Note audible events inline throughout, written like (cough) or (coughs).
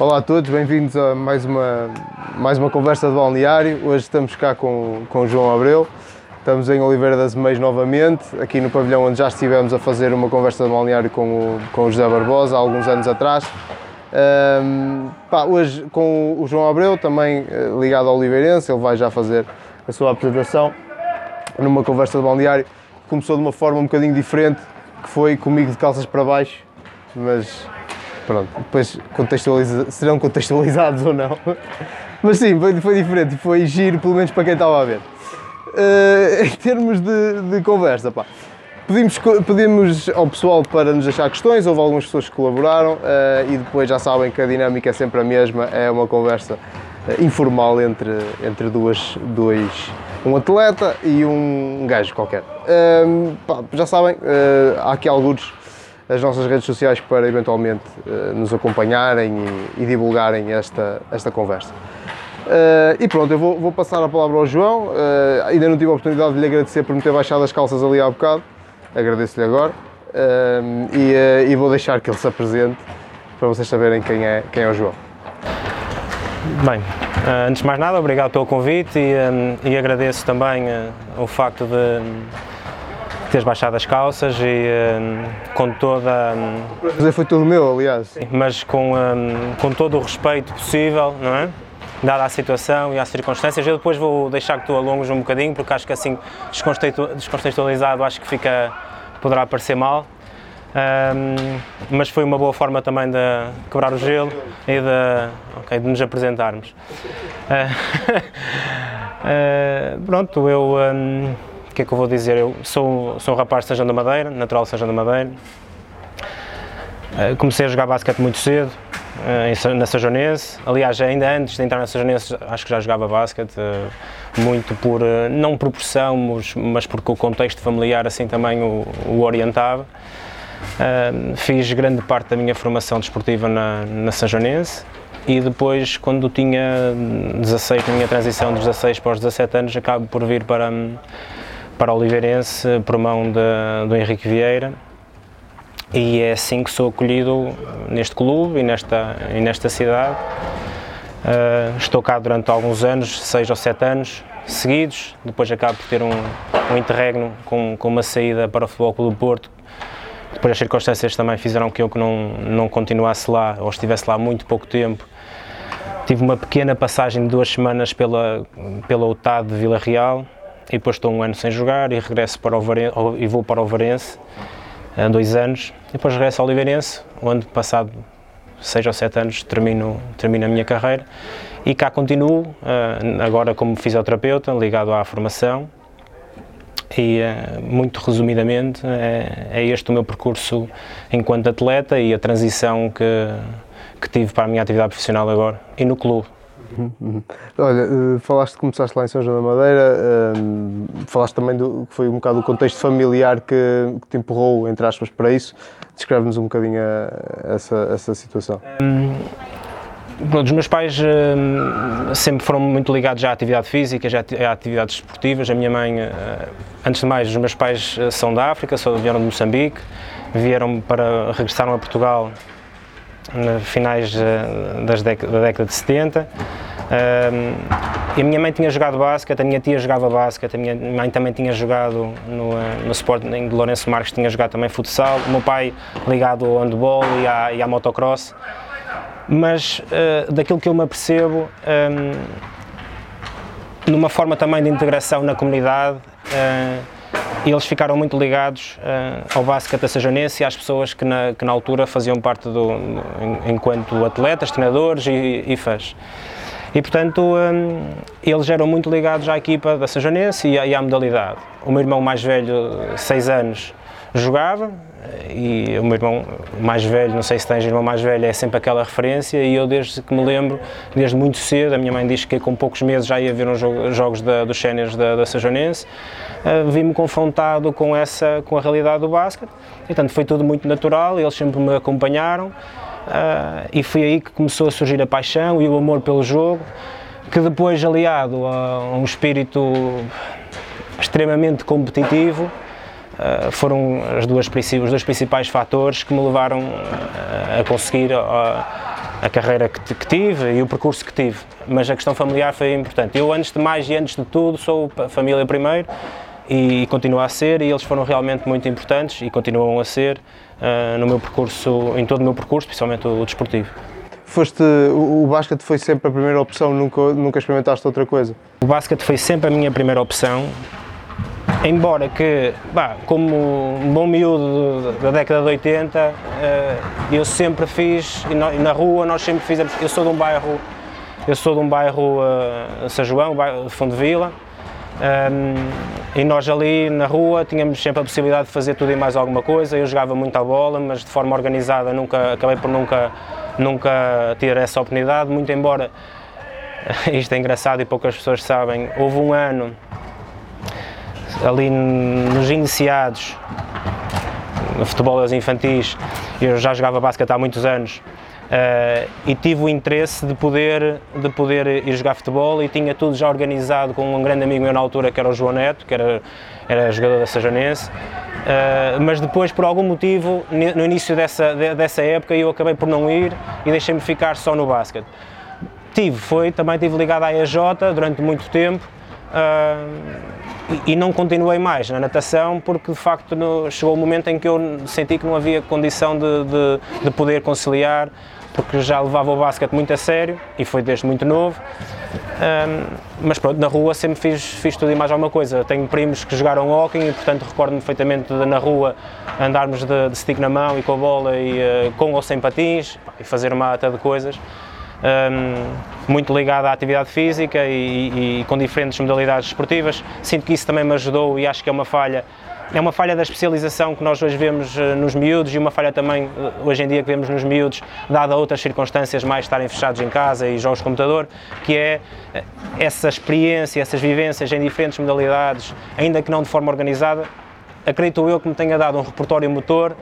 Olá a todos, bem-vindos a mais uma, mais uma conversa de balneário. Hoje estamos cá com, com o João Abreu. Estamos em Oliveira das Meias novamente, aqui no pavilhão onde já estivemos a fazer uma conversa de balneário com o, com o José Barbosa há alguns anos atrás. Um, pá, hoje com o João Abreu, também uh, ligado ao Oliveirense, ele vai já fazer a sua apresentação numa conversa de balneário. Começou de uma forma um bocadinho diferente, que foi comigo de calças para baixo, mas pronto, depois contextualiza, serão contextualizados ou não. Mas sim, foi, foi diferente, foi giro, pelo menos para quem estava a ver. Uh, (laughs) em termos de, de conversa, pá, pedimos, pedimos ao pessoal para nos deixar questões, houve algumas pessoas que colaboraram uh, e depois já sabem que a dinâmica é sempre a mesma, é uma conversa uh, informal entre, entre duas, dois, um atleta e um gajo qualquer. Pá, já sabem, há aqui alguns as nossas redes sociais para eventualmente uh, nos acompanharem e, e, divulgarem esta, esta conversa. Uh, e pronto, eu vou, vou, passar a palavra ao João. Uh, ainda não tive a oportunidade de lhe agradecer por me ter baixado as calças ali há bocado. Agradeço-lhe agora. E, e, vou deixar que ele se apresente para vocês saberem quem é, quem é o João. Bem, antes de mais nada, obrigado pelo convite e, e agradeço também o facto de teres baixado as calças e um, com toda. Um, o prazer foi todo meu, aliás. Mas com, um, com todo o respeito possível, não é? Dada a situação e as circunstâncias, eu depois vou deixar que tu alongues um bocadinho, porque acho que assim descontextualizado acho que fica, poderá parecer mal. Um, mas foi uma boa forma também de quebrar o gelo e de, okay, de nos apresentarmos. Uh, (laughs) uh, (laughs) pronto, eu. Um, que é que eu vou dizer? Eu sou, sou um rapaz de São João da Madeira, natural de da Madeira. Uh, comecei a jogar basquete muito cedo, uh, na Sajonense. Aliás, ainda antes de entrar na Sajonense, acho que já jogava basquete, uh, muito por, não por pressão, mas, porque o contexto familiar assim também o, o orientava. fiz grande parte da minha formação desportiva na, na e depois, quando tinha 16, na minha transição dos 16 para os 17 anos, acabo por vir para para o Oliveirense por mão do Henrique Vieira e é assim que sou acolhido neste clube e nesta, e nesta cidade. Uh, estou cá durante alguns anos, seis ou sete anos seguidos, depois acabo por ter um, um interregno com, com uma saída para o Futebol Clube do Porto. Depois as circunstâncias também fizeram que eu que não, não continuasse lá ou estivesse lá muito pouco tempo. Tive uma pequena passagem de duas semanas pela, pela UTAD de Vila Real, e depois estou um ano sem jogar e regresso para o Varense, e vou para o Varense dois anos. E depois regresso ao Oliveirense, onde passado seis ou sete anos termino, termino a minha carreira. E cá continuo, eh, agora como fisioterapeuta, ligado à formação. E eh, muito resumidamente é, é este o meu percurso enquanto atleta e a transição que, que tive para a minha atividade profissional agora e no clube. Olha, eh, falaste que começaste lá em São João da Madeira, ehm, falaste também do que foi um bocado o contexto familiar que, que te empurrou, entre aspas, para isso. Descreve-nos um bocadinho a, essa, essa situação. Um, os meus pais um, sempre foram muito ligados à atividade física, já a atividades esportivas. A minha mãe, antes de mais, os meus pais eh, são da África, só vieram de Moçambique, vieram para regressaram a Portugal finais eh, das da década de 70. Um, e a minha mãe tinha jogado basquete, a minha tia jogava basquete, a minha mãe também tinha jogado no, eh, no Sporting de Lourenço Marques, tinha jogado também futsal, o meu pai ligado ao handball e à, e à motocross. Mas daquilo que eu me apercebo, um, numa forma também de integração na comunidade, e eles ficaram muito ligados uh, ao basquete assajonense e às pessoas que na, que na altura faziam parte do, enquanto atletas, treinadores e, e fãs. E portanto, um, eles eram muito ligados à equipa da Sajonense e, e à modalidade. O meu irmão mais velho, 6 anos, jogava e o meu irmão mais velho, não sei se tens irmão mais velho, é sempre aquela referência. E eu desde que me lembro, desde muito cedo, a minha mãe diz que com poucos meses já ia ver uns jogos da, dos séniores da, da Sajonense, uh, vi-me confrontado com essa, com a realidade do basquete, e, portanto foi tudo muito natural, eles sempre me acompanharam. Uh, e foi aí que começou a surgir a paixão e o amor pelo jogo, que depois aliado a um espírito extremamente competitivo, Uh, foram as duas, os dois principais fatores que me levaram uh, a conseguir uh, a carreira que, que, tive e o percurso que tive, mas a questão familiar foi importante. Eu, antes de mais e antes de tudo, sou família primeiro e, e continuo a ser, e eles foram realmente muito importantes e continuam a ser uh, no meu percurso, em todo o meu percurso, principalmente o, o desportivo. Foste, o, o basquete foi sempre a primeira opção, nunca, nunca experimentaste outra coisa? O basquete foi sempre a minha primeira opção, embora que, bah, como um bom miúdo da década de 80, eh, eu sempre fiz, e na rua nós sempre fizemos, eu sou de um bairro, eu sou de um bairro uh, São João, bairro de Fundo de Vila, um, ehm, e nós ali na rua tínhamos sempre a possibilidade de fazer tudo e mais alguma coisa. Eu jogava muito a bola, mas de forma organizada nunca acabei por nunca nunca ter essa oportunidade, muito embora (laughs) isto é engraçado e poucas pessoas sabem, houve um ano ali nos iniciados futebol das infantis, eu já jogava basquete há muitos anos uh, e tive o interesse de poder, de poder ir jogar futebol e tinha tudo já organizado com um grande amigo meu na altura que era o João Neto, que era, era jogador da Sajanense, uh, mas depois por algum motivo no início dessa, dessa época eu acabei por não ir e deixei-me ficar só no basquete. Tive, foi, também estive ligado à EJ durante muito tempo, uh, e, não continuei mais na natação porque de facto no, chegou o momento em que eu senti que não havia condição de, de, de, poder conciliar porque já levava o basquete muito a sério e foi desde muito novo. Um, mas pronto, na rua sempre fiz, fiz tudo e mais alguma coisa. Tenho primos que jogaram hockey e portanto recordo-me perfeitamente de na rua andarmos de, de stick na mão e com a bola e uh, com ou sem patins e fazer uma ata de coisas um, muito ligado à atividade física e, e, com diferentes modalidades esportivas. Sinto que isso também me ajudou e acho que é uma falha. É uma falha da especialização que nós hoje vemos uh, nos miúdos e uma falha também uh, hoje em dia que vemos nos miúdos, dada outras circunstâncias mais estarem fechados em casa e jogos de computador, que é uh, essa experiência, essas vivências em diferentes modalidades, ainda que não de forma organizada, acredito eu que me tenha dado um repertório motor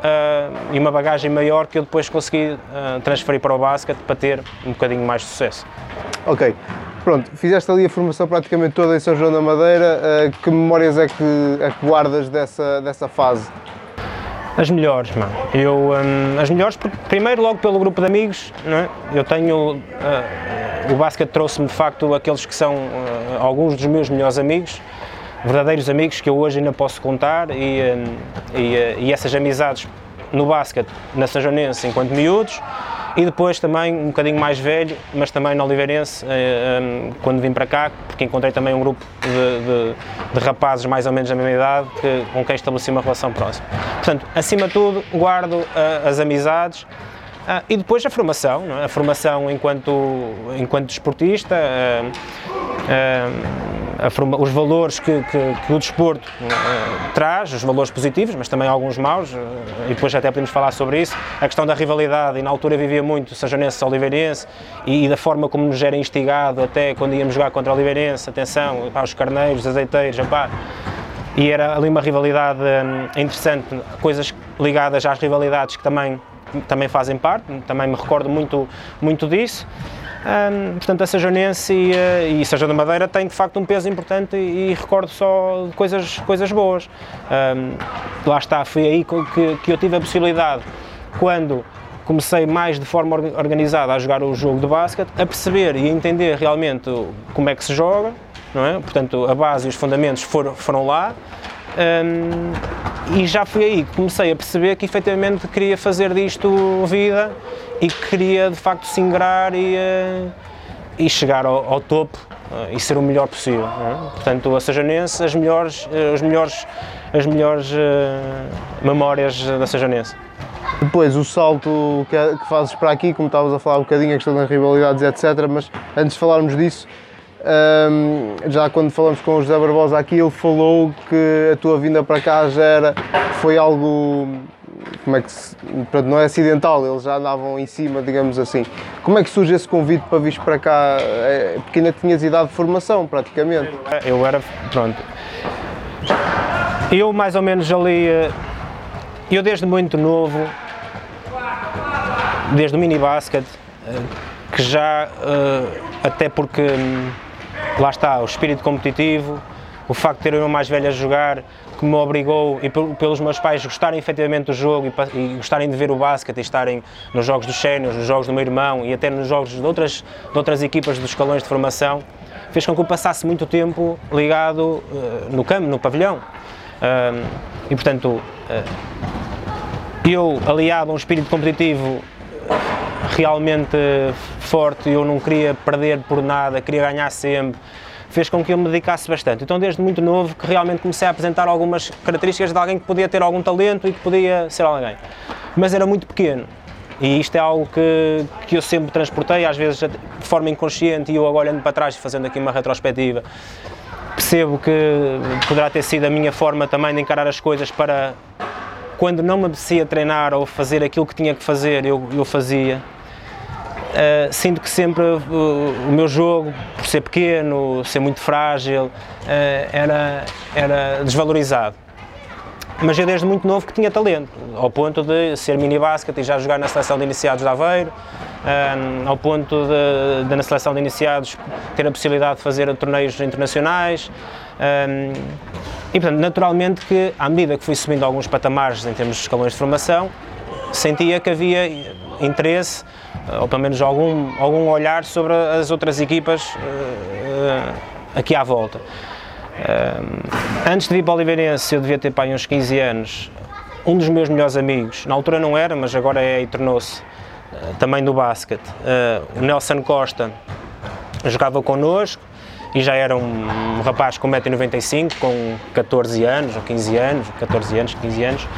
uh, e uma bagagem maior que eu depois consegui uh, transferir para o basquete para ter um bocadinho mais de sucesso. Ok, pronto, fizeste ali a formação praticamente toda em São João da Madeira, uh, que memórias é que, é que guardas dessa, dessa fase? As melhores, mano. Eu, um, as melhores, primeiro logo pelo grupo de amigos, não é? Eu tenho, o basquete trouxe-me de facto aqueles que são alguns dos meus melhores amigos, verdadeiros amigos que eu hoje ainda posso contar e, eh, e, eh, e essas amizades no basquete, na Sajonense enquanto miúdos e depois também um bocadinho mais velho, mas também na Oliveirense, eh, quando vim para cá, porque encontrei também um grupo de, de, de rapazes mais ou menos da mesma idade que, com quem estabeleci uma relação próxima. Portanto, acima de tudo, guardo as amizades e depois a formação, é? a formação enquanto, enquanto desportista, forma, os valores que, que, que o desporto traz, os valores positivos, mas também alguns maus, e depois até podemos falar sobre isso. A questão da rivalidade, e na altura vivia muito Sajonense Oliveirense, e, e, da forma como nos era instigado até quando íamos jogar contra o Oliveirense, atenção, pá, os carneiros, os azeiteiros, pá, e era ali uma rivalidade um, interessante, coisas ligadas às rivalidades que também, também fazem parte, também me recordo muito, muito disso. Portanto, a Sajonense e, uh, e Sejão da Madeira têm de facto um peso importante e, e recordo só coisas, coisas boas. Lá está, foi aí que, que eu tive a possibilidade, quando comecei mais de forma organizada a jogar o jogo de basquete, a perceber e a entender realmente como é que se joga, não é? Portanto, a base e os fundamentos foram, foram lá. Um, e já foi aí que comecei a perceber que efetivamente queria fazer disto vida e queria de facto se ingrar e, uh, e chegar ao, ao topo uh, e ser o melhor possível. É? Portanto, a Sajanense, as melhores, uh, as melhores, as melhores memórias da Sajanense. Depois o salto que, que, fazes para aqui, como estavas a falar um bocadinho, a questão das rivalidades, etc. Mas antes de falarmos disso, um, já quando falamos com o José Barbosa aqui, ele falou que a tua vinda para cá já era, foi algo como é que se, não é acidental, eles já andavam em cima, digamos assim. Como é que surge esse convite para vir para cá? É, porque ainda tinhas idade de formação, praticamente. Eu era, pronto. Eu mais ou menos ali, eh, eu desde muito novo, desde o mini basket, eh, que já, eh, até porque hum, lá está, o espírito competitivo, o facto de ter o irmão mais velho a jogar, que me obrigou, e pelos meus pais gostarem efetivamente do jogo e, e gostarem de ver o basquete e estarem nos jogos dos séniores, nos jogos do meu irmão e até nos jogos de outras, de outras equipas dos escalões de formação, fez com que eu passasse muito tempo ligado uh, no campo, no pavilhão. Uh, e portanto, uh, eu, aliado a um espírito competitivo realmente forte, eu não queria perder por nada, queria ganhar sempre, fez com que eu me dedicasse bastante. Então, desde muito novo, que realmente comecei a apresentar algumas características de alguém que podia ter algum talento e que podia ser alguém. Mas era muito pequeno. E isto é algo que, que eu sempre transportei, às vezes de forma inconsciente, e eu agora olhando para trás, fazendo aqui uma retrospectiva, percebo que poderá ter sido a minha forma também de encarar as coisas para quando não me apetecia treinar ou fazer aquilo que tinha que fazer, eu, eu fazia. Uh, sinto que sempre uh, o meu jogo, por ser pequeno, ser muito frágil, uh, era, era desvalorizado mas eu desde muito novo que tinha talento, ao ponto de ser mini basket e já jogar na seleção de iniciados de Aveiro, um, ao ponto de, de, na seleção de iniciados ter a possibilidade de fazer torneios internacionais. E portanto, naturalmente que à medida que fui subindo alguns patamares em termos de escalões de formação, sentia que havia interesse, ou pelo menos algum, algum olhar sobre as outras equipas uh, uh, aqui à volta antes de vir para o Oliveirense, eu devia ter pai uns 15 anos. Um dos meus melhores amigos, na altura não era, mas agora é e tornou-se uh, também do basquete. Uh, o Nelson Costa jogava connosco e já era um, rapaz com 1,95m, com 14 anos, ou 15 anos, 14 anos, 15 anos.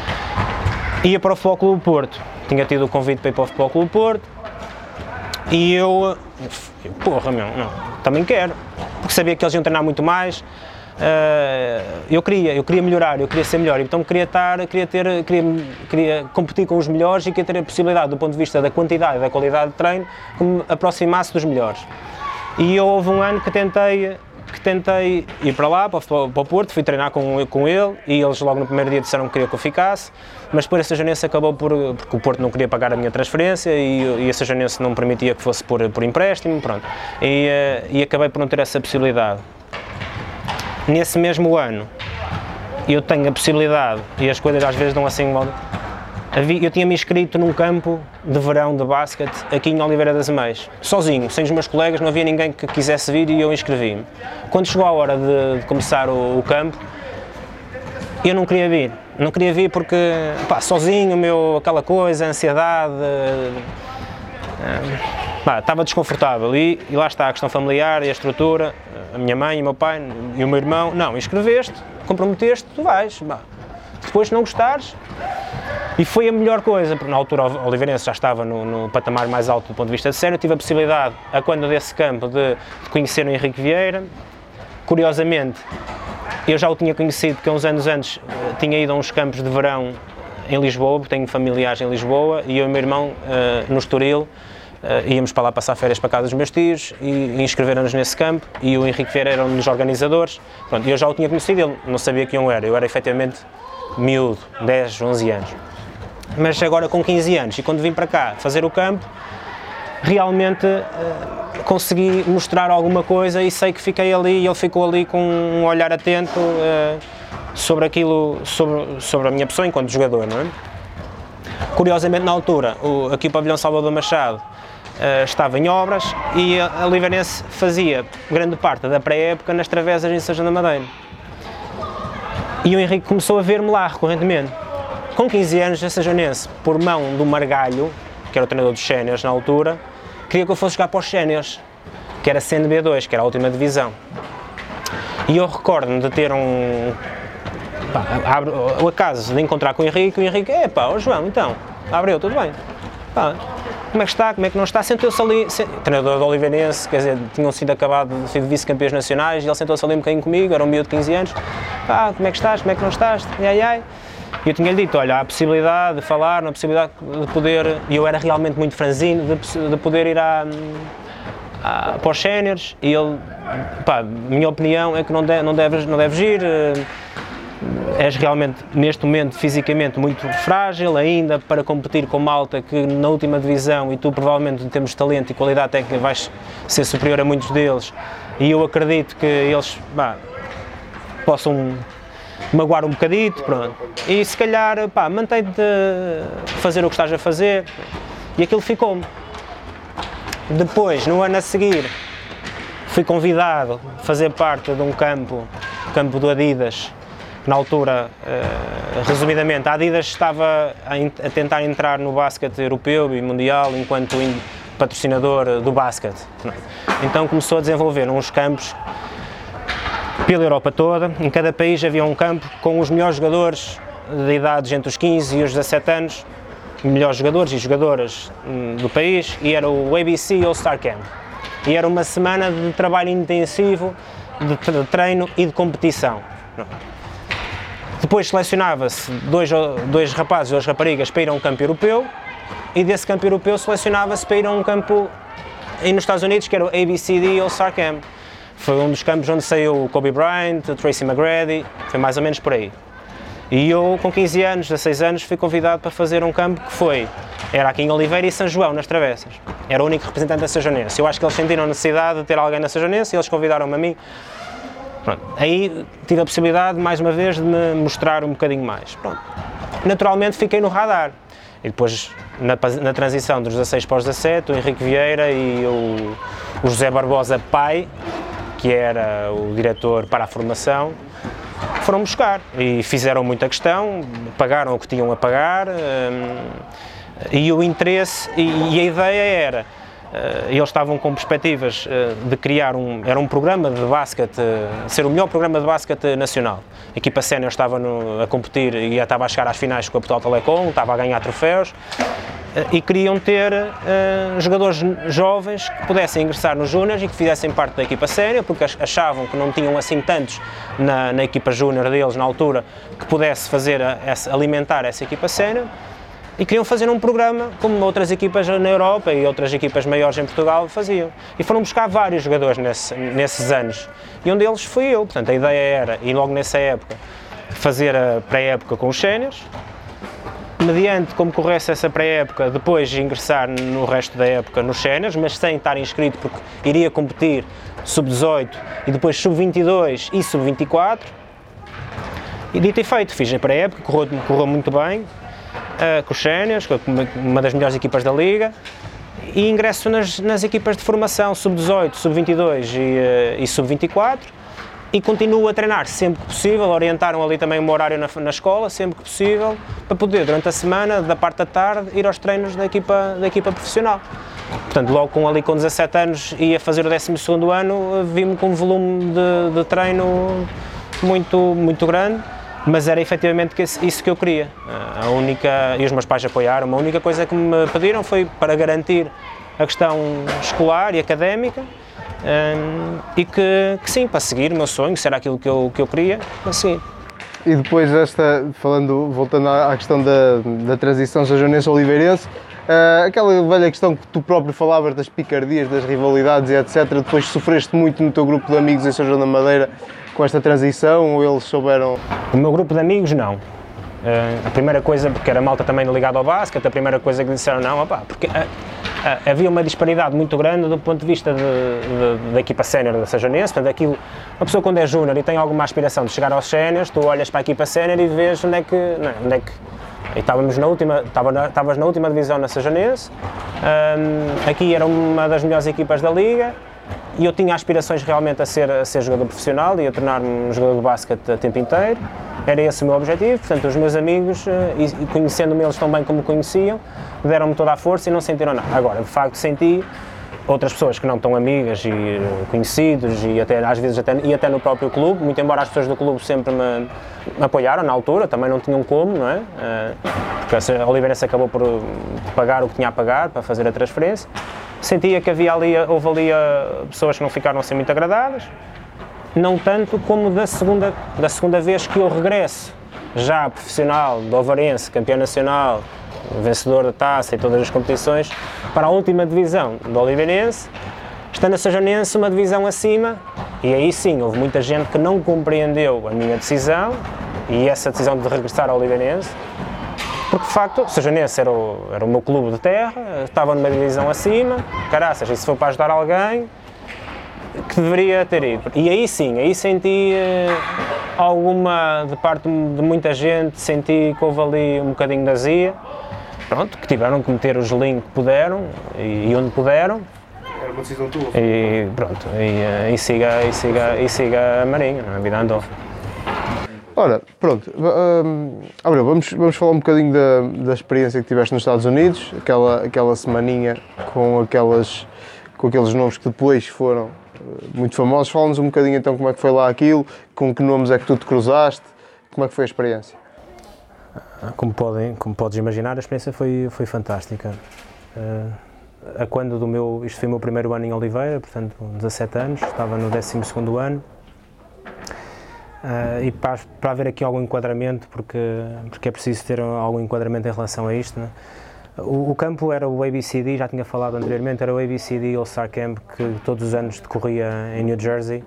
Ia para o Futebol Clube Porto. Tinha tido o convite para ir para o Futebol Clube Porto e eu, porra, meu, não, também quero. Porque sabia que eles iam treinar muito mais, Uh, eu queria, eu queria melhorar, eu queria ser melhor, então queria estar, queria ter, queria, queria competir com os melhores e queria ter a possibilidade, do ponto de vista da quantidade e da qualidade de treino, que me aproximasse dos melhores. E houve um ano que tentei, que tentei ir para lá, para para o Porto, fui treinar com, com ele e eles logo no primeiro dia disseram que queriam que eu ficasse, mas depois essa janense acabou por, porque o Porto não queria pagar a minha transferência e, e janense não permitia que fosse por, por empréstimo, pronto. E, uh, e acabei por não ter essa possibilidade. Nesse mesmo ano, eu tenho a possibilidade, e as coisas às vezes dão assim, eu tinha me inscrito num campo de verão de basquete aqui em Oliveira das Meias, sozinho, sem os meus colegas, não havia ninguém que quisesse vir e eu inscrevi-me. Quando chegou a hora de, de começar o, o, campo, eu não queria vir. Não queria vir porque, pá, sozinho, meu, aquela coisa, ansiedade, uh, pá, estava desconfortável. E, e lá está a questão familiar e a estrutura a minha mãe, o meu pai e o meu irmão, não, inscreveste, comprometeste, tu vais. Bah. Depois, se não gostares, e foi a melhor coisa, porque na altura o Oliveirense já estava no, no, patamar mais alto do ponto de vista de sério, tive a possibilidade, a quando desse campo, de, de, conhecer o Henrique Vieira. Curiosamente, eu já o tinha conhecido, porque uns anos antes uh, tinha ido a uns campos de verão em Lisboa, porque tenho familiares em Lisboa, e eu e o meu irmão uh, no Estoril, Uh, íamos para lá passar férias para casa dos meus tios e, e inscreveram-nos nesse campo e o Henrique Vieira era um dos organizadores. Pronto, eu já o tinha conhecido, ele não sabia quem eu era, eu era efetivamente miúdo, 10, 11 anos. Mas agora com 15 anos e quando vim para cá fazer o campo, realmente uh, consegui mostrar alguma coisa e sei que fiquei ali e ele ficou ali com um olhar atento uh, sobre aquilo, sobre, sobre a minha pessoa enquanto jogador, não é? Curiosamente, na altura, o, aqui o pavilhão Salvador Machado uh, estava em obras e a, a fazia grande parte da pré-época nas travessas em da Madeira. E o Henrique começou a ver-me lá recorrentemente. Com 15 anos, a Sajonense, por mão do Margalho, que era o treinador dos séniores na altura, queria que eu fosse jogar para os séniores, que era CNB2, que era a última divisão. E eu recordo-me de ter um. Pá, abre, o acaso de encontrar com o Henrique, e o Henrique, é pá, João, então, abre eu, tudo bem. Pá, como é que está, como é que não está, sentou-se ali, sent... treinador do Oliveirense, quer dizer, tinham sido acabado ser vice-campeões nacionais, e ele sentou-se ali um bocadinho comigo, era um miúdo de 15 anos, ah, como é que estás, como é que não estás, ai, ai. E eu tinha-lhe dito, olha, há a possibilidade de falar, a possibilidade de poder, e eu era realmente muito franzino, de, de poder ir à, à, para os séniores, e ele, pá, minha opinião é que não, de, não, deves, não deves ir, eh, és realmente, neste momento, fisicamente muito frágil ainda para competir com malta que na última divisão e tu provavelmente em termos de talento e qualidade técnica vais ser superior a muitos deles e eu acredito que eles, bah, possam magoar um bocadito, pronto. E se calhar, pá, mantém-te a fazer o que estás a fazer. E aquilo ficou-me. Depois, no ano a seguir, fui convidado a fazer parte de um campo, campo do Adidas, na altura, uh, resumidamente, a Adidas estava a, a, tentar entrar no basquete europeu e mundial enquanto patrocinador do basquete. Então começou a desenvolver uns campos pela Europa toda, em cada país havia um campo com os melhores jogadores de idades entre os 15 e os 17 anos, melhores jogadores e jogadoras hum, do país, e era o ABC All-Star Camp. E era uma semana de trabalho intensivo, de treino e de competição. Depois selecionava-se dois, dois rapazes ou duas raparigas para ir a um campo europeu, e desse campo europeu selecionava-se para ir a um campo aí nos Estados Unidos, que era o ABCD All-Star Camp. Foi um dos campos onde saiu Kobe Bryant, Tracy McGrady, foi mais ou menos por aí. E eu, com 15 anos, 16 anos, fui convidado para fazer um campo que foi, era aqui em Oliveira e São João, nas Travessas. Era o único representante da Sajonense. Eu acho que eles sentiram necessidade de ter alguém na Sajonense e eles convidaram-me a mim. Pronto. Aí tive a possibilidade, mais uma vez, de me mostrar um bocadinho mais. Pronto. Naturalmente fiquei no radar. E depois, na, na transição dos 16 para os 17, o Henrique Vieira e o, o José Barbosa Pai, que era o diretor para a formação, foram buscar e fizeram muita questão, pagaram o que tinham a pagar hum, e o interesse e, e a ideia era Uh, eles estavam com perspectivas uh, de criar um, era um programa de basquete, uh, ser o melhor programa de basquete nacional. A equipa sénior estava no, a competir e estava a chegar às finais com a Portugal Telecom, estava a ganhar troféus e queriam ter jogadores jovens que pudessem ingressar nos júniores e que fizessem parte da equipa sénior, porque achavam que não tinham assim tantos na, na equipa júnior deles na altura que pudesse fazer a, alimentar essa equipa sénior e queriam fazer um programa como outras equipas na Europa e outras equipas maiores em Portugal faziam. E foram buscar vários jogadores nesse, nesses anos. E um deles fui eu. Portanto, a ideia era, e logo nessa época, fazer a pré-época com os séniores, mediante como corresse essa pré-época, depois ingressar no resto da época nos séniores, mas sem estar inscrito porque iria competir sub-18 e depois sub-22 e sub-24. E dito e feito, fiz a pré-época, correu, correu muito bem, com os séniores, uma das melhores equipas da liga, e ingresso nas, nas equipas de formação sub-18, sub-22 e, e sub-24 e continuo a treinar sempre que possível, orientaram ali também o meu horário na, na, escola, sempre que possível, para poder durante a semana, da parte da tarde, ir aos treinos da equipa, da equipa profissional. Portanto, logo com, ali com 17 anos ia fazer o 12 ano, vi-me com um volume de, de treino muito, muito grande mas era efetivamente isso que eu queria. A única, e os meus pais apoiaram, a única coisa que me pediram foi para garantir a questão escolar e académica um, e que, que, sim, para seguir o meu sonho, se era aquilo que eu, que eu queria, seguir. E depois desta, falando, voltando à questão da, da transição sajonense-oliveirense, uh, aquela velha questão que tu próprio falavas das picardias, das rivalidades e etc, depois sofreste muito no teu grupo de amigos em São João da Madeira, com esta transição ou eles souberam? O meu grupo de amigos, não. Uh, a primeira coisa, porque era malta também ligada ao basquete, a primeira coisa que disseram não, opa, porque uh, uh, havia uma disparidade muito grande do ponto de vista de, de, da equipa sénior da Sajonense, portanto aquilo, uma pessoa quando é júnior e tem alguma aspiração de chegar aos séniores, tu olhas para a equipa sénior e vês onde é que, não, onde é que e estávamos na última, estavas na última divisão na Sajonense, aqui era uma das melhores equipas da liga, e eu tinha aspirações realmente a ser, a ser jogador profissional e a tornar-me um jogador de basquete a tempo inteiro. Era esse o meu objetivo, portanto, os meus amigos, eh, e conhecendo-me eles tão bem como me conheciam, deram-me toda a força e não sentiram nada. Agora, de facto, senti outras pessoas que não tão amigas e eh, conhecidos e até às vezes até, e até no próprio clube, muito embora as pessoas do clube sempre me, me apoiaram na altura, também não tinham como, não é? Eh, porque a Oliveirense acabou por pagar o que tinha a pagar para fazer a transferência. Sentia que havia ali, houve ali uh, pessoas que não ficaram assim muito agradadas, não tanto como da segunda, da segunda vez que eu regresso, já profissional, do Ovarense, campeão nacional, vencedor da taça e todas as competições, para a última divisão do Oliveirense, estando a Sajanense uma divisão acima, e aí sim, houve muita gente que não compreendeu a minha decisão, e essa decisão de regressar ao Oliveirense, porque de facto, Sejanense era era o meu clube de terra, estava numa divisão acima, caraças, e se for para ajudar alguém, que deveria ter ido. E aí sim, aí senti, alguma, de parte de muita gente, senti que houve ali um bocadinho de azia, pronto, que tiveram que meter os links que puderam e, e onde puderam. Era uma decisão tua. E pronto, e, e, siga, e, siga, e siga a Marinha, a vida andou. Ora, pronto, um, Abreu, vamos, vamos falar um bocadinho da, da experiência que tiveste nos Estados Unidos, aquela, aquela semaninha com, aquelas, com aqueles nomes que depois foram muito famosos. Fala-nos um bocadinho então como é que foi lá aquilo, com que nomes é que tu te cruzaste, como é que foi a experiência? Como, podem, como podes imaginar, a experiência foi, foi fantástica. Uh, a quando do meu, isto foi o meu primeiro ano em Oliveira, portanto 17 anos, estava no 12 ano. Uh, e para, para haver aqui algum enquadramento, porque, porque é preciso ter algum enquadramento em relação a isto, né? O, o, campo era o ABCD, já tinha falado anteriormente, era o ABCD All-Star Camp que todos os anos decorria em New Jersey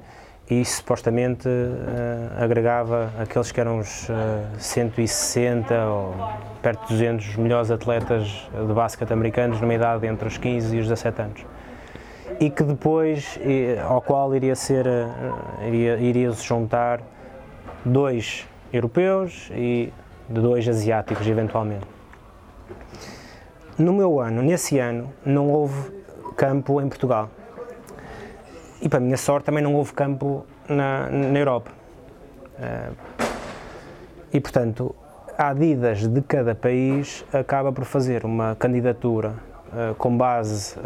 e supostamente uh, agregava aqueles que eram os uh, eh, 160 ou perto de 200 melhores atletas de basquete americanos numa idade entre os 15 e os 17 anos. E que depois, e, ao qual iria ser, uh, iria, iria se juntar dois europeus e dois asiáticos eventualmente. No meu ano, nesse ano, não houve campo em Portugal. E para a minha sorte também não houve campo na, na Europa. Uh, e portanto, a Adidas de cada país acaba por fazer uma candidatura uh, com base uh,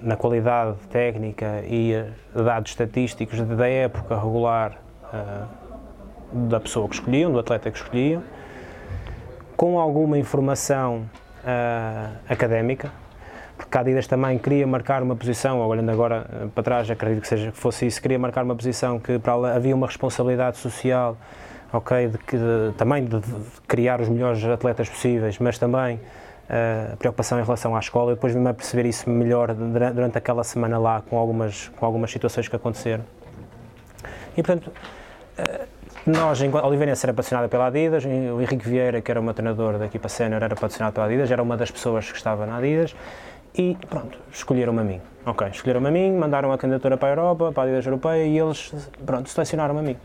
na qualidade técnica e dados estatísticos da época regular da pessoa que escolhiam, do atleta que escolhiam, com alguma informação académica, porque a Adidas também queria marcar uma posição, olhando agora uh, para trás, acredito que seja que fosse isso, queria marcar uma posição que para lá havia uma responsabilidade social, ok, de que, de, também de, de, criar os melhores atletas possíveis, mas também uh, a preocupação em relação à escola. Eu depois vim a perceber isso melhor durante, durante aquela semana lá, com algumas, com algumas situações que aconteceram. E portanto, nós, enquanto Oliveirense era patrocinada pela Adidas, o Henrique Vieira, que era o meu treinador da equipa sénior, era patrocinado pela Adidas, era uma das pessoas que estava na Adidas e pronto, escolheram-me a mim. Ok, escolheram-me a mim, mandaram a candidatura para a Europa, para a Adidas Europeia e eles, pronto, selecionaram-me a mim.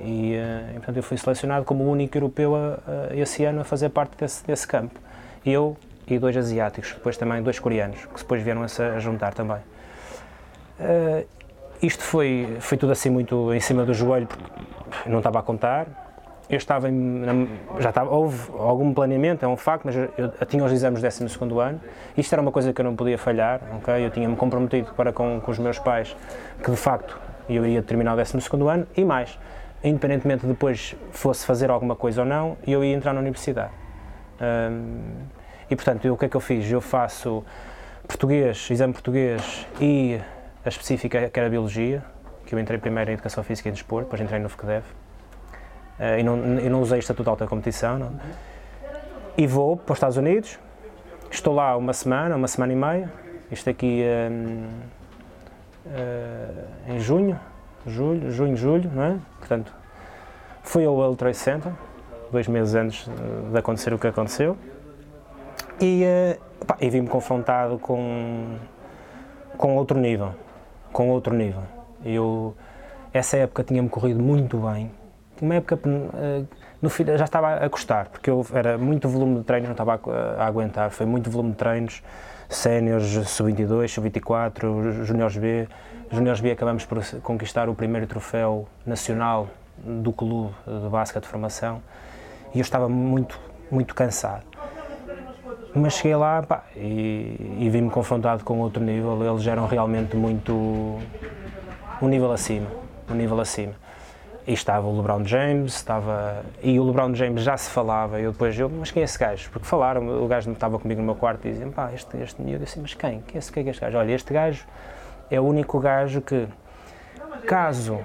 E, uh, e, portanto, eu fui selecionado como o único europeu a, a, esse ano a fazer parte desse, desse campo. Eu e dois asiáticos, depois também dois coreanos, que depois vieram a, a juntar também. Uh, isto foi, foi tudo assim muito em cima do joelho, porque não estava a contar. Eu estava, em, já estava, houve algum planeamento, é um facto, mas eu, eu tinha os exames do 12 ano. Isto era uma coisa que eu não podia falhar, ok? Eu tinha-me comprometido para com, com os meus pais que de facto eu iria terminar o 12 ano e mais, independentemente de depois fosse fazer alguma coisa ou não, eu ia entrar na universidade. Um, e portanto, eu, o que é que eu fiz? Eu faço português, exame português e a específica que era biologia, que eu entrei primeiro em Educação Física e Desporto, depois entrei no FQDEV. Uh, e não, eu não usei estatuto de alta competição. Não. E vou para os Estados Unidos, estou lá uma semana, uma semana e meia, isto aqui um, uh, eh, em junho, julho, junho, julho, não é? Portanto, fui ao World Trade Center, dois meses antes de acontecer o que aconteceu, e, uh, pá, e vim-me confrontado com, com outro nível, com outro nível. Eu, essa época tinha-me corrido muito bem. Uma época, eh, no fim, já estava a custar, porque eu era muito volume de treinos, não estava a, a aguentar. Foi muito volume de treinos, séniores, sub-22, sub-24, juniores B. Juniores B acabamos por conquistar o primeiro troféu nacional do clube de basquete de formação e eu estava muito, muito cansado. Mas cheguei lá pá, e, e vi-me confrontado com outro nível. Eles eram realmente muito, um nível acima, um nível acima. E estava o LeBron James, estava. E o LeBron James já se falava, eu depois, eu, mas quem é esse gajo? Porque falaram, o gajo estava comigo no meu quarto e diziam, pá, este, este miúdo, assim, mas quem? Quem é, esse, quem é este gajo? Olha, este gajo é o único gajo que, caso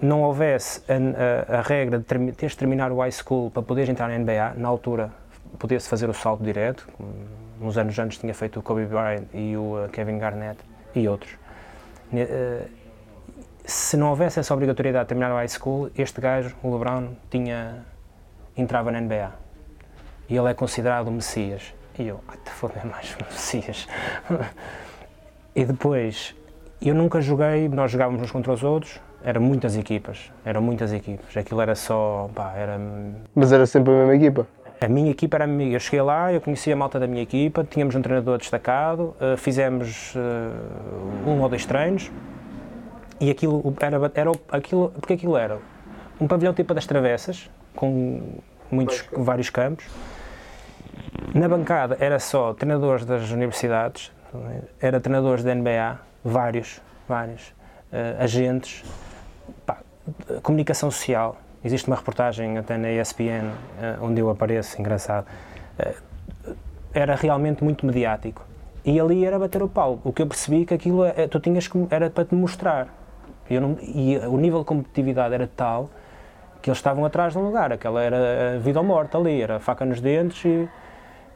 não houvesse a, a, a regra de ter, teres de terminar o high school para poderes entrar na NBA, na altura podia-se fazer o salto direto, uns anos antes tinha feito o Kobe Bryant e o uh, Kevin Garnett e outros. Uh, se não houvesse essa obrigatoriedade de terminar o high school, este gajo, o LeBron, tinha, entrava na NBA. E ele é considerado o Messias. E eu, ah, te foder mais, Messias. (laughs) e depois, eu nunca joguei, nós jogávamos uns contra os outros, Eram muitas equipas, eram muitas equipas. Aquilo era só, pá, era... Mas era sempre a mesma equipa? A minha equipa era a minha. Eu cheguei lá, eu conhecia a malta da minha equipa, tínhamos um treinador destacado, uh, fizemos uh, um ou dois treinos e aquilo era, era aquilo, porque aquilo era um pavilhão tipo das travessas, com muitos, vários campos. Na bancada era só treinadores das universidades, era treinadores da NBA, vários, vários, uh, agentes, pá, comunicação social, Existe uma reportagem até na ESPN eh, onde eu apareço, engraçado. Eh, era realmente muito mediático. E ali era bater o pau. O que eu percebi é que aquilo é, tu tinhas que, era para te mostrar. Não, e o nível de competitividade era tal que eles estavam atrás de um lugar. Aquela era vida ou morte ali, era faca nos dentes e, um,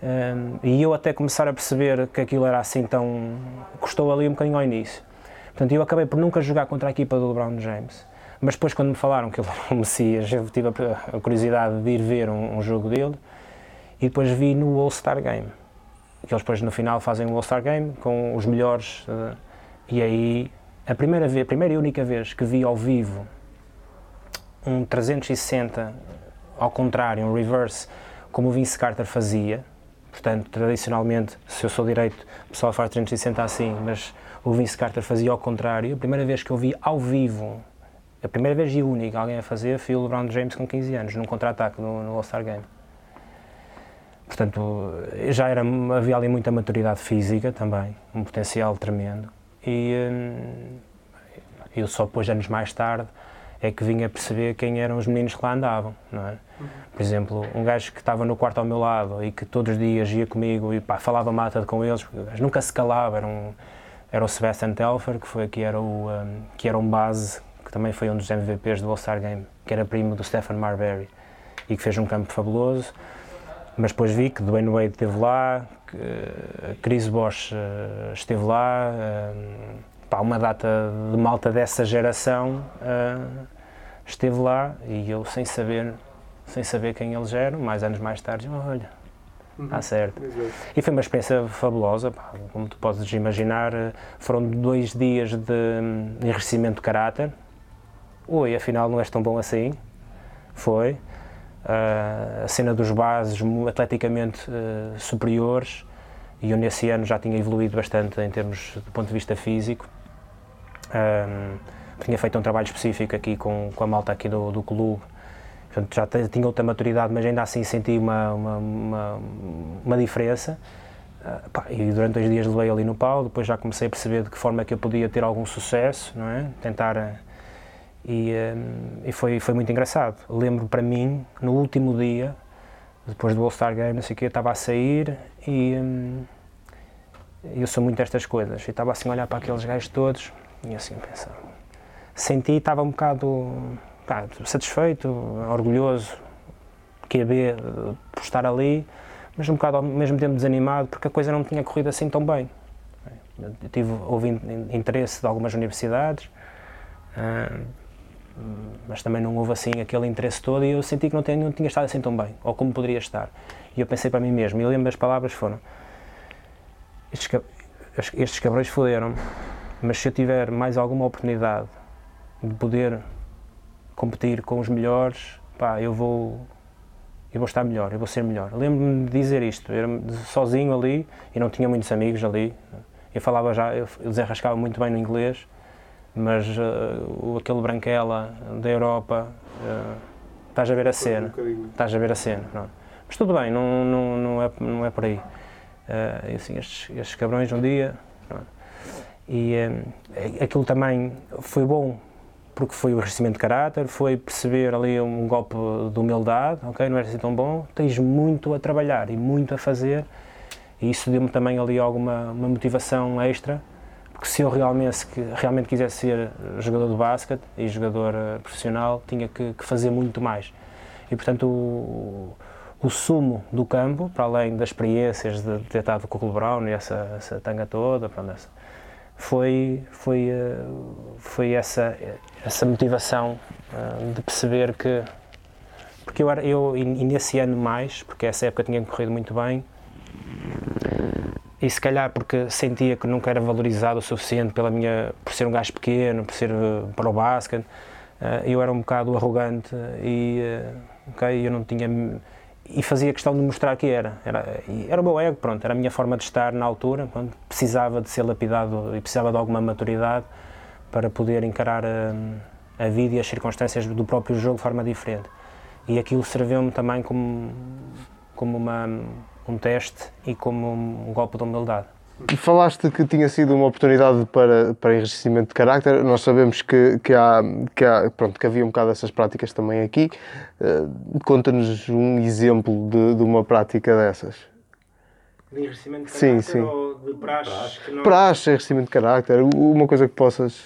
eh, e eu até começar a perceber que aquilo era assim tão... custou ali um bocadinho ao início. Portanto, eu acabei por nunca jogar contra a equipa do LeBron James. Mas depois, quando me falaram que ele era o Messias, eu tive a, curiosidade de ir ver um, um jogo dele e depois vi no All-Star Game. Que eles depois no final fazem o All-Star Game com os melhores. Uh, e aí, a primeira, vez, a primeira e única vez que vi ao vivo um 360 ao contrário, um reverse, como o Vince Carter fazia. Portanto, tradicionalmente, se eu sou direito, o pessoal faz 360 assim, mas o Vince Carter fazia ao contrário. A primeira vez que eu vi ao vivo a primeira vez e única alguém a fazer foi o LeBron James com 15 anos, num contra-ataque no, no All-Star Game. Portanto, já era, havia ali muita maturidade física também, um potencial tremendo. E hum, eu só depois, anos mais tarde, é que vinha perceber quem eram os meninos que lá andavam, não é? Por exemplo, um gajo que estava no quarto ao meu lado e que todos os dias ia comigo e pá, falava mata com eles, nunca se calava, era, um, era o Sebastian Telfer, que foi que era o um, que era um base que também foi um dos MVPs do All-Star Game, que era primo do Stephen Marbury e que fez um campo fabuloso. Mas depois vi que Dwayne Wade esteve lá, que eh, Chris Bosh uh, esteve lá, uh, pá, uma data de malta dessa geração esteve lá e eu sem saber, sem saber quem eles eram, mais anos mais tarde, olha, Está uhum. certo. E foi uma experiência fabulosa, pá, como tu podes imaginar, foram dois dias de enriquecimento de caráter, oi, afinal não és tão bom assim. Foi. Uh, a cena dos bases atleticamente uh, superiores e eu nesse ano já tinha evoluído bastante em termos do ponto de vista físico. Um, tinha feito um trabalho específico aqui com, com a malta aqui do, do clube, portanto já tinha outra maturidade, mas ainda assim senti uma, uma, uma, uma diferença. Uh, pá, e durante dois dias levei ali no pau, depois já comecei a perceber de que forma é que eu podia ter algum sucesso, não é? Tentar e, um, e foi, foi muito engraçado. Lembro para mim, no último dia, depois do All-Star Game, não sei o quê, eu estava a sair e um, eu sou muito destas coisas. E estava assim a olhar para aqueles gajos todos e assim pensar. Senti, estava um bocado satisfeito, orgulhoso, que ver por estar ali, mas um bocado ao mesmo tempo desanimado porque a coisa não tinha corrido assim tão bem. Eu tive, houve interesse de algumas universidades. Uh, mas também não houve assim aquele interesse todo e eu senti que não tinha, não tinha estado assim tão bem, ou como poderia estar. E eu pensei para mim mesmo, e lembro as palavras foram: estes, estes cabrões foderam-me, mas se eu tiver mais alguma oportunidade de poder competir com os melhores, pá, eu vou, eu vou estar melhor, eu vou ser melhor. Lembro-me de dizer isto, eu era sozinho ali e não tinha muitos amigos ali. Eu falava já, eu desenrascava muito bem no inglês mas uh, aquele branquela da Europa, uh, estás a ver a cena, um estás a ver a cena. Mas tudo bem, não, não, não, é, não é por aí. Uh, assim, estes, estes cabrões um dia, e aquilo também foi bom, porque foi o enriquecimento de caráter, foi perceber ali um golpe de humildade, ok, não é assim tão bom, tens muito a trabalhar e muito a fazer, e isso deu-me também ali alguma uma motivação extra, porque se eu realmente, realmente quisesse ser jogador de basquete e jogador uh, profissional, tinha que, que, fazer muito mais. E portanto, o, o, sumo do campo, para além das experiências de ter estado com o Brown e essa, essa tanga toda, pronto, essa, foi, foi, uh, foi essa, essa motivação de perceber que. Porque eu, era, eu, e nesse ano mais, porque essa época tinha corrido muito bem, e se calhar porque sentia que nunca era valorizado o suficiente pela minha, por ser um gajo pequeno, por ser uh, para o basquete, uh, eu era um bocado arrogante e uh, okay, eu não tinha e fazia questão de mostrar que era. Era, era o meu ego, pronto, era a minha forma de estar na altura, pronto, precisava de ser lapidado e precisava de alguma maturidade para poder encarar a, a vida e as circunstâncias do próprio jogo de forma diferente. E aquilo serviu-me também como, como uma, um teste e como um golpe de humildade. Falaste que tinha sido uma oportunidade para, para enriquecimento de carácter. Nós sabemos que, que, há, que, há, pronto, que havia um bocado dessas práticas também aqui. Uh, Conta-nos um exemplo de, de, uma prática dessas. De enriquecimento de carácter sim, sim. ou de praxe? Praxe, praxe enriquecimento de carácter. Uma coisa que possas...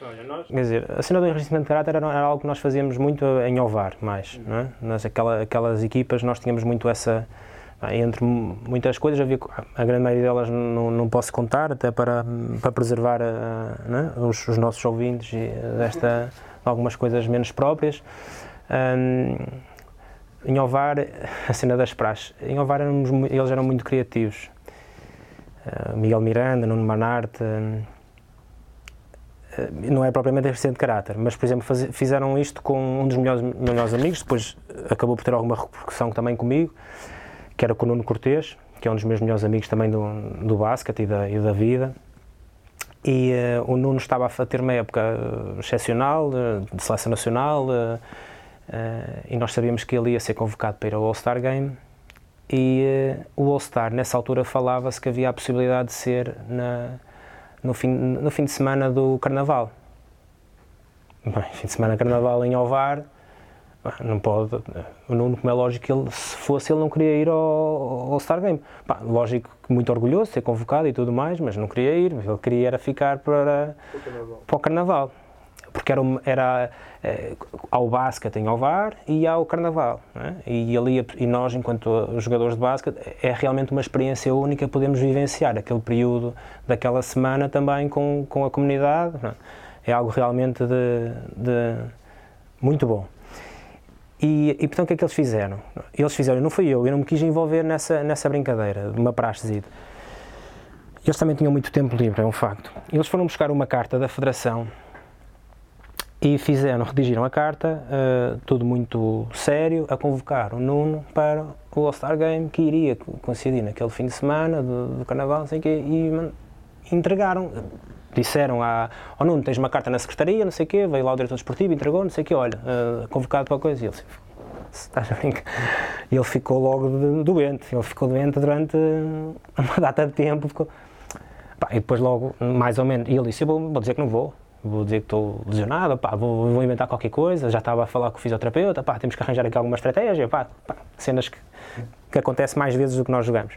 Olha, nós... Quer dizer, a cena do enriquecimento de caráter era, era algo que nós fazíamos muito em Ovar, mais. Não é? Nas aquela, aquelas equipas nós tínhamos muito essa entre muitas coisas, havia, a grande maioria delas não, não posso contar, até para, para preservar né, os, os, nossos ouvintes desta, algumas coisas menos próprias. Um, em Ovar, (laughs) a cena das praxes, em Ovar éramos, eles eram muito criativos. Uh, Miguel Miranda, Nuno Manarte, uh, não é propriamente deficiente de caráter, mas, por exemplo, faz, fizeram isto com um dos melhores, melhores amigos, depois acabou por ter alguma repercussão também comigo que era com o Nuno Cortês, que é um dos meus melhores amigos também do, do basquete e da, e da vida. E uh, o Nuno estava a ter uma época uh, excepcional, uh, de seleção nacional, e nós sabíamos que ele ia ser convocado para ir ao All-Star Game. E o All-Star, nessa altura, falava-se que havia a possibilidade de ser na, no, fim, no fim de semana do Carnaval. Bem, fim de semana Carnaval em Ovar, não pode. O Nuno, como é lógico, ele, se fosse, ele não queria ir ao, ao Star Game. Pá, lógico que muito orgulhoso de ser convocado e tudo mais, mas não queria ir. Ele queria era ficar para, o para o Carnaval. Porque era, era é, ao basquete em Ovar e ao Carnaval. É? E, ali, e nós, enquanto jogadores de basquete, é realmente uma experiência única. Podemos vivenciar aquele período daquela semana também com, com a comunidade. É? é algo realmente de, de muito bom. E, e portanto, o que é que eles fizeram? Eles fizeram, não fui eu, eu não me quis envolver nessa, nessa brincadeira, de uma praxezide. Eles também tinham muito tempo livre, é um facto. Eles foram buscar uma carta da Federação e fizeram, redigiram a carta, uh, tudo muito sério, a convocar o Nuno para o All-Star Game que iria coincidir naquele fim de semana do, do Carnaval, sei quê, e entregaram disseram à, ao oh, Nuno, tens uma carta na secretaria, não sei o quê, veio lá o diretor desportivo, entregou, não sei o quê, olha, uh, convocado para a coisa. E ele, (laughs) estás a brincar? E ele ficou logo doente, ele ficou doente durante (laughs) uma data de tempo, ficou... Pá, e depois logo, mais ou menos, e ele disse, eu vou, vou dizer que não vou, vou dizer que estou lesionado, pá, vou, vou, inventar qualquer coisa, já estava a falar com o fisioterapeuta, pá, temos que arranjar aqui alguma estratégia, pá, pá cenas que, que acontecem mais vezes do que nós jogamos.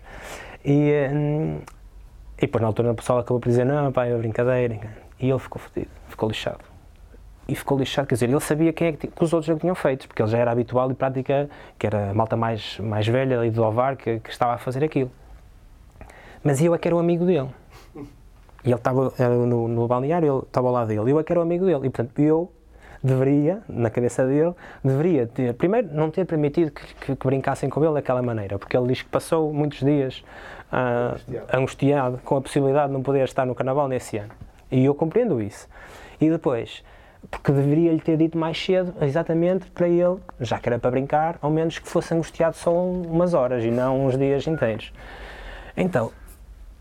E, hum, e depois na altura o pessoal acabou por dizer, não, pá, é brincadeira. E ele ficou fodido, ficou lixado. E ficou lixado, quer dizer, ele sabia quem é que, que os outros já tinham feito, porque ele já era habitual e prática, que era a malta mais, mais velha e do Ovar que, que estava a fazer aquilo. Mas eu é que era o amigo dele. E ele estava no, no balneário, ele estava ao lado dele, eu é que era o amigo dele. E portanto, eu deveria, na cabeça dele, deveria ter, primeiro, não ter permitido que, que, que, brincassem com ele daquela maneira, porque ele diz que passou muitos dias uh, angustiado. angustiado com a possibilidade de não poder estar no Carnaval nesse ano. E eu compreendo isso. E depois, porque deveria-lhe ter dito mais cedo, exatamente para ele, já que era para brincar, ao menos que fosse angustiado só umas horas e não uns dias inteiros. Então,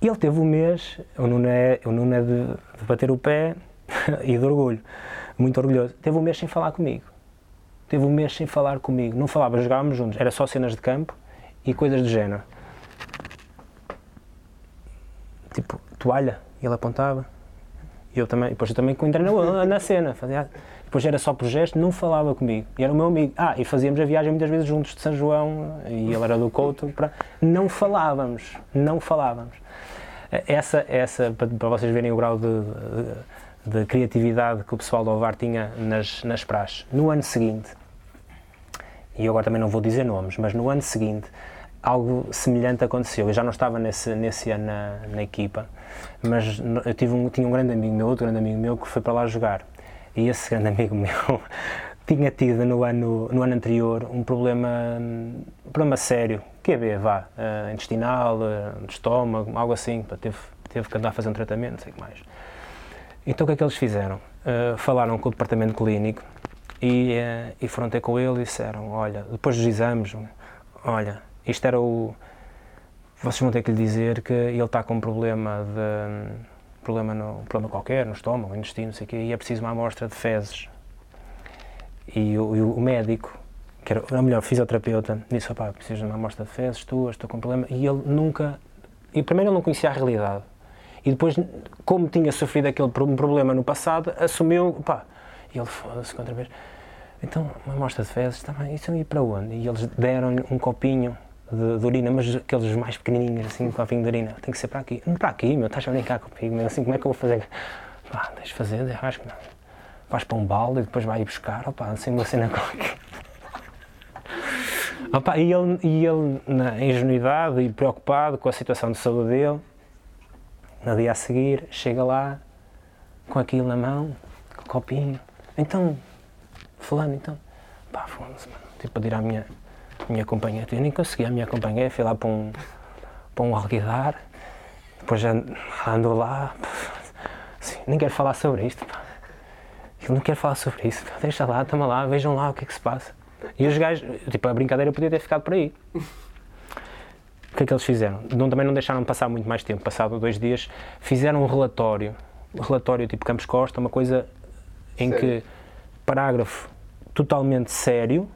ele teve um mês, o Nuno é, o Nuno é de, de bater o pé (laughs) e de orgulho muito orgulhoso. Teve um mês sem falar comigo. Teve um mês sem falar comigo. Não falava, jogávamos juntos. Era só cenas de campo e coisas do género. Tipo, toalha. Ele apontava. E eu também. Depois eu também entrei na, na cena. Fazia, depois era só por gesto, não falava comigo. E era o meu amigo. Ah, e fazíamos a viagem muitas vezes juntos de São João. E ele era do Couto. Para... Não falávamos. Não falávamos. Essa, essa para, para vocês verem o grau de, de de criatividade que o pessoal do Ovar tinha nas, nas praxes. No ano seguinte, e agora também não vou dizer nomes, mas no ano seguinte algo semelhante aconteceu. Eu já não estava nesse, nesse ano na, na equipa, mas eu tive um, tinha um grande amigo meu, outro grande amigo meu, que foi para lá jogar. E esse grande (laughs) amigo meu tinha tido no ano, no ano anterior um problema, um problema sério, QB, vá, uh, intestinal, uh, estômago, algo assim, teve, teve que andar a fazer um tratamento, não sei o que mais. Então o que é que eles fizeram? Uh, falaram com o departamento clínico e, e foram ter com ele e disseram, olha, depois dos exames, olha, isto era o... Vocês vão ter que lhe dizer que ele está com um problema de problema, no, problema qualquer, no estômago, no intestino, sei quê, e é preciso uma amostra de fezes. E o, e o médico, que era, ou melhor, fisioterapeuta, disse, opá, preciso de uma amostra de fezes tuas, estou com um problema, e ele nunca, e primeiro ele não conhecia a realidade, e depois, como tinha sofrido aquele problema no passado, assumiu, pá, e ele foda-se outra vez, então, uma amostra de fezes, tá bem, isso ia para onde? E eles deram um copinho de, de, urina, mas aqueles mais pequenininhos, assim, um copinho de urina, tem que ser para aqui. Não para aqui, meu, estás a brincar comigo, meu, assim, como é que eu vou fazer? Pá, deixa fazer, acho que não vais para um balde e depois vai buscar, opa, assim uma cena (laughs) qualquer. Opa, e ele, e ele, na ingenuidade e preocupado com a situação de saúde dele, no dia a seguir, chega lá com aquilo na mão, com o copinho. Então, fulano, então, pá, foda-se, tipo, a ir à minha, minha companhia. Eu nem consegui a minha companhia, fui lá para um, para um alguidar, depois ando lá, assim, nem quero falar sobre isto, pá. Eu não quero falar sobre isso. Deixa lá, toma lá, vejam lá o que é que se passa. E os gajos, tipo, a brincadeira podia ter ficado por aí. O que é que eles fizeram? Não, também não deixaram passar muito mais tempo, passado dois dias, fizeram um relatório, um relatório tipo Campos Costa, uma coisa em sério? que, parágrafo totalmente sério,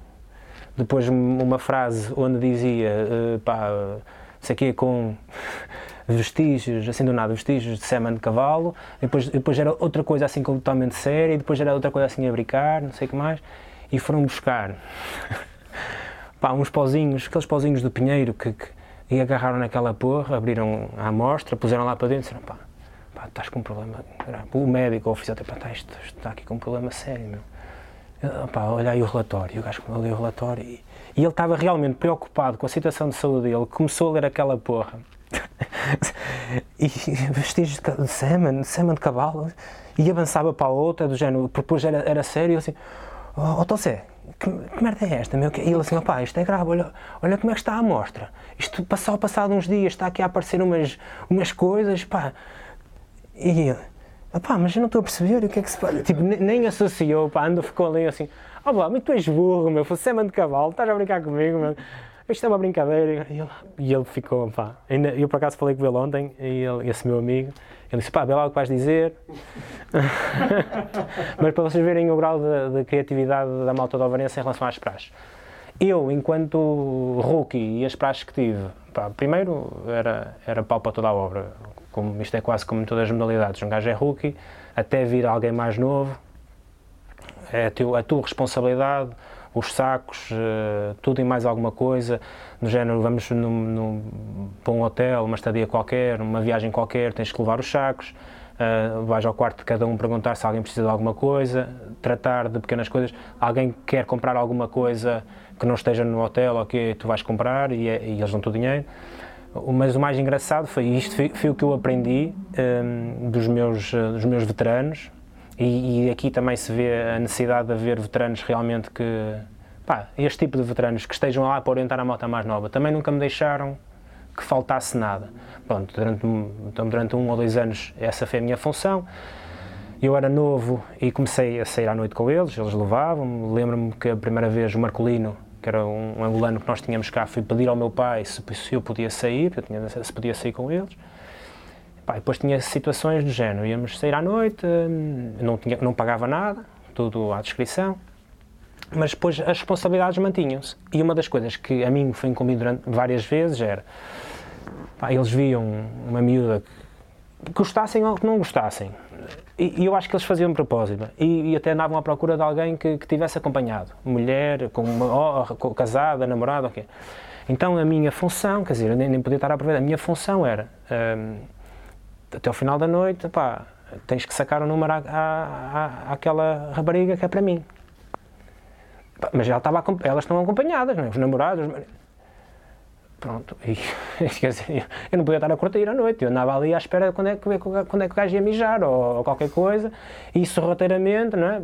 depois uma frase onde dizia, uh, pá, sei que com (laughs) vestígios, assim do nada, vestígios de sêmen de cavalo, depois, depois era outra coisa assim totalmente séria, e depois era outra coisa assim a brincar, não sei o que mais, e foram buscar (laughs) pá, uns pozinhos, aqueles pozinhos do Pinheiro que, que, e agarraram naquela porra, abriram a amostra, puseram lá para dentro e disseram, pá, pá, estás com um problema. O médico, o oficial, pá, tá, isto, está aqui com um problema sério, meu. Eu, pá, olha aí o relatório, o gajo leu o relatório e, e ele estava realmente preocupado com a situação de saúde dele, começou a ler aquela porra (laughs) e vestígios de semen, semen de cavalo, e avançava para a outra, do género, depois era, era sério, assim, oh, oh Zé, que, que, merda é esta, meu? E ele assim, opá, isto é grave, olha, olha como é que está a amostra. Isto só passado uns dias está aqui a aparecer umas, umas coisas, pá. E opá, mas eu não estou a perceber o que é que se passa. Tipo, nem associou, pá, ando, ficou ali assim, ó, oh, mas tu és burro, meu, fosse semen de cavalo, estás a brincar comigo, meu isto é uma brincadeira. E ele, e ele ficou, pá. Eu por acaso falei com ele ontem, e ele, esse meu amigo, ele disse, pá, vê lá o que vais dizer. (laughs) Mas para vocês verem o grau de, de criatividade da malta da Alvarense em relação às praxes. Eu, enquanto rookie e as praxes que tive, pá, primeiro era, era pau para toda a obra. Como, isto é quase como em todas as modalidades. Um gajo é rookie, até vir alguém mais novo, é a, teu, a tua responsabilidade os sacos, uh, tudo e mais alguma coisa, no género, vamos num, num, para um hotel, uma estadia qualquer, uma viagem qualquer, tens que levar os sacos, uh, vais ao quarto de cada um perguntar se alguém precisa de alguma coisa, tratar de pequenas coisas, alguém quer comprar alguma coisa que não esteja no hotel, ok, tu vais comprar e, é, e eles dão-te o dinheiro. Mas o mais engraçado foi isto, foi, foi o que eu aprendi um, ehm, dos, meus, uh, dos meus veteranos, e, e, aqui também se vê a necessidade de haver veteranos realmente que. Pá, este tipo de veteranos que estejam lá para orientar a moto mais nova. Também nunca me deixaram que faltasse nada. Pronto, durante, então, durante um ou dois anos essa foi a minha função. Eu era novo e comecei a sair à noite com eles, eles levavam-me. Lembro-me que a primeira vez o Marcolino, que era um, angolano que nós tínhamos cá, fui pedir ao meu pai se, se eu podia sair, eu tinha, se podia sair com eles. Pá, depois tinha situações do género, íamos sair à noite, hum, não, tinha, não pagava nada, tudo à descrição, mas depois as responsabilidades mantinham-se. E uma das coisas que a mim foi incumbido durante várias vezes era, pá, eles viam uma miúda que gostassem ou que não gostassem, e, e eu acho que eles faziam de propósito, e, e, até andavam à procura de alguém que, que tivesse acompanhado, mulher, com uma, com, casada, namorada, ok. Então a minha função, quer dizer, eu nem, nem podia estar a aproveitar, a minha função era... Hum, até ao final da noite, pá, tens que sacar o número à, à, àquela rapariga que é para mim. Mas ela estava, elas estão acompanhadas, não é? os namorados. Os... Pronto, (laughs) e, quer dizer, eu não podia estar a curtir à noite, eu andava ali à espera quando é que, quando é que o gajo ia mijar ou, ou qualquer coisa, e isso roteiramente, não é?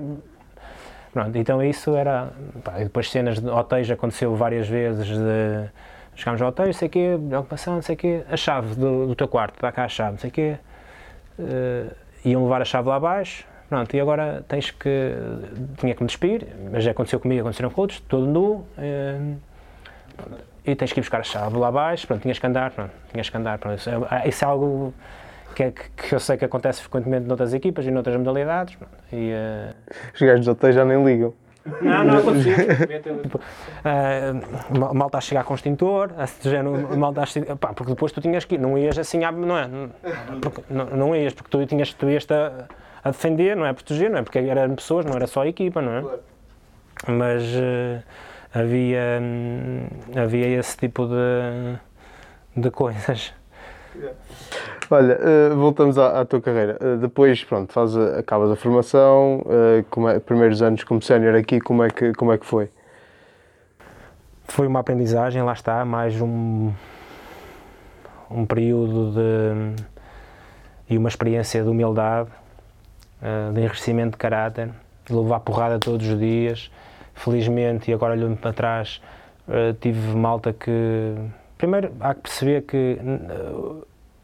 Pronto, então isso era. Pá, e depois cenas de hotéis aconteceu várias vezes de. Chegámos ao hotel, sei o quê, preocupação, não sei o quê, a chave do, do teu quarto, dá cá a chave, não sei o quê. Uh, iam levar a chave lá abaixo, pronto, e agora tens que. Tinha que me despir, mas já aconteceu comigo, aconteceram com outros, todo nu. Uh, e tens que ir buscar a chave lá abaixo, pronto, tinhas que andar, pronto, tinhas que andar, pronto, isso é, isso é algo que, é, que eu sei que acontece frequentemente noutras equipas e noutras modalidades. E, uh... Os gajos do hotel já nem ligam. Não, não acontecia. tipo, uh, mal está a chegar com o extintor, a género, mal está a chegar, pá, porque depois tu tinhas que ir, não ias assim, não é? Porque, não, não ias, porque tu tinhas, tu ias a, a defender, não é? A proteger, não é? Porque eram pessoas, não era só a equipa, não é? Mas uh, havia, hum, havia esse tipo de, de coisas. Olha, uh, voltamos à, à, tua carreira. Uh, depois, pronto, faz acabas a formação, uh, é, primeiros anos como sénior aqui, como é, que, como é que foi? Foi uma aprendizagem, lá está, mais um, um período de, e uma experiência de humildade, de enriquecimento de caráter, de levar porrada todos os dias. Felizmente, e agora olhando para trás, tive malta que. Primeiro, há que perceber que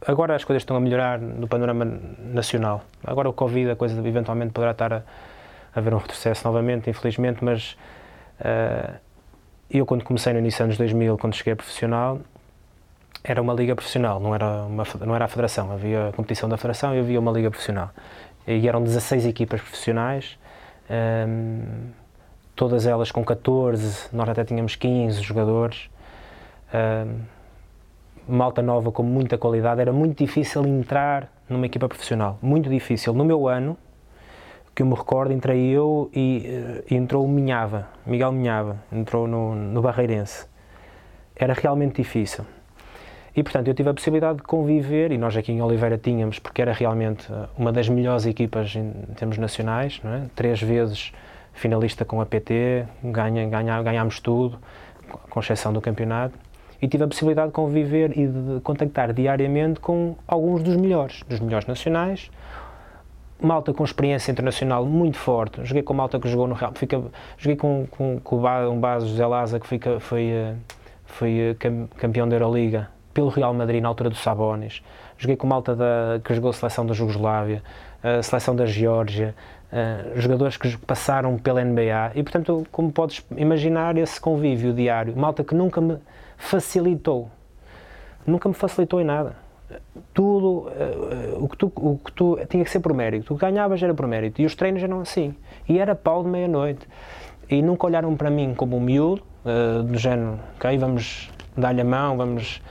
agora as coisas estão a melhorar no panorama nacional. Agora o Covid, a coisa eventualmente poderá estar a, a haver um retrocesso novamente, infelizmente, mas uh, eu quando comecei no início dos anos 2000, quando cheguei a profissional, era uma liga profissional, não era, uma, não era a federação, havia a competição da federação e havia uma liga profissional. E eram 16 equipas profissionais, um, ehm, todas elas com 14, nós até tínhamos 15 jogadores. Malta nova com muita qualidade, era muito difícil entrar numa equipa profissional. Muito difícil. No meu ano, que eu me recordo, entrei eu e, uh, entrou o Minhava, Miguel Minhava, entrou no, no Barreirense. Era realmente difícil. E, portanto, eu tive a possibilidade de conviver, e nós aqui em Oliveira tínhamos, porque era realmente eh, uma das melhores equipas em termos nacionais, é? três vezes finalista com a PT, ganha, ganha, ganhámos tudo, com exceção do campeonato e tive a possibilidade de conviver e de contactar diariamente com alguns dos melhores, dos melhores nacionais, malta com experiência internacional muito forte. Joguei com malta que jogou no Real, fica, joguei com, com, com um base José Laza que fica, foi, eh, foi eh, campeão da Euroliga pelo Real Madrid na altura do Sabonis. Joguei com malta da, que jogou a seleção da Jugoslávia, a seleção da Geórgia, jogadores que passaram pela NBA e, portanto, como podes imaginar, esse convívio diário, malta que nunca me facilitou. Nunca me facilitou em nada. Tudo, uh, o, que tu, o que tu tinha que ser por mérito. O que ganhavas era por mérito. E os treinos eram assim. E era pau de meia-noite. E nunca olharam para mim como um miúdo, uh, do género, ok, vamos dar-lhe a mão, vamos.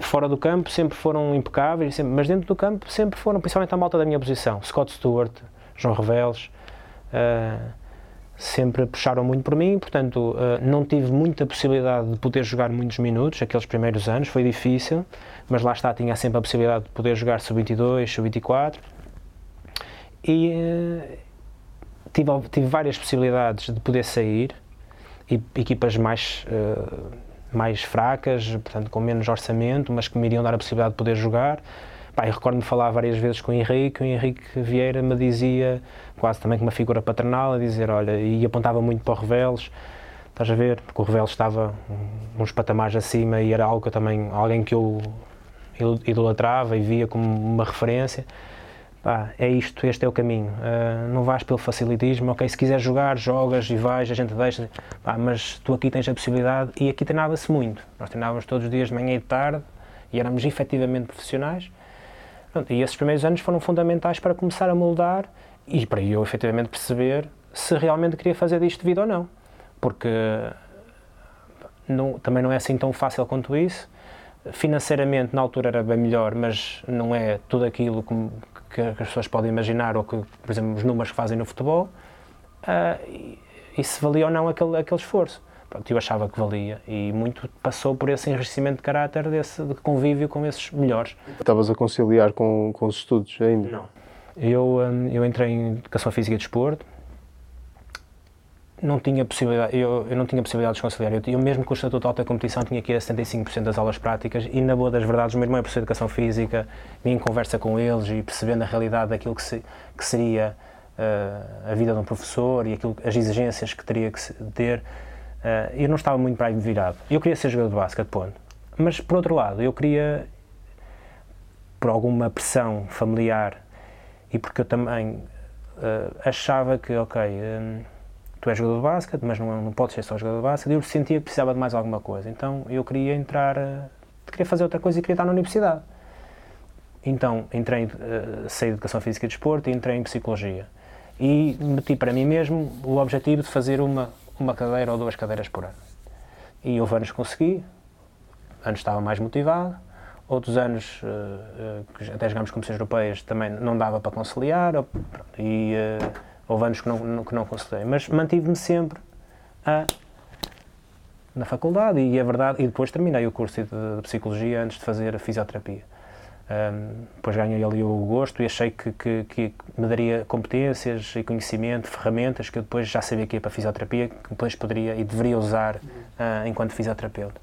Fora do campo sempre foram impecáveis, sempre, mas dentro do campo sempre foram, principalmente a malta da minha posição. Scott Stewart, João Reveles. Uh, sempre puxaram muito por mim, portanto eh, não tive muita possibilidade de poder jogar muitos minutos, aqueles primeiros anos, foi difícil, mas lá está, tinha sempre a possibilidade de poder jogar sub-22, sub-24 e uh, tive, tive várias possibilidades de poder sair e equipas mais, uh, mais fracas, portanto com menos orçamento, mas que me iriam dar a possibilidade de poder jogar Pá, eu recordo-me falar várias vezes com o Henrique, o Henrique Vieira me dizia, quase também com uma figura paternal, a dizer, olha, e apontava muito para o Reveles, estás a ver, porque o Reveles estava uns patamares acima e era algo que eu também, alguém que eu idolatrava e via como uma referência. Pá, é isto, este é o caminho. Uh, não vais pelo facilitismo, ok, se quiseres jogar, jogas e vais, a gente deixa, pá, mas tu aqui tens a possibilidade e aqui treinava-se muito. Nós treinávamos todos os dias de manhã e de tarde e éramos efetivamente profissionais Pronto, e esses primeiros anos foram fundamentais para começar a moldar e para eu efetivamente perceber se realmente queria fazer disto vida ou não. Porque não, também não é assim tão fácil quanto isso. Financeiramente, na altura era bem melhor, mas não é tudo aquilo que, que as pessoas podem imaginar ou que, por exemplo, os números que fazem no futebol. Uh, e, e se valia ou não aquele, aquele esforço pronto, eu achava que valia e muito passou por esse enriquecimento de caráter, desse de convívio com esses melhores. Estavas a conciliar com, com os estudos ainda? Não. Eu, hum, eu entrei em Educação Física e Desporto, não tinha possibilidade, eu, eu não tinha possibilidade de conciliar. Eu, eu mesmo com o Estatuto de Alta Competição tinha que ir a 75% das aulas práticas e na boa das verdades o meu irmão é professor de Educação Física, vinha em conversa com eles e percebendo a realidade daquilo que, se, que seria uh, a vida de um professor e aquilo, as exigências que teria que ter, uh, eu não estava muito para aí virado. Eu queria ser jogador de basquete, ponto. Mas, por outro lado, eu queria, por alguma pressão familiar e porque eu também uh, achava que, ok, um, tu és jogador de basquete, mas não, não podes ser só jogador de basquete, eu sentia que precisava de mais alguma coisa. Então, eu queria entrar, queria fazer outra coisa e queria estar na universidade. Então, entrei, uh, saí de Educação Física e Desporto e entrei em Psicologia e meti para mim mesmo o objetivo de fazer uma, uma cadeira ou duas cadeiras por ano. E houve anos que consegui, anos estava mais motivado, outros anos, uh, que até jogámos competições europeias, também não dava para conciliar, e uh, houve anos que não, que não conciliei, mas mantive-me sempre a, na faculdade e é verdade, e depois terminei o curso de, de Psicologia antes de fazer a fisioterapia. Depois ganhei ali o gosto e achei que, que, que, me daria competências e conhecimento, ferramentas que eu depois já sabia que ia para a fisioterapia, que depois poderia e deveria usar uh, enquanto fisioterapeuta.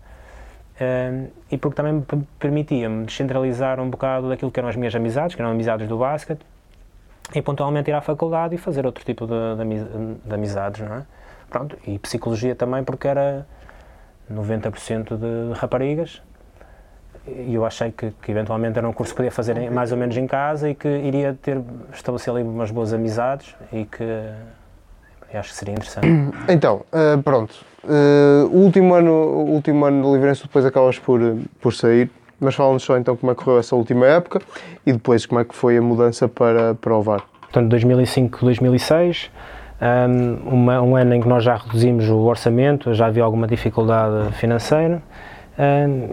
E porque também me permitia-me descentralizar um bocado daquilo que eram as minhas amizades, que eram amizades do basquete, e pontualmente ir à faculdade e fazer outro tipo de, de, de amizades, não é? Pronto, e psicologia também porque era 90% de raparigas, e eu achei que, que, eventualmente era um curso que podia fazer em, mais ou menos em casa e que iria ter estabelecer ali umas boas amizades e que acho que seria interessante. (clears throat) Então, uh, pronto. Uh, o último ano, o último ano de Livrenço depois acabas por, por sair, mas fala-nos só então como é que correu essa última época e depois como é que foi a mudança para, para o VAR. Portanto, 2005, 2006, um, uma, um ano em que nós já reduzimos o orçamento, já havia alguma dificuldade financeira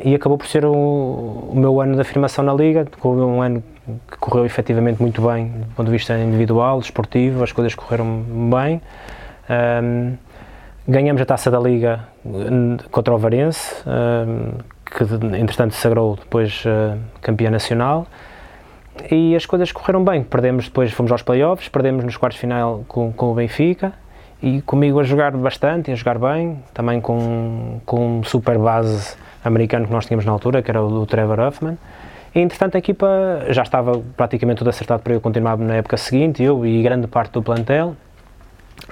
e acabou por ser o, o, meu ano de afirmação na Liga, um ano que correu efetivamente muito bem do ponto de vista individual, desportivo, as coisas correram bem. Um, ganhamos a taça da Liga contra o Varense, um, que entretanto sagrou depois uh, campeã nacional. E as coisas correram bem. Perdemos depois, fomos aos playoffs, perdemos nos quartos de final com, com o Benfica e comigo a jogar bastante, a jogar bem, também com, com super base americano que nós tínhamos na altura, que era o do Trevor Huffman. E, entretanto, a equipa já estava praticamente tudo acertado para eu continuar na época seguinte, eu e grande parte do plantel.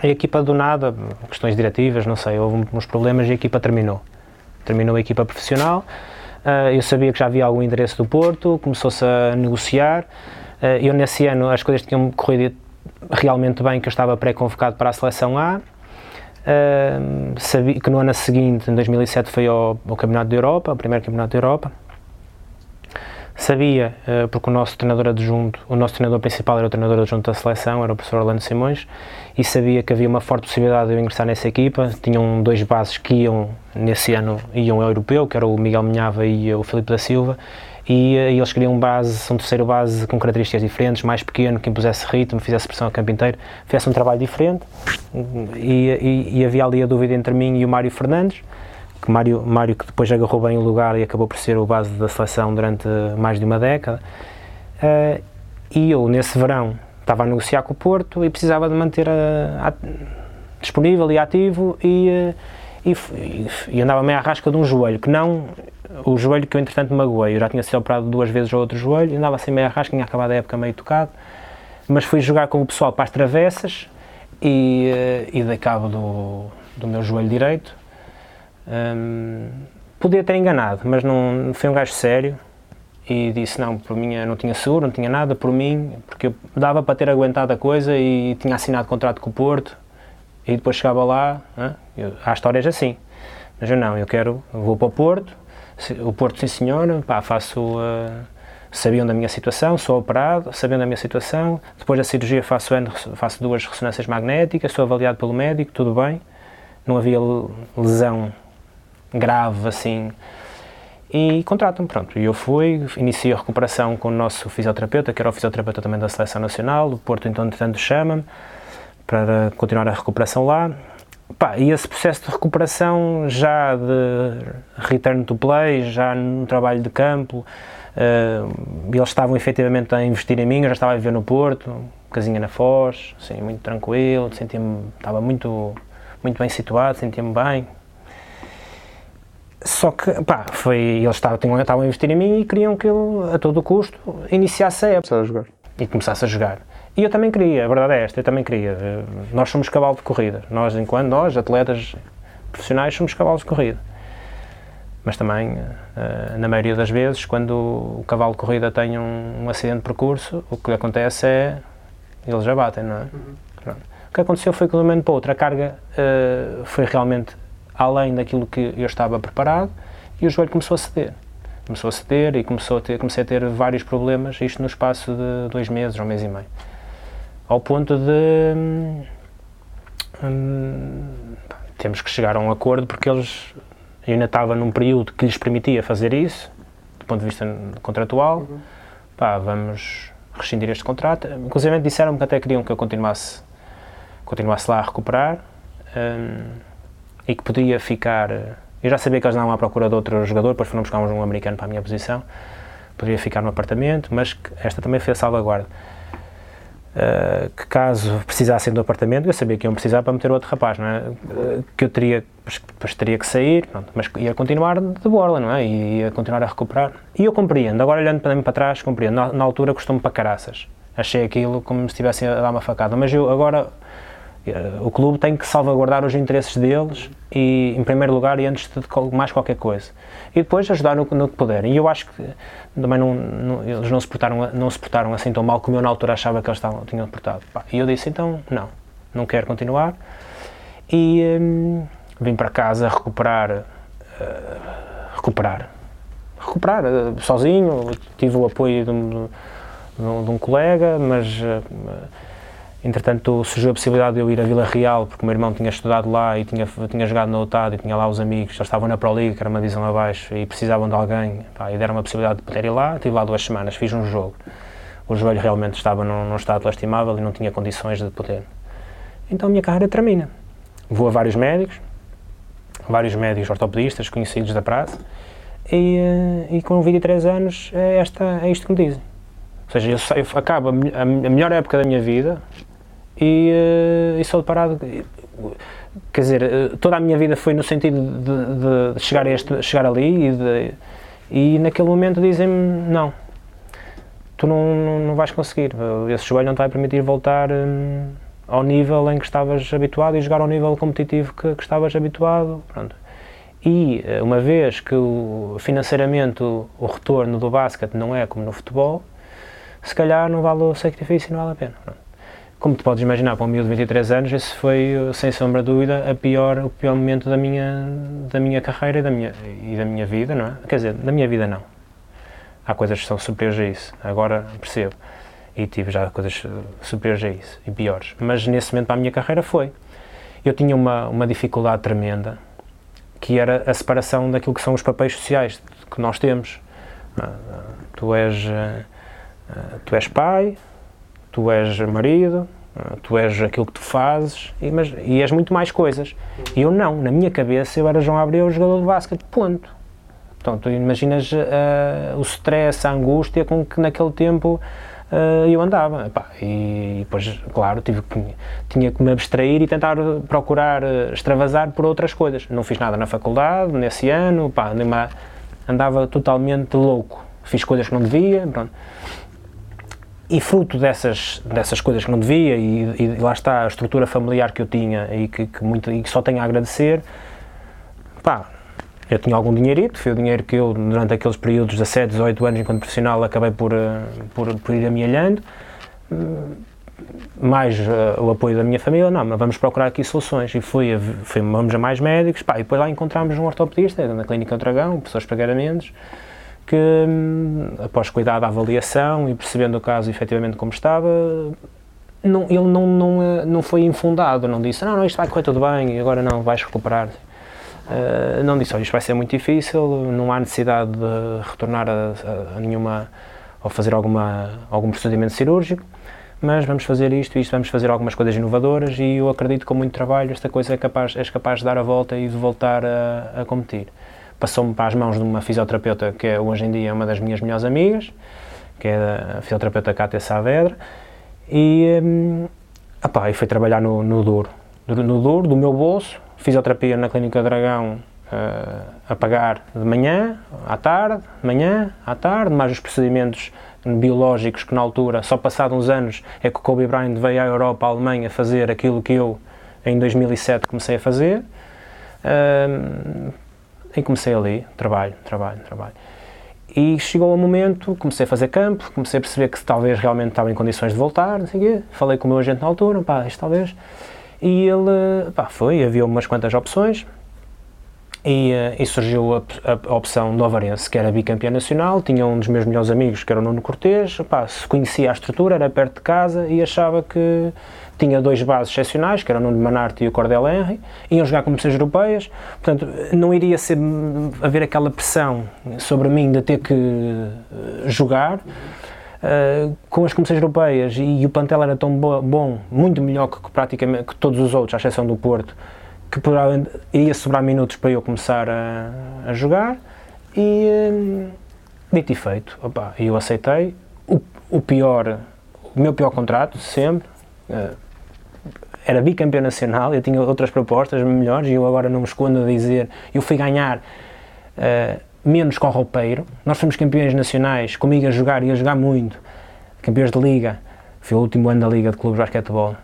A equipa do nada, questões diretivas, não sei, houve uns problemas e a equipa terminou. Terminou a equipa profissional. Ah, eu sabia que já havia algum interesse do Porto, começou-se a negociar. Ah, eu, nesse ano, as coisas tinham corrido realmente bem, que eu estava pré-convocado para a seleção A Sabia que no ano seguinte, em 2007, foi ao, ao Campeonato da Europa, o primeiro Campeonato da Europa. Sabia, uh, porque o nosso treinador adjunto, o nosso treinador principal era o treinador adjunto da seleção, era o professor Orlando Simões, e sabia que havia uma forte possibilidade de eu ingressar nessa equipa. Tinham dois bases que iam, nesse ano, iam ao europeu, que era o Miguel Minhava e o Filipe da Silva, e, e, eles queriam um base, um terceiro base com características diferentes, mais pequeno, que impusesse ritmo, fizesse pressão a campo inteiro, fizesse um trabalho diferente e, e, e, havia ali a dúvida entre mim e o Mário Fernandes, que Mário, Mário que depois agarrou bem o lugar e acabou por ser o base da seleção durante mais de uma década. Uh, e eu, nesse verão, estava a negociar com o Porto e precisava de manter a, a, disponível e ativo e, e, e andava meio à rasca de um joelho, que não o joelho que eu entretanto magoei. Eu já tinha sido operado duas vezes ao outro joelho, andava assim meio à rasca, tinha acabado a época meio tocado, mas fui jogar com o pessoal para as travessas e, eh, e dei cabo do, do meu joelho direito. Um, podia ter enganado, mas não foi um gajo sério e disse não, por mim não tinha seguro, não tinha nada por mim, porque eu dava para ter aguentado a coisa e tinha assinado contrato com o Porto e depois chegava lá, eu, há histórias assim, mas eu não, eu quero, vou para o Porto, o Porto sim senhor, pá, faço, uh, sabiam da minha situação, sou operado, sabiam da minha situação, depois da cirurgia faço, faço duas ressonâncias magnéticas, sou avaliado pelo médico, tudo bem, não havia lesão grave assim, e contratam-me, pronto. E eu fui, iniciei a recuperação com o nosso fisioterapeuta, que era o fisioterapeuta também da Seleção Nacional, o Porto então, entretanto, chama-me para continuar a recuperação lá. Pá, e esse processo de recuperação já de return to play, já no trabalho de campo, uh, eles estavam efetivamente a investir em mim, eu já estava a viver no Porto, casinha na Foz, assim, muito tranquilo, sentia-me, estava muito, muito bem situado, sentia-me bem, só que, pá, foi, eles estavam, tinham, estavam a investir em mim e queriam que eu, a todo custo, iniciasse a época. a jogar. E começasse a jogar. E eu também queria, a verdade é esta, eu também queria. Nós somos cavalo de corrida. Nós, enquanto nós, atletas profissionais, somos cavalos de corrida. Mas também, eh, na maioria das vezes, quando o cavalo de corrida tem um, um acidente de percurso, o que lhe acontece é eles já batem, não é? Uhum. O que aconteceu foi que de um momento para outro a carga uh, foi realmente além daquilo que eu estava preparado e o joelho começou a ceder. Começou a ceder e começou a ter, comecei a ter vários problemas, isto no espaço de dois meses um mês e meio. Ao ponto de. Hum, hum, temos que chegar a um acordo porque eles. Eu ainda estava num período que lhes permitia fazer isso, do ponto de vista contratual. Uhum. Pá, vamos rescindir este contrato. Inclusive disseram-me que até queriam que eu continuasse, continuasse lá a recuperar um, e que podia ficar. Eu já sabia que eles não à procura de outro jogador, depois foram buscar um americano para a minha posição. Poderia ficar no apartamento, mas esta também foi a salvaguarda. Uh, que caso precisassem do apartamento, eu sabia que iam precisar para meter outro rapaz, não é? Uh, que eu teria, teria que sair, pronto, mas ia continuar de borla, não é? E ia continuar a recuperar. E eu compreendo, agora olhando para, para trás, compreendo. Na, na altura custou-me para caraças. Achei aquilo como se estivessem a dar uma facada, mas eu agora o clube tem que salvaguardar os interesses deles e em primeiro lugar e antes de mais qualquer coisa e depois ajudar no, no que puderem. E eu acho que também não, não, eles não se portaram não se portaram assim tão mal como eu na altura achava que eles estavam, tinham portado. E eu disse então não não quero continuar. E hum, vim para casa recuperar uh, recuperar recuperar uh, sozinho. Tive o apoio de um, de um, de um colega mas uh, Entretanto, surgiu a possibilidade de eu ir a Vila Real, porque o meu irmão tinha estudado lá e tinha, tinha jogado no OTAD e tinha lá os amigos, eles estavam na Pro League, que era uma divisão abaixo, e precisavam de alguém, pá, e deram a possibilidade de poder ir lá. Estive lá duas semanas, fiz um jogo. O joelho realmente estava num, num estado lastimável e não tinha condições de poder. Então a minha carreira termina. Vou a vários médicos, vários médicos ortopedistas conhecidos da praça, e, eh, e com 23 anos é, esta, é isto que me dizem. Ou seja, eu, eu acabo a, a melhor época da minha vida, e, uh, e sou deparado. Quer dizer, eh, toda a minha vida foi no sentido de, de chegar, a este, chegar ali e, de, e naquele momento dizem-me: não, tu não, não, vais conseguir, esse joelho não te vai permitir voltar hum, ao nível em que estavas habituado e jogar ao nível competitivo que, que estavas habituado. Pronto. E uma vez que o, financeiramente o, o, retorno do basquete não é como no futebol, se calhar não vale o sacrifício e não vale a pena. Pronto como te podes imaginar, para um miúdo de 23 anos, esse foi, sem sombra de dúvida, a pior, o pior momento da minha, da minha carreira e da minha, e da minha vida, não é? Quer dizer, da minha vida não. Há coisas que são superiores a isso, agora percebo. E tive já coisas superiores a isso, e piores. Mas nesse momento para a minha carreira foi. Eu tinha uma, uma dificuldade tremenda, que era a separação daquilo que são os papéis sociais que nós temos. Ah, tu és, ah, tu és pai, tu és marido, ah, tu és aquilo que tu fazes, e, mas, e és muito mais coisas. E eu não, na minha cabeça eu era João Abreu, jogador de basquete, ponto. Então, tu imaginas uh, o stress, a angústia com que naquele tempo uh, eu andava. Epá, e, depois, claro, tive que, tinha que me abstrair e tentar procurar uh, extravasar por outras coisas. Não fiz nada na faculdade, nesse ano, andava totalmente louco. Fiz coisas que não devia, pronto e fruto dessas, dessas coisas que não devia, e, e, lá está a estrutura familiar que eu tinha e que, que, muito, e que só tenho a agradecer, pá, eu tinha algum dinheirito, foi o dinheiro que eu, durante aqueles períodos de 17, 18 anos enquanto profissional, acabei por, eh, por, por ir amealhando, mais uh, o apoio da minha família, não, mas vamos procurar aqui soluções. E fui, fui vamos a mais médicos, pá, e depois lá encontramos um ortopedista na Clínica Dragão, pessoas pagamentos, que, hum, após cuidar da avaliação e percebendo o caso efetivamente como estava, não, ele não, não, eh, não foi infundado, não disse, não, não, isto vai correr tudo bem, agora não, vais recuperar. Uh, não disse, olha, isto vai ser muito difícil, não há necessidade de retornar a, a, nenhuma, ou fazer alguma, algum procedimento cirúrgico, mas vamos fazer isto e isto, vamos fazer algumas coisas inovadoras e eu acredito que com muito trabalho esta coisa é capaz, és capaz de dar a volta e de voltar a, a competir passou-me para as mãos de uma fisioterapeuta que é, hoje em dia é uma das minhas melhores amigas, que é a fisioterapeuta Cátia Saavedra, e, opá, e fui trabalhar no, no Douro, no Douro, do meu bolso, fisioterapia na Clínica Dragão uh, a pagar de manhã, à tarde, de manhã, à tarde, mais os procedimentos biológicos que na altura, só passado uns anos, é que o Kobe Bryant veio à Europa, à Alemanha, fazer aquilo que eu em 2007 comecei a fazer. Um, e comecei ali, trabalho, trabalho, trabalho. E chegou o momento, comecei a fazer campo, comecei a perceber que talvez realmente estava em condições de voltar, não sei o quê. Falei com o meu agente na altura, pá, isto talvez. E ele, pá, foi, havia umas quantas opções. E, uh, e surgiu a, a, opção do Avarense, que era bicampeão nacional, tinha um dos meus melhores amigos, que era o Nuno Cortês, pá, conhecia a estrutura, era perto de casa e achava que tinha dois bases excepcionais, que eram o Nuno Manarte e o Cordel Henry, iam jogar competições europeias, portanto, não iria ser, haver aquela pressão sobre mim de ter que eh, jogar. Uh, com as competições europeias e, e, o plantel era tão bo bom, muito melhor que, que, praticamente que todos os outros, à exceção do Porto, que iria sobrar minutos para eu começar a, a jogar. E uh, dito e feito, opa, eu aceitei. O, o pior, o meu pior contrato sempre, uh, era bicampeão nacional, eu tinha outras propostas melhores e eu agora não me escondo a dizer, eu fui ganhar uh, menos com roupeiro, nós fomos campeões nacionais, comigo a jogar e a jogar muito, campeões de liga, foi o último ano da liga de clubes de basquetebol,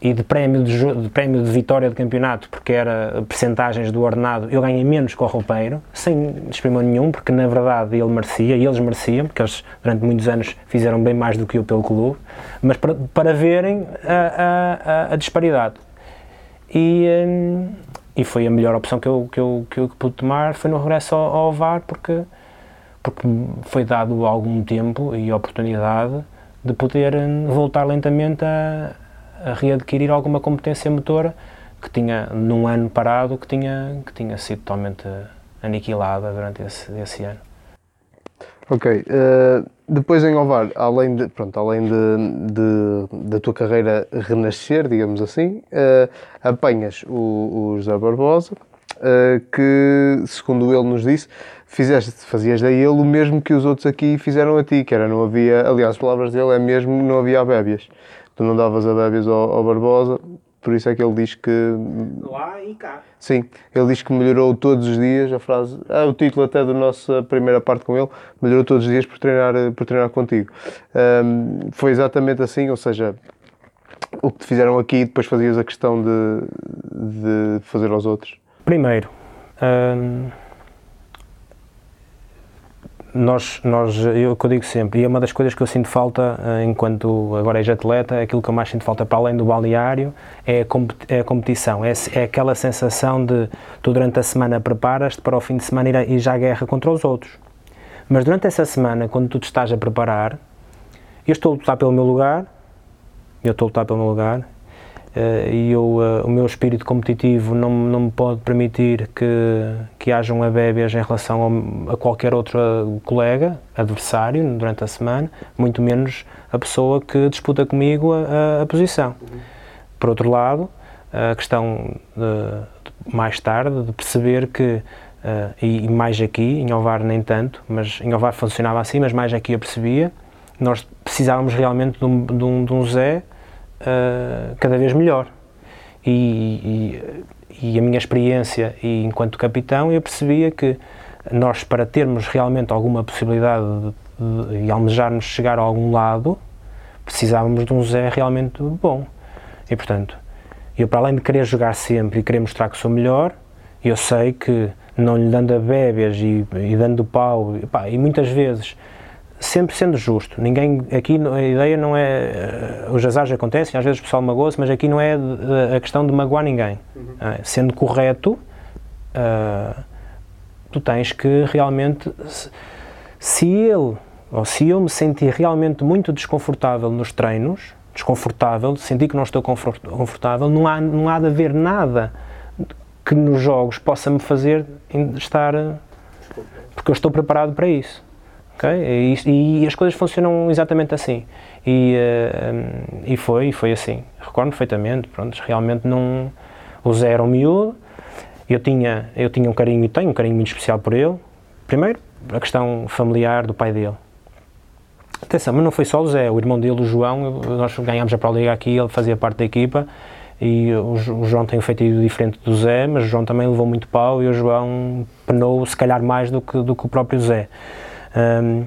e de prémio de, de, prémio de vitória de campeonato, porque era percentagens do ordenado, eu ganhei menos que o roupeiro, sem desprimor nenhum, porque na verdade ele merecia, e eles mereciam, porque eles durante muitos anos fizeram bem mais do que eu pelo clube, mas para, para verem a, a, a disparidade. E, hum, e foi a melhor opção que eu, que eu, que eu pude tomar, foi no regresso ao, ao VAR, porque, porque foi dado algum tempo e oportunidade de poder hum, voltar lentamente a a readquirir alguma competência motora que tinha, num ano parado, que tinha, que tinha sido totalmente aniquilada durante esse, esse ano. Ok. Uh, depois em Ovar, além, de, pronto, além de, de, da tua carreira renascer, digamos assim, uh, apanhas o, o José Barbosa, uh, que, segundo ele nos disse, fizeste, fazias a ele o mesmo que os outros aqui fizeram a ti, que era não havia, aliás, as palavras dele é mesmo não havia bébias tu não davas a bébias ao, ao, Barbosa, por isso é que ele diz que. Lá e cá. Sim, ele diz que melhorou todos os dias, a frase. Ah, o título até da nossa primeira parte com ele, melhorou todos os dias por treinar, por treinar contigo. Um, foi exatamente assim, ou seja, o que te fizeram aqui depois fazias a questão de, de fazer aos outros? Primeiro. Um nós, nós, eu, eu digo sempre, e é uma das coisas que eu sinto falta eh, enquanto agora és atleta, é aquilo que eu mais sinto falta para além do balneário é a, é a competição, é, é, aquela sensação de tu durante a semana preparas-te para o fim de semana ir, ir já à guerra contra os outros. Mas durante essa semana, quando tu te estás a preparar, eu estou a lutar pelo meu lugar, eu estou a lutar pelo meu lugar, e eu, uh, o meu espírito competitivo não, não me pode permitir que, que hajam abébias em relação a, a, qualquer outro colega, adversário, durante a semana, muito menos a pessoa que disputa comigo a, a, posição. Por outro lado, a questão de, mais tarde de perceber que, uh, e, e, mais aqui, em Ovar nem tanto, mas em Ovar funcionava assim, mas mais aqui eu percebia, nós precisávamos realmente de um, de um, de um Zé uh, cada vez melhor. E, e, e, a minha experiência e enquanto capitão, eu percebia que nós, para termos realmente alguma possibilidade de, de, de almejarmos chegar a algum lado, precisávamos de um Zé realmente bom. E, portanto, eu, para além de querer jogar sempre e querer mostrar que sou melhor, eu sei que não lhe dando a bébias e, e dando pau, e, pá, e muitas vezes sempre sendo justo. Ninguém aqui a ideia não é eh, os azares acontecem, às vezes o pessoal magoa-se, mas aqui não é a questão de magoar ninguém. Uhum. É, sendo correto, uh, tu tens que realmente se ele ou se eu me sentir realmente muito desconfortável nos treinos, desconfortável, sentir que não estou confortável, não há não há de haver nada que nos jogos possa me fazer estar porque eu estou preparado para isso. E, e, as coisas funcionam exatamente assim. E, uh, e foi, foi assim. Recordo perfeitamente, pronto, realmente não... O Zé era um miúdo, eu tinha, eu tinha um carinho, e tenho um carinho muito especial por ele. Primeiro, a questão familiar do pai dele. Atenção, mas não foi só o Zé, o irmão dele, o João, nós ganhámos a Pro Liga aqui, ele fazia parte da equipa, e o, João tem um feitiço diferente do Zé, mas o João também levou muito pau e o João penou se calhar mais do que, do que o próprio Zé. Um,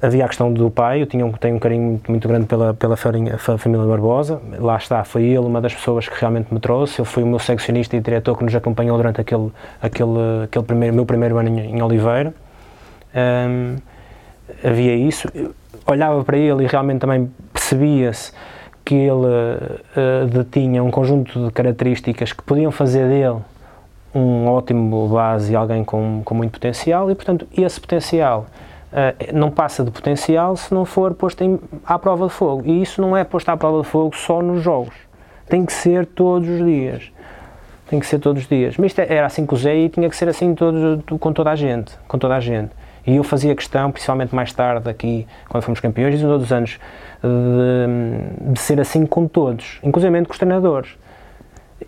havia a questão do pai, eu tinha, tenho um carinho muito, muito grande pela, pela família Barbosa, lá está, foi ele uma das pessoas que realmente me trouxe, ele foi o meu seccionista e diretor que nos acompanhou durante aquele, aquele, aquele primeiro, meu primeiro ano em, em Oliveira. Um, havia isso, eu olhava para ele e realmente também percebia-se que ele uh, detinha um conjunto de características que podiam fazer dele um ótimo base e alguém com, com muito potencial e, portanto, esse potencial não passa de potencial se não for posto em, à prova de fogo. E isso não é posto à prova de fogo só nos jogos. Tem que ser todos os dias. Tem que ser todos os dias. Mas isto era assim o Zé e tinha que ser assim todo, com toda a gente. Com toda a gente. E eu fazia questão, principalmente mais tarde aqui, quando fomos campeões, e todos os anos, de, de, ser assim com todos, inclusive com os treinadores.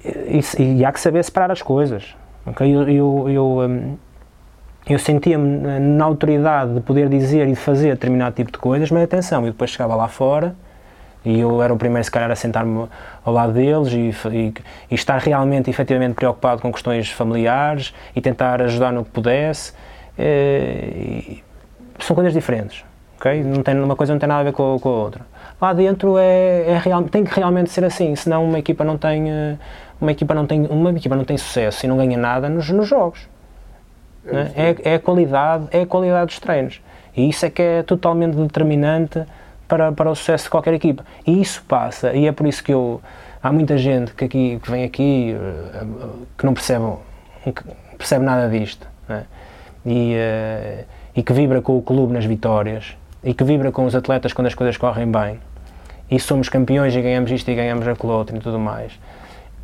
E, e, há que saber separar as coisas. Okay? Eu, eu, eu, hum, eu sentia-me na autoridade de poder dizer e de fazer determinado tipo de coisas, mas atenção, eu depois chegava lá fora e eu era o primeiro, se calhar, a sentar-me ao lado deles e, e, e, estar realmente, efetivamente preocupado com questões familiares e tentar ajudar no que pudesse. E, são coisas diferentes, ok? Não tem, uma coisa não tem nada a ver com, com a outra. Lá dentro é, é real, tem que realmente ser assim, senão uma equipa não tem, eh, uma equipa não tem, uma equipa não tem sucesso e não ganha nada nos, nos jogos. Né? É, é, a qualidade, é a qualidade dos treinos. E isso é que é totalmente determinante para, para o sucesso de qualquer equipa. E isso passa, e é por isso que eu. Há muita gente que, aqui, que vem aqui eh, que não percebe, que percebe nada disto. Né? E, uh, e que vibra com o clube nas vitórias e que vibra com os atletas quando as coisas correm bem. E somos campeões e ganhamos isto e ganhamos aquilo outro e tudo mais.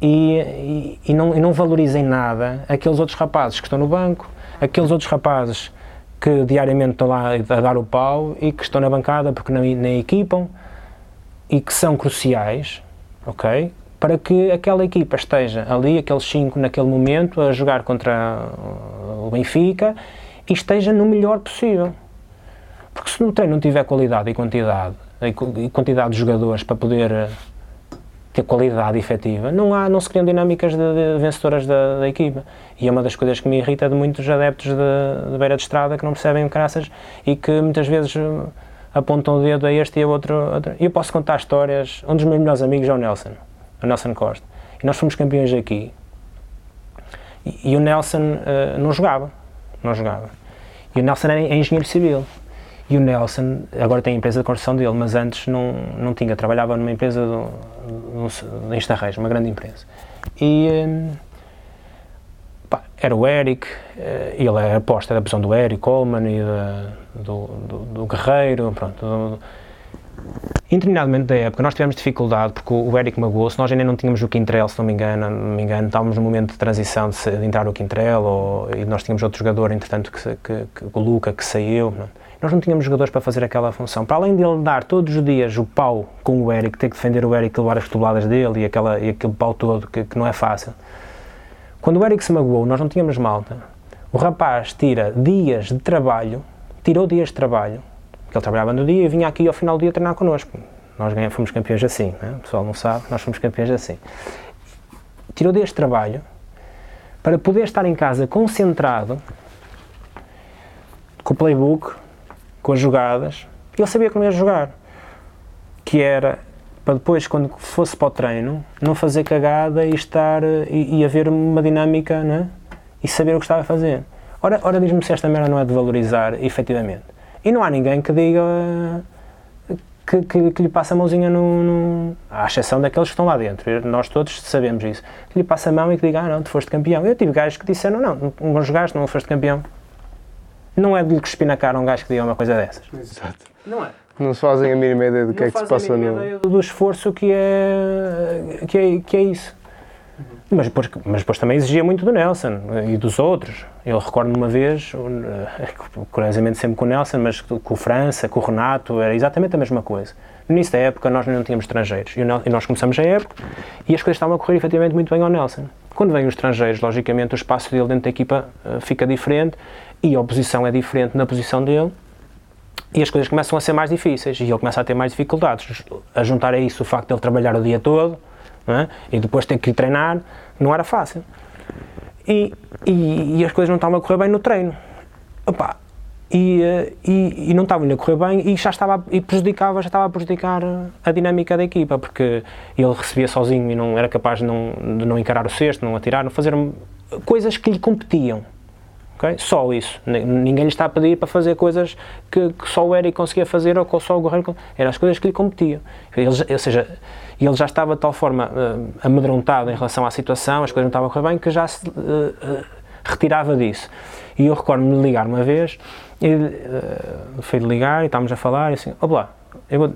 E, e, e, não, e não valorizem nada aqueles outros rapazes que estão no banco, aqueles outros rapazes que diariamente estão lá a dar o pau e que estão na bancada porque não, nem equipam e que são cruciais, ok? Para que aquela equipa esteja ali, aqueles cinco naquele momento, a jogar contra o Benfica e esteja no melhor possível. Porque se no treino não tiver qualidade e quantidade, e quantidade de jogadores para poder eh, ter qualidade efetiva, não, há, não se criam dinâmicas de, de vencedoras da, da, equipa. E é uma das coisas que me irrita de muitos adeptos de, de beira de estrada que não percebem graças e que muitas vezes eh, apontam o dedo a este e a outro. E eu posso contar histórias. Um dos meus melhores amigos é o Nelson, o Nelson Costa. E nós fomos campeões aqui. E, e o Nelson uh, não jogava. Não jogava. E o Nelson era engenheiro civil. E o Nelson, agora tem a empresa de construção dele, mas antes não, não tinha, trabalhava numa empresa em Estarrejo, uma grande empresa. E hum, pá, era o Eric, eh, ele era aposta da posição do Eric Coleman e do, do, do, Guerreiro, pronto. Do, Indeterminadamente da época, nós tivemos dificuldade porque o Eric magoou-se, nós ainda não tínhamos o Quintrell, se não me engano, não me engano estávamos no momento de transição de, de entrar o Quintrell ou, e nós tínhamos outro jogador, entretanto, que, que, que o Luca, que saiu. Não? Nós não tínhamos jogadores para fazer aquela função. Para além dele dar todos os dias o pau com o Eric, ter que defender o Eric, levar as cotoveladas dele e, aquela, e aquele pau todo, que, que não é fácil. Quando o Eric se magoou, nós não tínhamos malta. O rapaz tira dias de trabalho, tirou dias de trabalho, que ele trabalhava no dia e vinha aqui ao final do dia treinar connosco. Nós ganhamos, fomos campeões assim, né? o pessoal não sabe, nós fomos campeões assim. Tirou dias de trabalho para poder estar em casa concentrado com o playbook, com as jogadas, ele sabia como ia jogar. Que era para depois, quando fosse para o treino, não fazer cagada e estar e, e haver uma dinâmica né? e saber o que estava a fazer. Ora, ora diz-me se esta merda não é de valorizar efetivamente. E não há ninguém que diga que, que, que lhe passe a mãozinha no, no, à exceção daqueles que estão lá dentro. Nós todos sabemos isso. Que lhe passe a mão e que diga, ah não, tu foste campeão. Eu tive gajos que disseram, não, não, não jogaste, não foste campeão. Não é de lhe cuspir na cara um gajo que diga uma coisa dessas. Exato. Não é? Não se fazem a mínima ideia do que é que se passa no. do esforço que é, que é, que é isso. Uhum. Mas, depois, mas depois também exigia muito do Nelson e dos outros. Eu recordo uma vez, (laughs) curiosamente sempre com o Nelson, mas com o França, com o Renato, era exatamente a mesma coisa. No início da época nós não tínhamos estrangeiros e nós começamos a época e as coisas estavam a correr efetivamente muito bem ao Nelson. Quando vêm os estrangeiros, logicamente o espaço dele dentro da equipa eh, fica diferente e a oposição é diferente na posição dele e as coisas começam a ser mais difíceis e ele começa a ter mais dificuldades. A juntar a isso o facto de ele trabalhar o dia todo é? e depois ter que ir treinar, não era fácil. E, e, e, as coisas não estavam a correr bem no treino. Opa, e, eh, e, e, não estava a correr bem e já estava e prejudicava, já estava a prejudicar a dinâmica da equipa, porque ele recebia sozinho e não era capaz de não, de não encarar o cesto, não atirar, não fazer coisas que lhe competiam. Okay? Só isso. Ninguém lhe está a pedir para fazer coisas que, que só o Eric conseguia fazer ou que só o Guerreiro. Eram as coisas que lhe competiam. Ele, ou seja, ele já estava de tal forma uh, amedrontado em relação à situação, as coisas não estavam a correr bem, que já se uh, uh, retirava disso. E eu recordo-me de ligar uma vez, e, uh, foi de ligar e estávamos a falar, e assim, ó eu vou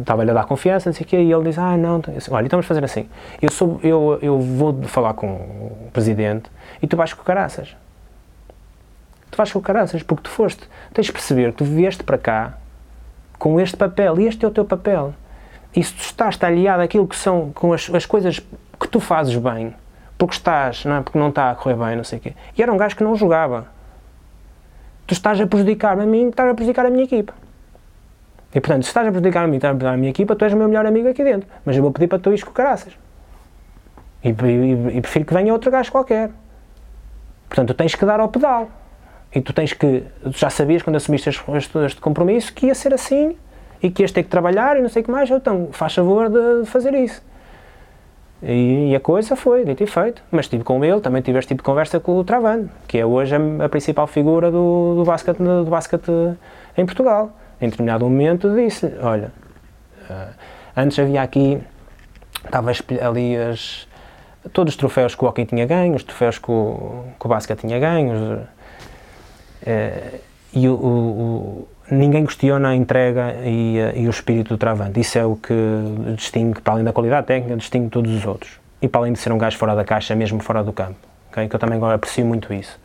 estava-lhe a dar confiança, não sei o quê, e ele diz, ah, não, assim, olha, estamos a fazer assim, eu, sou, eu, eu vou falar com o presidente e tu vais com caraças. Tu vais com caraças, porque tu foste. Tens de perceber que tu vieste para cá com este papel, e este é o teu papel. E se tu estás aliado àquilo que são, com as, as coisas que tu fazes bem, porque estás, não é? Porque não está a correr bem, não sei o quê. E era um gajo que não jogava. Tu estás a prejudicar-me a mim, estás a prejudicar a minha equipa. E portanto, se estás a prejudicar a mim, estás a prejudicar a minha equipa, tu és o meu melhor amigo aqui dentro. Mas eu vou pedir para tu ires com caraças. E, e, e prefiro que venha outro gajo qualquer. Portanto, tu tens que dar ao pedal. E tu tens que. Já sabias quando assumiste este, este, compromisso que ia ser assim e que ias ter que trabalhar e não sei o que mais. Então, faz favor de fazer isso. E, e, a coisa foi, dito e feito. Mas estive com ele, também tive este tipo de conversa com o Travano, que é hoje a, a principal figura do, do, basquete, do basquete em Portugal. Em determinado momento disse olha, uh, antes havia aqui, estava ali as, todos os troféus que o hockey tinha ganho, os troféus que o, que o basquete tinha ganho, uh, e o, o, ninguém questiona a entrega e, eh, e, o espírito do travante. Isso é o que distingue, para além da qualidade técnica, distingue todos os outros. E para além de ser um gajo fora da caixa, mesmo fora do campo. Okay? Que eu também aprecio muito isso.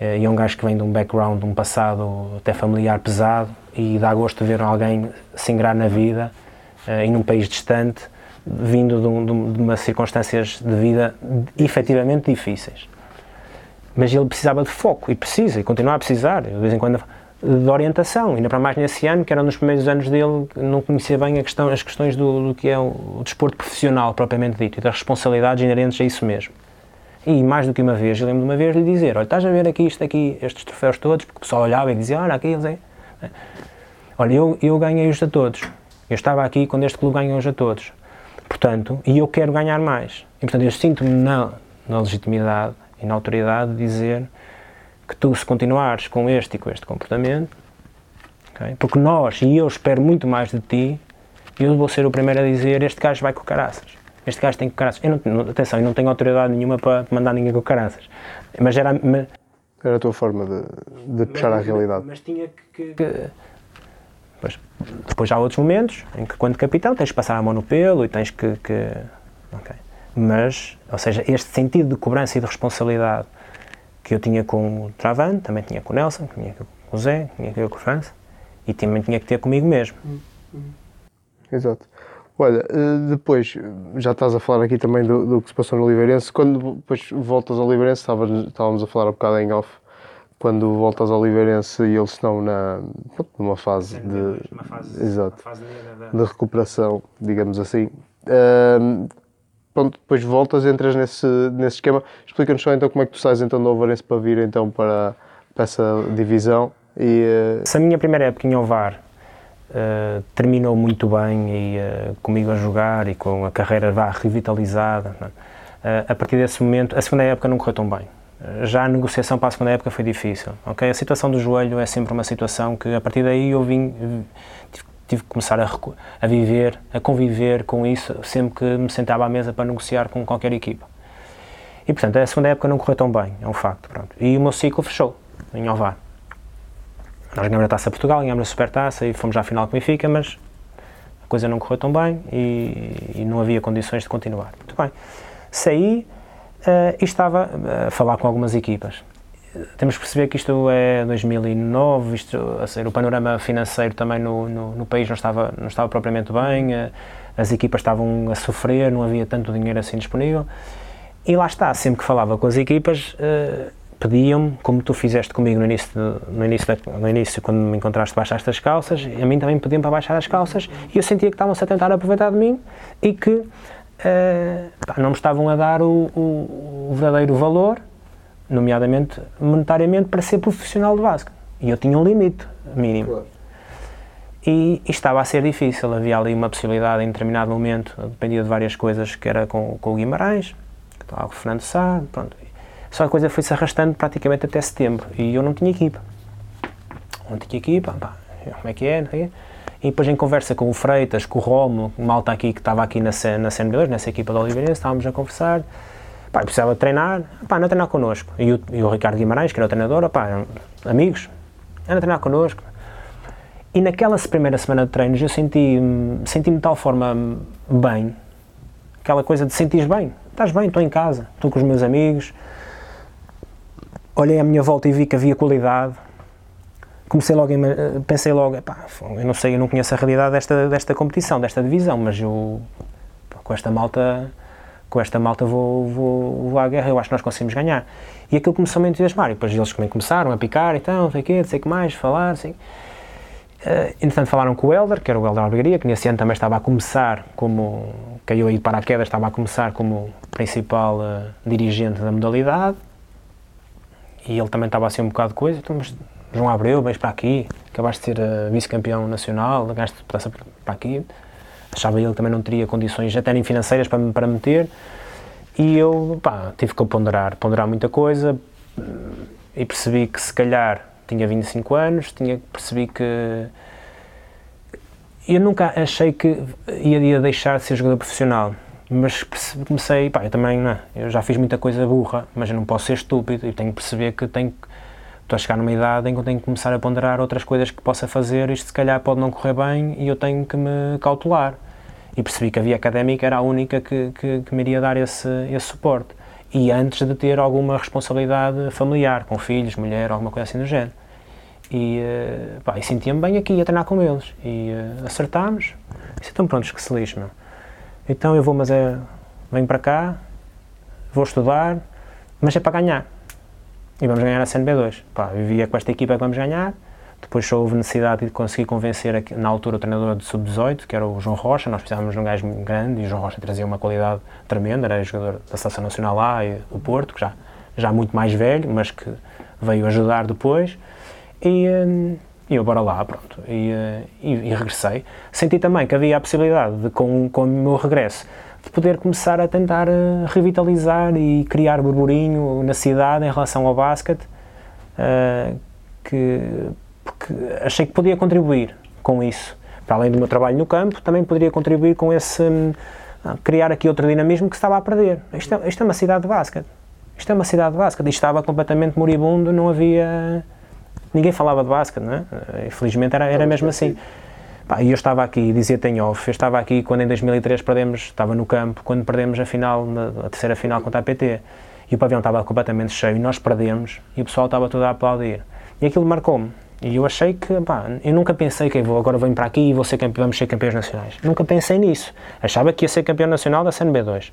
Eh, e é um gajo que vem de um background, de um passado até familiar pesado e dá gosto de ver alguém se ingrar na vida eh, e num país distante, vindo de, um, de circunstâncias de vida efetivamente difíceis. Mas ele precisava de foco e precisa, e continua a precisar. de vez em quando de orientação, ainda para mais nesse ano, que era um dos primeiros anos dele, não conhecia bem questão, as questões do, do, que é o, desporto profissional propriamente dito e das responsabilidades inerentes a isso mesmo. E mais do que uma vez, eu lembro de uma vez lhe dizer: Olha, estás a ver aqui isto aqui, estes troféus todos, porque o pessoal olhava e dizia: Olha, aqui eles é. Olha, eu, eu ganhei-os a todos. Eu estava aqui quando este clube ganhou-os a todos. Portanto, e eu quero ganhar mais. E portanto, eu sinto-me na, na legitimidade e na autoridade de dizer que tu, se continuares com este e com este comportamento, okay, porque nós, e eu espero muito mais de ti, eu vou ser o primeiro a dizer: este gajo vai com caraças. Este gajo tem com caraças. Eu não, atenção, eu não tenho autoridade nenhuma para mandar ninguém com caraças. Mas era. Mas, era a tua forma de, de puxar a realidade. Mas tinha que. que depois, depois há outros momentos em que, quando capitão, tens que passar a mão no pelo e tens que. que okay. Mas, ou seja, este sentido de cobrança e de responsabilidade que eu tinha com o Travan, também tinha com o Nelson, tinha com o Zé, tinha com o França e também tinha que ter comigo mesmo. Exato. Olha, eh, depois, já estás a falar aqui também do, do que se passou no Oliveirense, quando depois voltas ao Oliveirense, estávamos a falar um bocado em off, quando voltas ao Oliveirense e eles estão na, numa fase de, uma fase, exato, fase de, de recuperação, digamos assim, uh, pronto, depois voltas, entras nesse, nesse esquema. Explica-nos só então como é que tu sais então do Ovarense para vir então para, para essa divisão. E, uh... Se a minha primeira época em Ovar uh, terminou muito bem e uh, comigo a jogar e com a carreira vá revitalizada, é? a partir desse momento, a segunda época não correu tão bem. Já a negociação para a segunda época foi difícil. Okay? A situação do joelho é sempre uma situação que a partir daí eu vim, tive que começar a, a, viver, a conviver com isso sempre que me sentava à mesa para negociar com qualquer equipa. E portanto, a segunda época não correu tão bem, é um facto. Pronto. E o meu ciclo fechou em Ovar. Nós ganhamos a Taça Portugal, ganhamos a Supertaça e fomos à final com o Benfica, mas a coisa não correu tão bem e, e não havia condições de continuar. Muito bem. Saí uh, e estava a falar com algumas equipas temos que perceber que isto é 2009, isto, a ser, o panorama financeiro também no, no, no, país não estava, não estava propriamente bem, eh, as equipas estavam a sofrer, não havia tanto dinheiro assim disponível. E lá está, sempre que falava com as equipas, uh, pediam-me, como tu fizeste comigo no início, no, início da, no início, quando me encontraste baixaste as calças, a mim também pediam para baixar as calças, e eu sentia que estavam-se a tentar aproveitar de mim e que uh, não me estavam a dar o, o, o verdadeiro valor nomeadamente monetariamente, para ser profissional de basquete. E eu tinha um limite mínimo. Claro. E, e, estava a ser difícil, havia ali uma possibilidade em determinado momento, dependia de várias coisas, que era com, com o Guimarães, que estava com o Fernando Sá, pronto. Só a coisa foi-se arrastando praticamente até setembro e eu não tinha equipa. Não tinha equipa, pá, como é que é, é? E depois em conversa com o Freitas, com o Romo, o malta aqui que estava aqui na, na CNB2, nessa equipa do Oliveirense, estávamos a conversar, pá, precisava treinar, pá, não treinar connosco. E o, e o Ricardo Guimarães, que era o treinador, pá, amigos, anda a treinar connosco. E naquela primeira semana de treinos eu senti, senti-me de tal forma bem, aquela coisa de sentir bem, estás bem, estou em casa, estou com os meus amigos. Olhei à minha volta e vi que havia qualidade. Comecei logo, pensei logo, pá, eu não sei, eu não conheço a realidade desta, desta competição, desta divisão, mas eu, com esta malta, com esta malta vou, vou, vou à guerra, eu acho que nós conseguimos ganhar. E aquilo começou a entusiasmar, e depois eles também começaram a picar, então, sei o quê, não sei o que mais, falar, assim. Uh, entretanto falaram com o Helder, que era o Helder Albergaria, que nesse ano também estava a começar como, caiu aí para a queda, estava a começar como principal uh, dirigente da modalidade, e ele também estava assim um bocado de coisa, então, mas João Abreu, vens para aqui, acabaste de ser uh, vice-campeão nacional, ganhaste para aqui, achava ele que também não teria condições até nem financeiras para, para meter, e eu, pá, tive que ponderar, ponderar muita coisa, e percebi que se calhar tinha 25 anos, tinha percebi que eu nunca achei que ia, ia deixar de ser jogador profissional, mas comecei, pá, eu também, não, eu já fiz muita coisa burra, mas eu não posso ser estúpido e tenho que perceber que tenho estou a chegar numa idade em que eu tenho que começar a ponderar outras coisas que possa fazer, isto se calhar pode não correr bem e eu tenho que me cautelar. E percebi que a via académica era a única que, que, que me iria dar esse, esse suporte e antes de ter alguma responsabilidade familiar, com filhos, mulher, alguma coisa assim do género. E, pá, e sentia-me bem aqui a treinar com eles. E uh, acertámos. E então prontos, que se lixe, meu. Então eu vou, mas é, venho para cá, vou estudar, mas é para ganhar. E vamos ganhar a CNB2. Pá, vivia com esta equipa que vamos ganhar. Depois só houve necessidade de conseguir convencer, na altura, o treinador de sub-18, que era o João Rocha. Nós precisávamos de um gajo grande e o João Rocha trazia uma qualidade tremenda. Era jogador da Seleção Nacional lá e do Porto, que já, já muito mais velho, mas que veio ajudar depois. E, hum, e eu, bora lá, pronto. E, e, e, regressei. Senti também que havia a possibilidade de, com, com o meu regresso, de poder começar a tentar eh, revitalizar e criar burburinho na cidade em relação ao basquete. Uh, que porque achei que podia contribuir com isso. Para além do meu trabalho no campo, também poderia contribuir com esse. Hum, criar aqui outro dinamismo que se estava a perder. Isto é, isto é uma cidade de basquete. Isto é uma cidade de basquete. Isto estava completamente moribundo, não havia. Ninguém falava de basquete, não é? Infelizmente era, era mesmo assim. E eu estava aqui, dizia tenho off, eu estava aqui quando em 2003 perdemos, estava no campo, quando perdemos a final, a terceira final contra a PT. E o pavilhão estava completamente cheio e nós perdemos e o pessoal estava todo a aplaudir. E aquilo marcou-me. E eu achei que, pá, eu nunca pensei que vou, agora venho para aqui e vou ser campeão, vamos ser campeões nacionais. Nunca pensei nisso. Achava que ia ser campeão nacional da CNB2.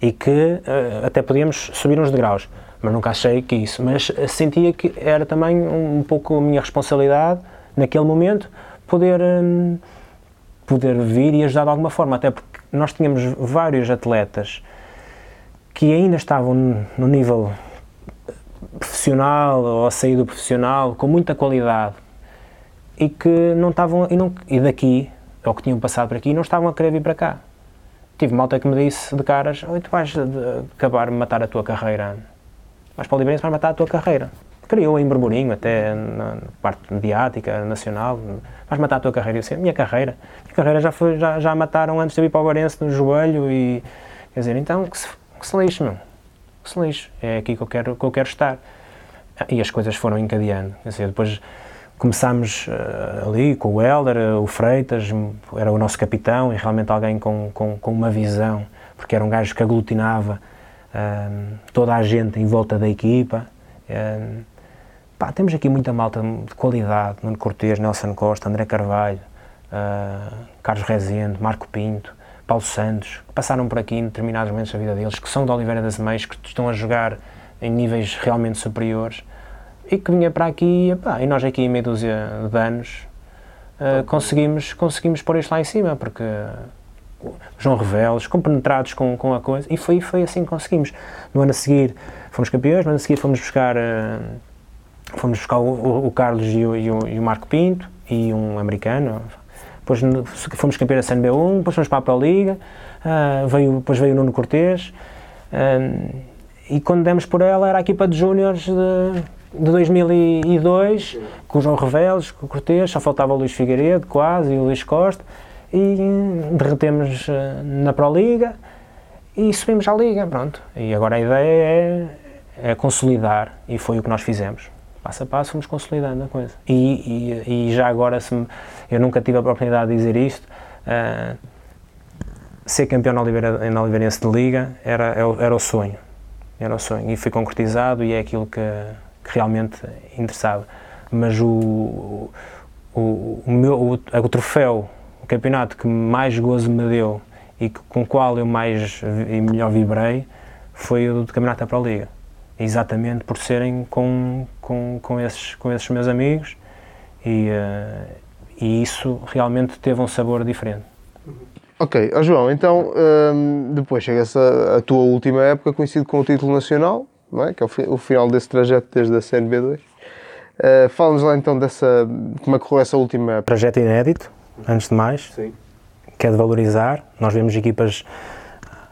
E que uh, até podíamos subir uns degraus. Mas nunca achei que isso. Mas sentia que era também um pouco a minha responsabilidade, naquele momento, poder, um, poder vir e ajudar de alguma forma. Até porque nós tínhamos vários atletas que ainda estavam no nível profissional ou a sair do profissional com muita qualidade e que não estavam e, não, e daqui ou que tinham passado por aqui não estavam a querer vir para cá. Tive malta que me disse de caras: tu vais acabar de matar a tua carreira. Vais para o Liberense, vais matar a tua carreira. Criou em burburinho, até na parte mediática, nacional. Vais matar a tua carreira. Eu disse: Minha carreira? Minha carreira já, foi, já, já mataram antes de eu ir para o no joelho. E, quer dizer, então que se, que se lixe, meu que se lixe, é aqui que eu quero, que eu quero estar. E as coisas foram encadeando. Dizer, depois começámos uh, ali com o Helder, uh, o Freitas, era o nosso capitão e realmente alguém com, com, com uma visão, porque era um gajo que aglutinava uh, toda a gente em volta da equipa. Pá, temos aqui muita malta de qualidade, Nuno Cortês, Nelson Costa, André Carvalho, Carlos Rezende, Marco Pinto, Paulo Santos, que passaram por aqui em determinados momentos da vida deles, que são de Oliveira das Meias, que estão a jogar em níveis realmente superiores e que vinha para aqui e nós aqui em meia dúzia de anos uh, conseguimos, conseguimos pôr isto lá em cima, porque João Reveles, compenetrados com, com a coisa, e foi, foi assim que conseguimos. No ano a seguir fomos campeões, no ano a seguir fomos buscar uh, fomos buscar o, o Carlos e o, e, o, e o, Marco Pinto e um americano. Depois fomos campeões da CNB1, depois fomos para a Pro Liga, uh, veio, depois veio o Nuno Cortês. Uh, e quando demos por ela era a equipa de júniores de, de 2002, com o João Reveles, com o Cortês, só faltava o Luís Figueiredo quase e o Luís Costa. E derretemos uh, na Pro Liga e subimos à Liga, pronto. E agora a ideia é, é consolidar e foi o que nós fizemos passo a passo fomos consolidando a coisa. E, e, e já agora, se me, eu nunca tive a oportunidade de dizer isto, uh, ser campeão na, Oliveira, na Oliveirense de Liga era, era o sonho. Era o sonho. E foi concretizado e é aquilo que, que realmente interessava. Mas o, o, o, meu, o, o troféu, o campeonato que mais gozo me deu e com o qual eu mais e melhor vibrei foi o do campeonato da Pro Liga exatamente por serem com, com, com, esses, com esses meus amigos e, uh, e isso realmente teve um sabor diferente. Ok, oh, João, então um, depois chega-se a, a, tua última época coincide com o título nacional, não é? que é o, o final desse trajeto desde a CNB2. Uh, eh, Fala-nos lá então dessa, como é que correu essa última época. Projeto inédito, antes de mais, Sim. que é de valorizar. Nós vemos equipas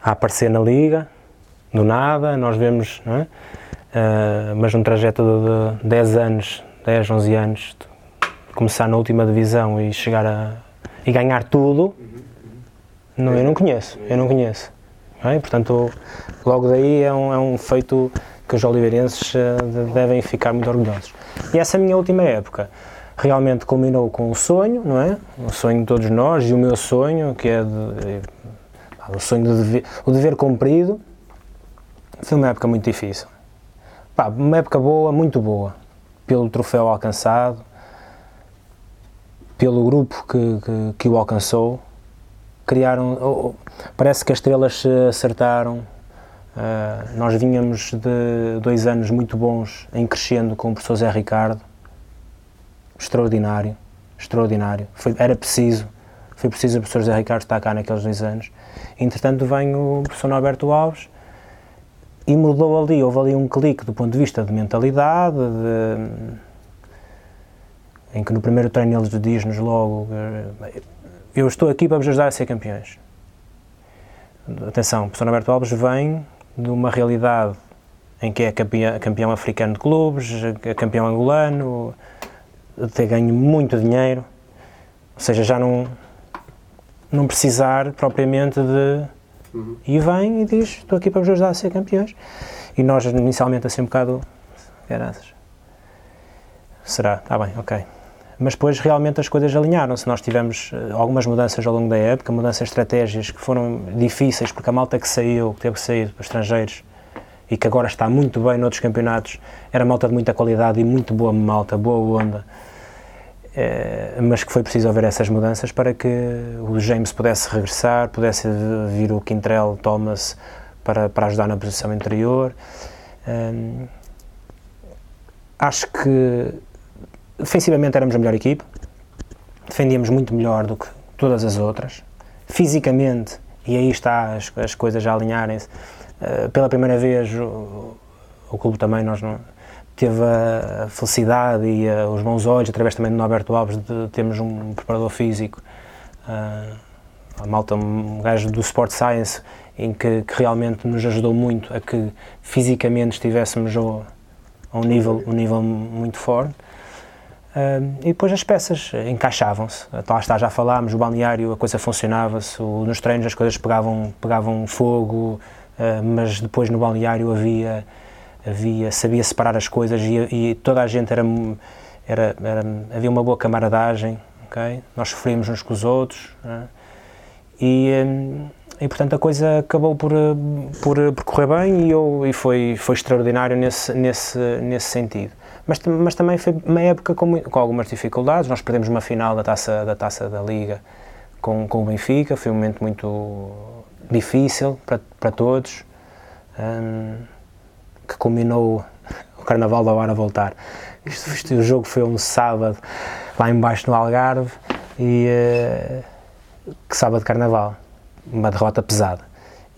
a aparecer na liga, do nada, nós vemos, é? Uh, mas num trajeto de 10 anos, 10, 11 anos, começar na última divisão e chegar a e ganhar tudo, não, eu não conheço, eu não conheço. É? Portanto, logo daí é um, é um feito que os oliveirenses uh, devem ficar muito orgulhosos. E essa minha última época realmente culminou com o sonho, não é? O sonho de todos nós e o meu sonho, que é de, o sonho de dever, o dever cumprido, foi uma época muito difícil. Pá, uma época boa, muito boa, pelo troféu alcançado, pelo grupo que, que, que o alcançou. Criaram, oh, parece que as estrelas se acertaram. Uh, nós vinhamos de dois anos muito bons em crescendo com o professor Zé Ricardo. Extraordinário, extraordinário. Foi, era preciso, foi preciso o professor Zé Ricardo estar cá naqueles dois anos. Entretanto, vem o professor Norberto Alves e mudou ali, houve ali um clique do ponto de vista de mentalidade, de, em que no primeiro treino eles dizem-nos logo eu estou aqui para vos ajudar a ser campeões. Atenção, o professor Alberto Alves vem de uma realidade em que é campeão, campeão africano de clubes, é campeão angolano, ter ganho muito dinheiro, ou seja, já não, não precisar propriamente de Uhum. E vem e diz: Estou aqui para vos ajudar a ser campeões. E nós, inicialmente, assim um bocado. Graças. Será? Está bem, ok. Mas depois realmente as coisas alinharam-se. Nós tivemos eh, algumas mudanças ao longo da época, mudanças estratégias que foram difíceis, porque a malta que saiu, que teve que sair para estrangeiros e que agora está muito bem noutros campeonatos, era malta de muita qualidade e muito boa malta, boa onda mas que foi preciso haver essas mudanças para que o James pudesse regressar, pudesse vir o Quintrell Thomas para, para ajudar na posição interior. Um, acho que defensivamente éramos a melhor equipe, defendíamos muito melhor do que todas as outras. Fisicamente, e aí está as, as coisas já alinharem-se, uh, pela primeira vez o, o clube também, nós não teve a felicidade e a, os bons olhos, através também do Norberto Alves, de termos um preparador físico, uh, a malta, um gajo do Sport Science, em que, que, realmente nos ajudou muito a que fisicamente estivéssemos ao, a um nível, um nível muito forte. Uh, e depois as peças encaixavam-se. Lá está, já falámos, o balneário, a coisa funcionava-se, nos treinos as coisas pegavam, pegavam fogo, uh, mas depois no balneário havia havia, sabia separar as coisas e, e toda a gente era, era, era, havia uma boa camaradagem, ok? Nós sofríamos uns com os outros né? e, hum, e portanto a coisa acabou por, por, por correr bem e, eu, e foi, foi extraordinário nesse, nesse, nesse sentido. Mas, mas também foi uma época com, com algumas dificuldades, nós perdemos uma final da taça da, taça da Liga com, com o Benfica, foi um momento muito difícil para, para todos. Um, que culminou o Carnaval da Hora a voltar. Isto, isto, o jogo foi um sábado lá embaixo no Algarve e uh, que sábado de Carnaval, uma derrota pesada.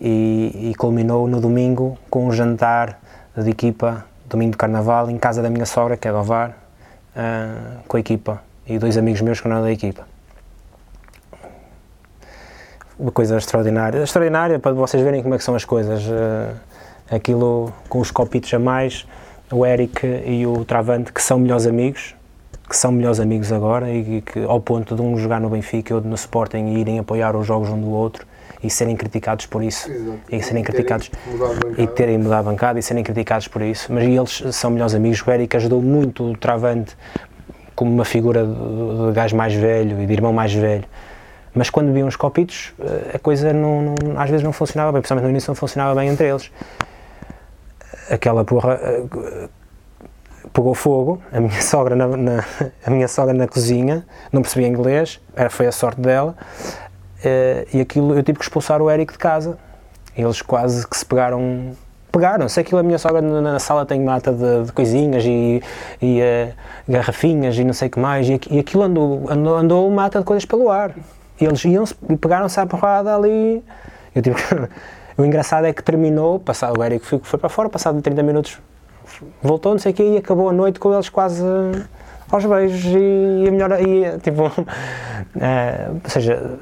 E, e, culminou no domingo com um jantar de equipa domingo de carnaval, em casa da minha sogra, que é do Ovar, uh, com a equipa, e dois amigos meus que não eram da equipa. Uma coisa extraordinária. Extraordinária para vocês verem como é que são as coisas. Uh, aquilo com os copitos a mais, o Eric e o Travante, que são melhores amigos, que são melhores amigos agora e que ao ponto de um jogar no Benfica e outro no Sporting e irem apoiar os jogos um do outro e serem criticados por isso. Exato. e serem E criticados e terem mudado a bancada e serem criticados por isso. Mas eles são melhores amigos. O Eric ajudou muito o Travante como uma figura de, de gajo mais velho e de irmão mais velho. Mas quando viam os copitos eh, a coisa não, não- às vezes não funcionava bem, principalmente no início não funcionava bem entre eles aquela porra eh, pegou fogo, a minha (laughs) sogra na, na- a minha sogra na cozinha, não percebia inglês, era, foi a sorte dela, eh, e aquilo eu tive que expulsar o Eric de casa. Eles quase que se pegaram, pegaram-se, aquilo a minha sogra na, na sala tem mata de, de coisinhas e, e eh, garrafinhas e não sei o que mais, e, e aquilo andou, andou, andou mata de coisas pelo ar. E eles iam-se pegaram-se à porrada ali. Eu tive que- (laughs) o engraçado é que terminou, passado, o Eric foi, foi para fora, passado 30 minutos voltou, não sei o quê, e acabou a noite com eles quase eh, aos beijos e, a melhor, e, eh, tipo, (laughs) eh, ou seja,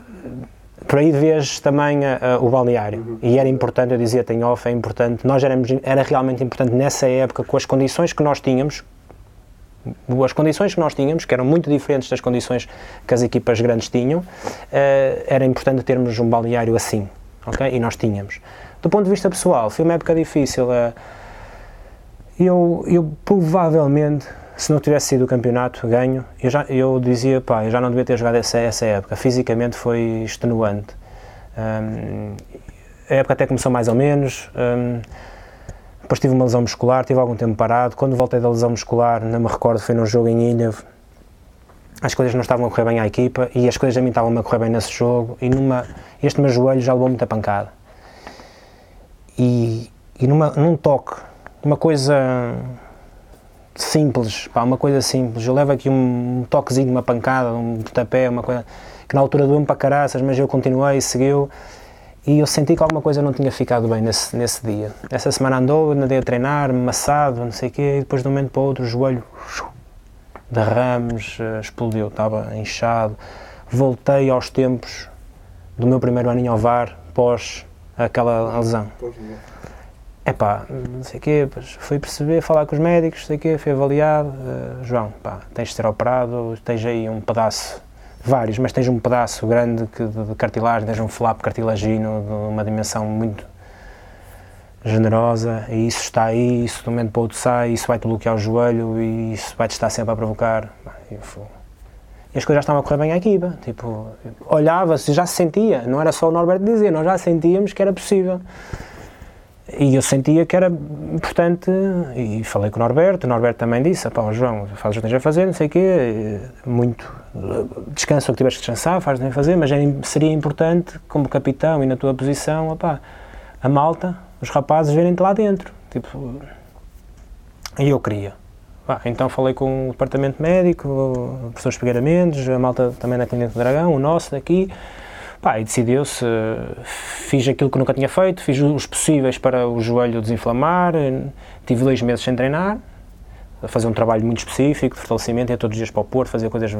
por aí vês também eh, o balneário, e era importante, eu dizia, tem off, é importante, nós éramos, era realmente importante nessa época, com as condições que nós tínhamos, as condições que nós tínhamos, que eram muito diferentes das condições que as equipas grandes tinham, eh, era importante termos um balneário assim, ok? E nós tínhamos. Do ponto de vista pessoal, foi uma época difícil, eh, eu, eu provavelmente, se não tivesse sido o campeonato ganho, eu, já, eu dizia, pá, eu já não devia ter jogado essa, essa época. Fisicamente foi extenuante. Hum, a época até começou mais ou menos. hum, depois tive uma lesão muscular, tive algum tempo parado. Quando voltei da lesão muscular, não me recordo, foi num jogo em Ilha. As coisas não estavam a correr bem à equipa e as coisas a mim estavam a correr bem nesse jogo. E numa, este meu joelho já levou muita pancada. E, e numa, num toque, uma coisa simples, pá, uma coisa simples. Eu levo aqui um toquezinho, uma pancada, um tapé, uma coisa que na altura doeu-me para caraças, mas eu continuei, seguiu. E eu senti que alguma coisa não tinha ficado bem nesse, nesse dia. Essa semana andou, andei a treinar, maçado, não sei o quê, e depois de um momento para o outro o joelho de ramos, eh, explodiu, estava inchado. Voltei aos tempos do meu primeiro aninho ao VAR, pós aquela lesão. É pá, não sei o quê, fui perceber, falar com os médicos, não sei o quê, fui avaliado. eh, João, pá, tens de ser operado, tens aí um pedaço, vários, mas tens um pedaço grande que, de, de cartilagem, tens um flap cartilagino de uma dimensão muito generosa e isso está aí, isso de um momento para o outro sai, isso vai-te bloquear o joelho e isso vai-te estar sempre a provocar. E as coisas já estavam a correr bem à tipo, olhava-se, já se sentia, não era só o Norberto dizer, nós já sentíamos que era possível. E eu sentia que era importante, e falei com o Norberto, o Norberto também disse, pá, João, faz o que tens a fazer, não sei o quê, muito, descansa o que tiveres que descansar, faz o que tens a fazer, mas era- seria importante, como capitão e na tua posição, a malta, os rapazes verem-te lá dentro, tipo, e eu queria. Pá, então falei com o departamento médico, o professor Espigueira Mendes, a malta também da Clínica do Dragão, o nosso daqui, Pá, e decidiu-se, fiz aquilo que nunca tinha feito, fiz os possíveis para o joelho desinflamar, tive dois meses sem treinar, a fazer um trabalho muito específico de fortalecimento, ia todos os dias para o Porto, fazer coisas...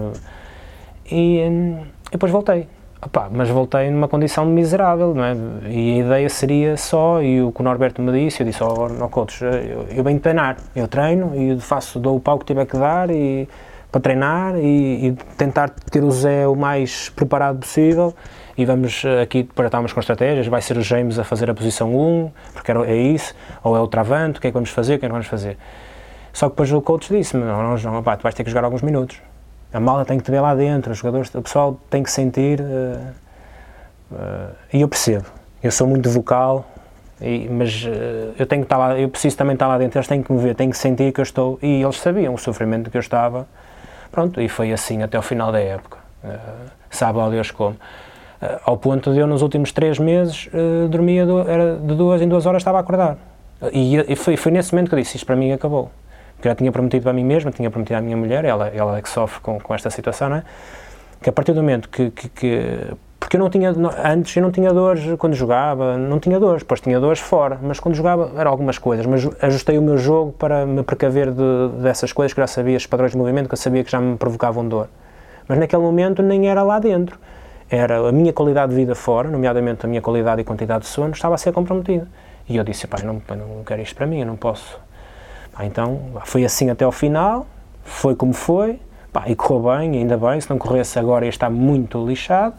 E, eh, e depois voltei. Opá, mas voltei numa condição miserável, não é? E a ideia seria só, e o que o Norberto me disse, eu disse ao, ao coach, eu, eu venho treinar, eu treino e faço, dou o pau que tiver que dar e, para treinar e, e tentar ter o Zé o mais preparado possível e vamos eh, aqui prepararmos com estratégias, vai ser o James a fazer a posição 1, porque é isso, ou é o Travante, o que é que vamos fazer, o que é que vamos fazer. Só que depois o coach disse-me, não, não, João, opá, tu vais ter que jogar alguns minutos. A malta tem que te ver lá dentro, os jogadores, o pessoal tem que sentir, eh, eh, e eu percebo, eu sou muito vocal, e- mas eh, eu tenho que estar lá, eu preciso também estar lá dentro, eles têm que me ver, têm que sentir que eu estou, e eles sabiam o sofrimento que eu estava, pronto, e foi assim até ao final da época, sabe lá Deus como. Ao ponto de eu nos últimos três meses dormia du- era de duas em duas horas estava a acordar. E, e foi, foi nesse momento que eu disse, isto para mim acabou. Porque eu já tinha prometido para mim mesma, tinha prometido à minha mulher, ela, ela é que sofre com, com esta situação, não é? Que a partir do momento que, que, que porque eu não tinha, antes eu não tinha dores quando jogava, não tinha dores, depois tinha dores fora, mas quando jogava eram algumas coisas, mas ajustei o meu jogo para me precaver de, dessas coisas que já sabia, os padrões de movimento que eu sabia que já me provocavam dor. Mas naquele momento nem era lá dentro, era a minha qualidade de vida fora, nomeadamente a minha qualidade e quantidade de sono, estava a ser comprometida. E eu disse, pá, não, não quero isto para mim, eu não posso. Pá, então, foi assim até ao final, foi como foi, pá, e correu bem, ainda bem, se não corresse agora ia estar muito lixado,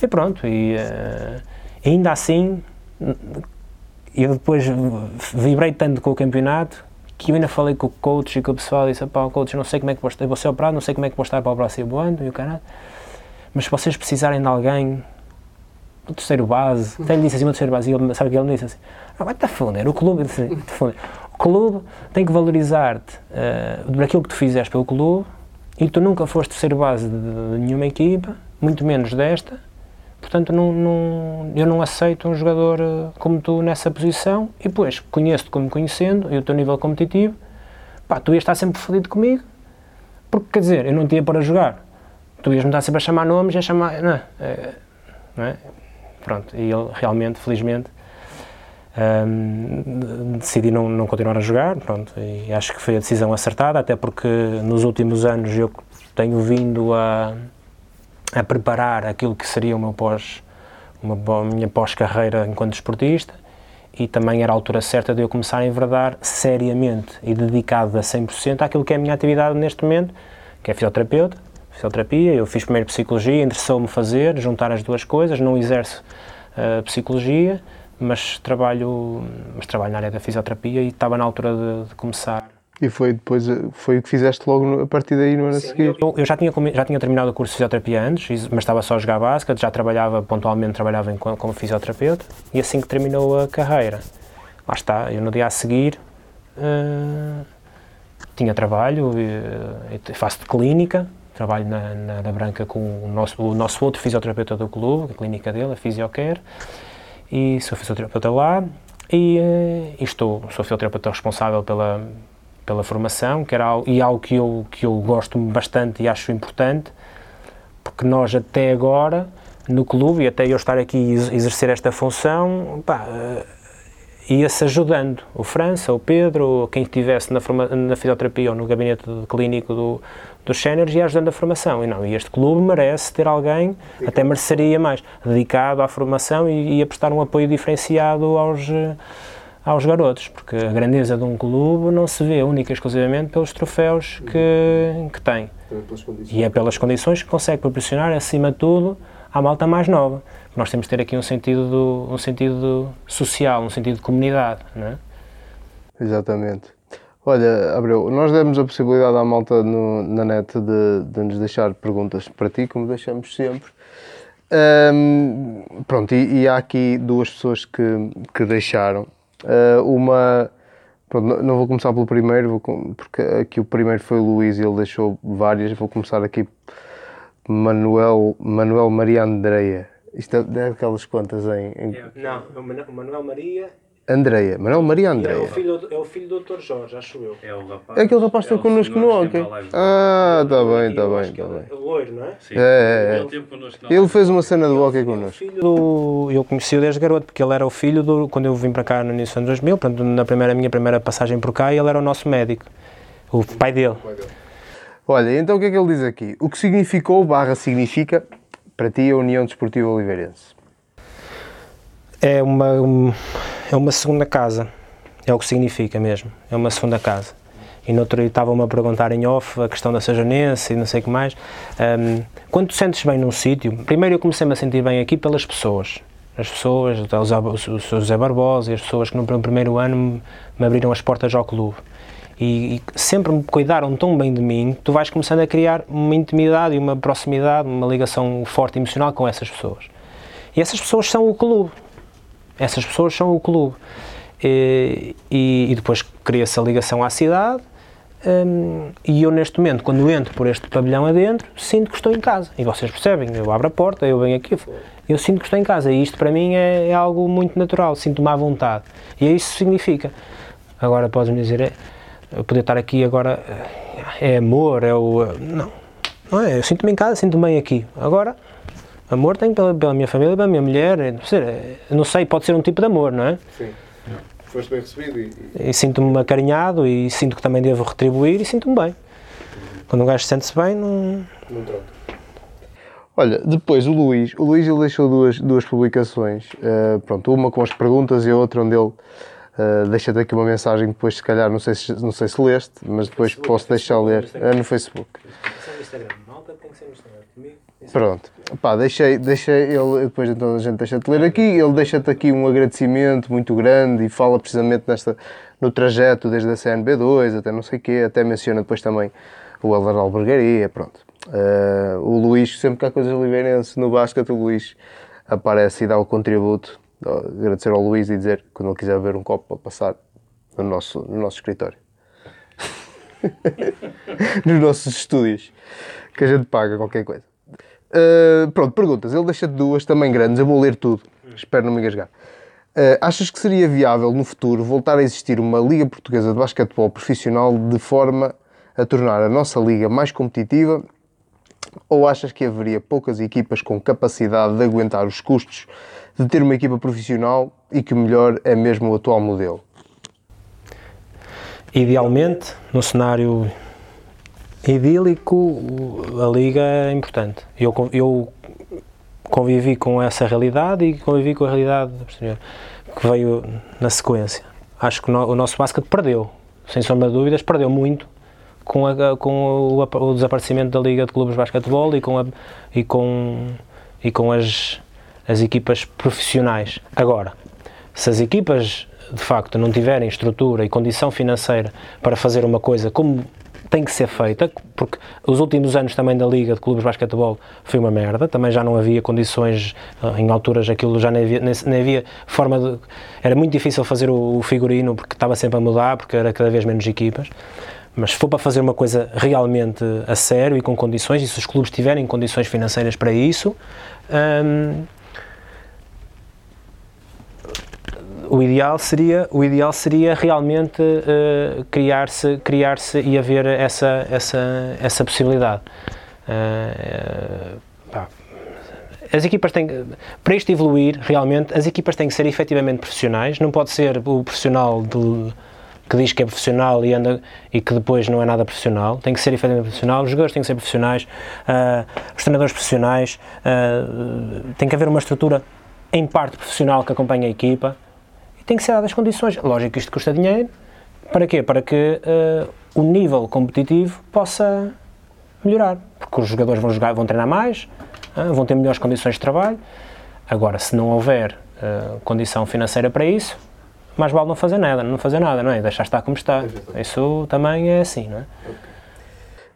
e pronto, e uh, ainda assim, eu depois vibrei tanto com o campeonato que eu ainda falei com o coach e com o pessoal disse, pá, coach, não sei como é que vou estar, vou ser operado, não sei como é que vou estar para o próximo ano e o caralho, mas se vocês precisarem de alguém do terceiro base, até lhe disse assim, o terceiro base, e ele, sabe o que ele disse assim, ah, vai-te a funder, o clube, disse, o clube tem que valorizar-te uh, por aquilo que tu fizeste pelo clube e tu nunca foste terceiro base de, de nenhuma equipa, muito menos desta, Portanto, não, não, eu não aceito um jogador eh, como tu nessa posição e depois conheço-te como conhecendo e o teu nível competitivo, pá, tu ias estar sempre fodido comigo, porque quer dizer, eu não tinha para jogar. Tu ias-me estar sempre a chamar nomes e a chamar. Não, é, não é? Pronto, e ele realmente, felizmente, um, decidi não, não continuar a jogar, pronto, e acho que foi a decisão acertada, até porque nos últimos anos eu tenho vindo a a preparar aquilo que seria meu pós, uma, minha pós-carreira enquanto esportista e também era a altura certa de eu começar a enverdar seriamente e dedicado a 100% àquilo que é a minha atividade neste momento, que é fisioterapeuta, fisioterapia, eu fiz primeiro psicologia, interessou-me fazer, juntar as duas coisas, não exerço uh, psicologia, mas trabalho, mas trabalho na área da fisioterapia e estava na altura de, de começar e foi depois, foi o que fizeste logo a partir daí no ano a seguir? Eu, eu, já, tinha, já tinha terminado o curso de fisioterapia antes, mas estava só a jogar basquete, já trabalhava, pontualmente trabalhava em, como fisioterapeuta, e assim que terminou a carreira, lá está, eu no dia a seguir uh, tinha trabalho, uh, faço de clínica, trabalho na, na, na, Branca com o nosso, o nosso outro fisioterapeuta do clube, a clínica dele, a Fisiocare, e sou fisioterapeuta lá, e, uh, e estou, sou fisioterapeuta responsável pela pela formação, que era algo, e algo que eu, que eu gosto bastante e acho importante, porque nós até agora, no clube, e até eu estar aqui e exercer esta função, pá, uh, ia-se ajudando. O França, o Pedro, quem estivesse na, forma, na fisioterapia ou no gabinete clínico do, dos séniores ia ajudando a formação. E não, e este clube merece ter alguém, até mereceria mais, dedicado à formação e, e a prestar um apoio diferenciado aos aos garotos, porque a grandeza de um clube não se vê única e exclusivamente pelos troféus que, que tem. E é pelas condições que consegue proporcionar, acima de tudo, à malta mais nova. Nós temos de ter aqui um sentido, do, um sentido social, um sentido de comunidade, não é? Exatamente. Olha, Abreu, nós demos a possibilidade à malta no, na net de, de nos deixar perguntas para ti, como deixamos sempre. Um, pronto, e, e, há aqui duas pessoas que, que deixaram. Uh, uma. Pronto, não vou começar pelo primeiro, vou, porque aqui o primeiro foi o Luís e ele deixou várias. Vou começar aqui. Manuel, Manuel Maria Andreia. Isto é, é aquelas contas em. em... É, não, o Manuel Maria Andreia, Manuel Maria Andreia. É o filho, é o filho do Dr. Jorge, acho eu. É o rapaz. É aquele rapaz que está é connosco no hockey. Ah, está bem, está bem, está bem. É o loiro, não é? Sim. É, é, é. Ele fez uma cena do hockey connosco. Filho do, eu conheci-o desde garoto, porque ele era o filho do. Quando eu vim para cá no início dos anos 2000, portanto, na primeira, minha primeira passagem por cá, ele era o nosso médico. O pai dele. Olha, então o que é que ele diz aqui? O que significou, barra significa, para ti a União Desportiva Oliveirense? É uma, é uma segunda casa é o que significa mesmo, é uma segunda casa. E no outro dia estavam-me a perguntar em off a questão da Sejanense e não sei o que mais. Um, quando tu sentes bem num sítio, primeiro eu comecei-me a sentir bem aqui pelas pessoas. As pessoas, o Sr. José Barbosa e as pessoas que no primeiro ano me abriram as portas ao clube. E, e, sempre me cuidaram tão bem de mim, tu vais começando a criar uma intimidade e uma proximidade, uma ligação forte emocional com essas pessoas. E essas pessoas são o clube. Essas pessoas são o clube. E, e, depois cria-se a ligação à cidade. Um, e eu, neste momento, quando entro por este pavilhão adentro, sinto que estou em casa. E vocês percebem, eu abro a porta, eu venho aqui, eu sinto que estou em casa. E isto para mim é, é algo muito natural, sinto-me à vontade. E é isso que significa. Agora podes-me dizer, é, poder estar aqui agora é amor, é o. Não, não é. Eu sinto-me em casa, sinto-me bem aqui. Agora Amor tenho pela, pela minha família, pela minha mulher, não sei, não sei, pode ser um tipo de amor, não é? Sim. Foste bem recebido e. E sinto-me acarinhado e sinto que também devo retribuir e sinto-me bem. Quando um gajo sente-se bem, não. Não troca. Olha, depois o Luís, o Luís ele deixou duas, duas publicações, uh, pronto, uma com as perguntas e a outra onde ele uh, deixa-te aqui uma mensagem depois se calhar, não sei se, não sei se leste, mas depois Facebook, posso deixar ler, é no Facebook. Pronto, pá, deixei, deixei ele, depois então a gente deixa-te ler aqui, ele deixa-te aqui um agradecimento muito grande e fala precisamente nesta, no trajeto desde a CNB2 até não sei o quê, até menciona depois também o Elvar Albergaria, pronto. Uh, o Luís, sempre que há coisas oliveirense no basquete, o Luís aparece e dá o contributo. Agradecer ao Luís e dizer quando ele quiser ver um copo para passar no nosso, no nosso escritório. (laughs) Nos nossos estúdios, que a gente paga qualquer coisa. Uh, pronto, perguntas. Ele deixa duas também grandes, eu vou ler tudo. Espero não me engasgar. Uh, achas que seria viável no futuro voltar a existir uma Liga Portuguesa de Basquetebol profissional de forma a tornar a nossa liga mais competitiva ou achas que haveria poucas equipas com capacidade de aguentar os custos de ter uma equipa profissional e que o melhor é mesmo o atual modelo? Idealmente, no cenário idílico, a liga é importante. Eu, eu convivi com essa realidade e convivi com a realidade que veio na sequência. Acho que o nosso basquete perdeu, sem sombra de dúvidas, perdeu muito com, a, com o, o, desaparecimento da Liga de Clubes de Basquetebol e com, a, e com, e com as, as equipas profissionais. Agora, se as equipas de facto não tiverem estrutura e condição financeira para fazer uma coisa como tem que ser feita, porque os últimos anos também da Liga de Clubes de Basquetebol foi uma merda, também já não havia condições, eh, em alturas aquilo já nem havia, nem, havia forma de... Era muito difícil fazer o, o figurino porque estava sempre a mudar, porque era cada vez menos equipas. Mas se for para fazer uma coisa realmente a sério e com condições, e se os clubes tiverem condições financeiras para isso, hum, o ideal seria o ideal seria realmente uh, criar-se criar-se e haver essa essa essa possibilidade. Uh, as equipas têm para isto evoluir realmente as equipas têm que ser efetivamente profissionais. Não pode ser o profissional de que diz que é profissional e, anda, e que depois não é nada profissional. Tem que ser efetivamente profissional, os jogadores têm que ser profissionais, uh, os treinadores profissionais, uh, tem que haver uma estrutura em parte profissional que acompanhe a equipa tem que ser dadas condições. Lógico que isto custa dinheiro. Para quê? Para que uh, o nível competitivo possa melhorar, porque os jogadores vão jogar, vão treinar mais, vão ter melhores condições de trabalho. Agora, se não houver condição financeira para isso, mais vale não fazer nada, não fazer nada, não é? Deixar estar como está. Isso também é assim, não é?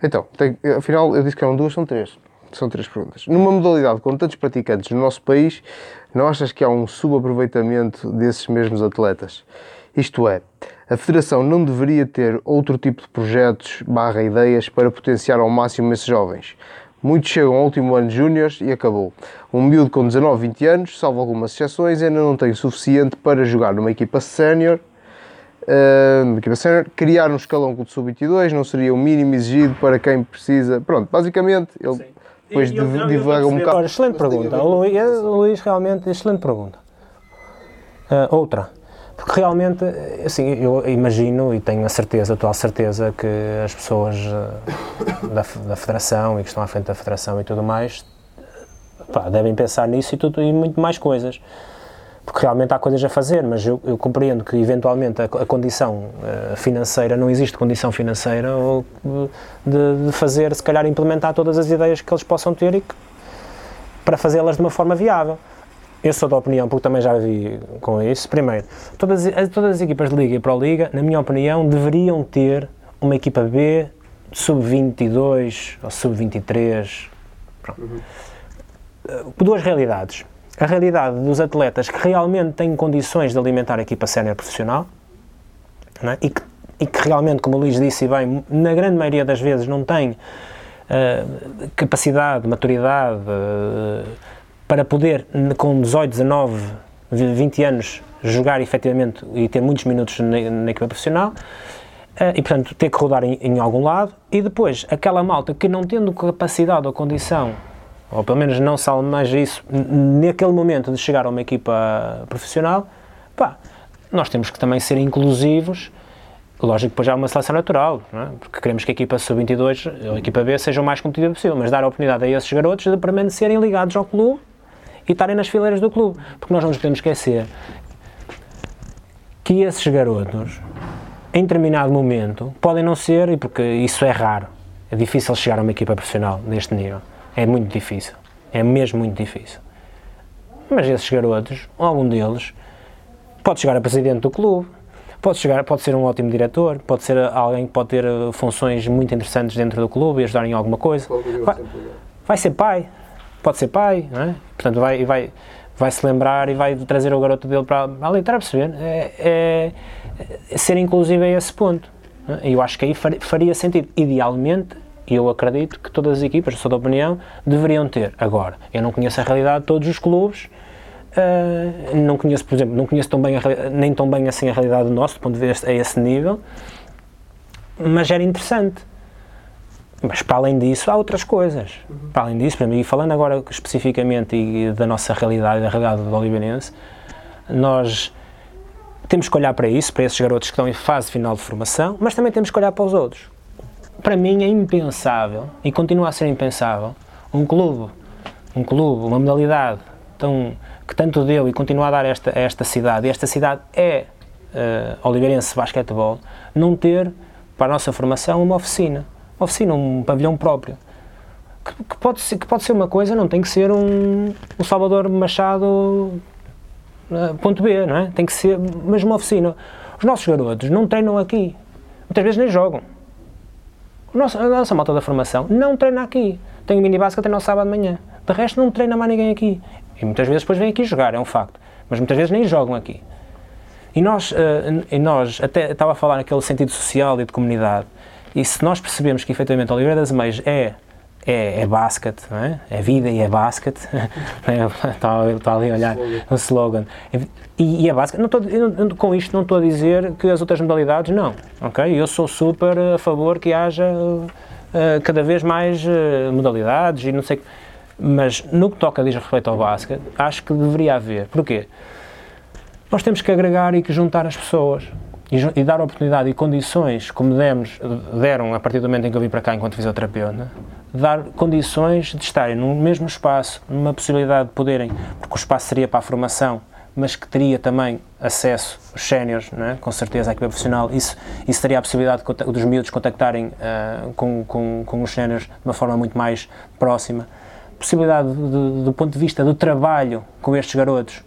Então, tem, afinal, eu disse que eram duas, são três. São três perguntas. Numa modalidade com tantos praticantes no nosso país, não achas que há um subaproveitamento desses mesmos atletas? Isto é, a Federação não deveria ter outro tipo de projetos barra ideias para potenciar ao máximo esses jovens? Muitos chegam ao último ano de júniores e acabou. Um miúdo com 19, 20 anos, salvo algumas exceções, ainda não tem o suficiente para jogar numa equipa sénior. Uh, equipa sénior, criar um escalão com o sub-22 não seria o mínimo exigido para quem precisa. Pronto, basicamente, ele Sim. Depois divaga um bocado. Excelente pergunta, o Luís, Luís realmente, excelente pergunta. Uh, outra. Porque realmente, assim, eu imagino e tenho a certeza, a total certeza, que as pessoas eh, da, da Federação e que estão à frente da Federação e tudo mais pá, devem pensar nisso e, tudo, e muito mais coisas. Porque realmente há coisas a fazer, mas eu, eu compreendo que eventualmente a, a condição uh, financeira, não existe condição financeira ou, de, de, fazer, se calhar, implementar todas as ideias que eles possam ter e que, para fazê-las de uma forma viável. Eu sou da opinião, porque também já vi com isso. Primeiro, todas, todas as equipas de Liga e Pro Liga, na minha opinião, deveriam ter uma equipa B, sub-22 ou sub-23. Uhum. Duas realidades. A realidade dos atletas que realmente têm condições de alimentar a equipa sénior profissional é? e, que, e, que, realmente, como o Luís disse bem, na grande maioria das vezes não têm uh, capacidade, maturidade. Uh, para poder, com 18, 19, 20 anos, jogar efetivamente e ter muitos minutos na, na equipa profissional. Uh, e portanto ter que rodar em, em, algum lado e depois aquela malta que não tendo capacidade ou condição ou pelo menos não se almeja isso naquele momento de chegar a uma equipa profissional, pá, nós temos que também ser inclusivos. Lógico que depois há uma seleção natural, é? porque queremos que a equipa sub-22 ou a equipa B seja o mais competitiva possível, mas dar a oportunidade a esses garotos de permanecerem ligados ao clube e estarem nas fileiras do clube. Porque nós não nos podemos esquecer que esses garotos, em determinado momento, podem não ser, e porque isso é raro, é difícil chegar a uma equipa profissional neste nível. É muito difícil. É mesmo muito difícil. Mas esses garotos, algum deles, pode chegar a presidente do clube, pode, chegar, pode ser um ótimo diretor, pode ser alguém que pode ter uh, funções muito interessantes dentro do clube e ajudar em alguma coisa. Vai, vai ser pai, pode ser pai, não é? Portanto, vai, vai, vai se lembrar e vai trazer o garoto dele para ali, está a perceber? É, é, é, ser inclusivo a esse ponto. É? E eu acho que aí faria sentido. Idealmente, eu acredito que todas as equipas, sou da opinião, deveriam ter. Agora, eu não conheço a realidade de todos os clubes, uh, não conheço, por exemplo, não conheço tão bem a, nem tão bem assim a realidade do nosso, do ponto de vista a esse nível, mas era interessante. Mas para além disso, há outras coisas. Uhum. Para além disso, para mim, falando agora especificamente da nossa realidade, da realidade do Oliveirense, nós temos que olhar para isso, para esses garotos que estão em fase final de formação, mas também temos que olhar para os outros. Para mim é impensável, e continua a ser impensável, um clube, um clube, uma modalidade tão, que tanto deu e continua a dar esta, a esta cidade, e esta cidade é uh, Oliveirense Basquetebol, não ter para a nossa formação uma oficina oficina, um pavilhão próprio. Que, que, pode ser, que pode ser uma coisa, não tem que ser um, um Salvador Machado uh, ponto B, não é? Tem que ser, mas uma oficina. Os nossos garotos não treinam aqui. Muitas vezes nem jogam. Nosso, a nossa malta da formação não treina aqui. Tem o mini básica treina ao sábado de manhã. De resto não treina mais ninguém aqui. E muitas vezes depois vêm aqui jogar, é um facto. Mas muitas vezes nem jogam aqui. E nós, uh, e nós até estava a falar naquele sentido social e de comunidade. E se nós percebemos que efetivamente Oliveira das Meias é é, é basket, é? é? vida e é basket. (laughs) Está ali a olhar o slogan. E, e é basket. Não tô, eu, com isto não estou a dizer que as outras modalidades não. ok? Eu sou super a favor que haja uh, cada vez mais uh, modalidades e não sei. Mas no que toca diz respeito ao basket, acho que deveria haver. Porquê? Nós temos que agregar e que juntar as pessoas e, e, dar oportunidade e condições, como demos, deram a partir do momento em que eu vim para cá enquanto fisioterapeuta, dar condições de estarem no mesmo espaço, numa possibilidade de poderem, porque o espaço seria para a formação, mas que teria também acesso, os séniores, é? com certeza, à equipa profissional, isso, isso teria a possibilidade de, dos miúdos contactarem uh, com, com, com os séniores de uma forma muito mais próxima. Possibilidade, de, de, do ponto de vista do trabalho com estes garotos,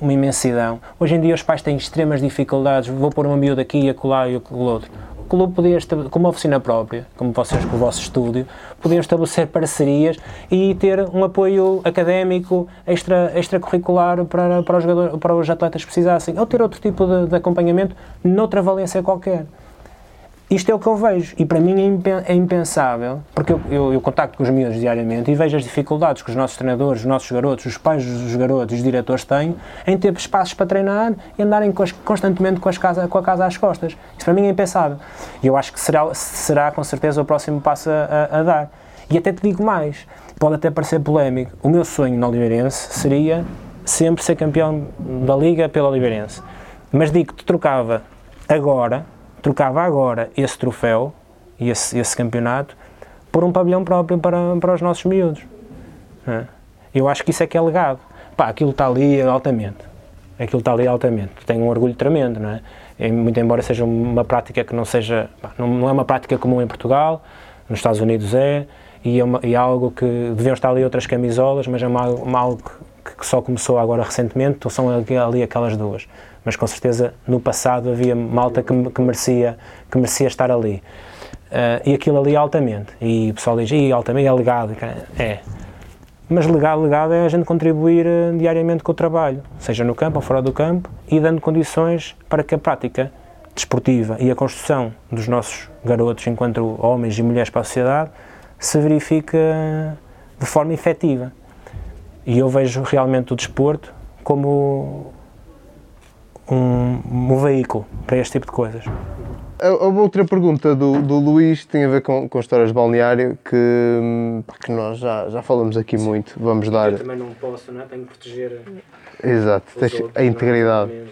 uma imensidão. Hoje em dia os pais têm extremas dificuldades, vou pôr uma miúda aqui e acolá e o outro. O clube podia, com uma oficina própria, como vocês com o vosso estúdio, podiam estabelecer parcerias e ter um apoio académico extra, extracurricular para, para, os jogadores, para os atletas que precisassem, ou ter outro tipo de, de acompanhamento noutra valência qualquer. Isto é o que eu vejo e para mim é, é impensável, porque eu, eu, eu contacto com os miúdos diariamente e vejo as dificuldades que os nossos treinadores, os nossos garotos, os pais dos garotos os diretores têm em ter espaços para treinar e andarem constantemente com, as casa, com a casa às costas. Isso para mim é impensável. E eu acho que será, será com certeza o próximo passo a, a, a dar. E até te digo mais, pode até parecer polémico, o meu sonho no Oliveirense seria sempre ser campeão da Liga pelo Oliveirense. Mas digo que trocava agora trocava agora esse troféu e esse, esse campeonato por um pavilhão próprio para, para os nossos miúdos. É? Eu acho que isso é que é legado. Pá, aquilo está ali altamente. Aquilo está ali altamente. Tenho um orgulho tremendo, não é? muito embora seja uma prática que não seja, pá, não, não, é uma prática comum em Portugal, nos Estados Unidos é, e é, uma, e é algo que deviam estar ali outras camisolas, mas é uma, uma algo que, que, só começou agora recentemente, então são ali, ali aquelas duas mas com certeza no passado havia malta que, que merecia, que merecia estar ali. Uh, e aquilo ali altamente. E o pessoal diz, e altamente é legado. É. Mas legado, é a gente contribuir uh, diariamente com o trabalho, seja no campo ou fora do campo, e dando condições para que a prática desportiva e a construção dos nossos garotos enquanto homens e mulheres para a sociedade se verifique uh, de forma efetiva. E eu vejo realmente o desporto como um, um veículo para este tipo de coisas. a, a outra pergunta do, do Luís tem a ver com, com histórias de balneário que, pá, que nós já, já falamos aqui muito. Vamos dar. Eu também não posso, não é? Tenho que proteger Exato, outros, a integridade. não é?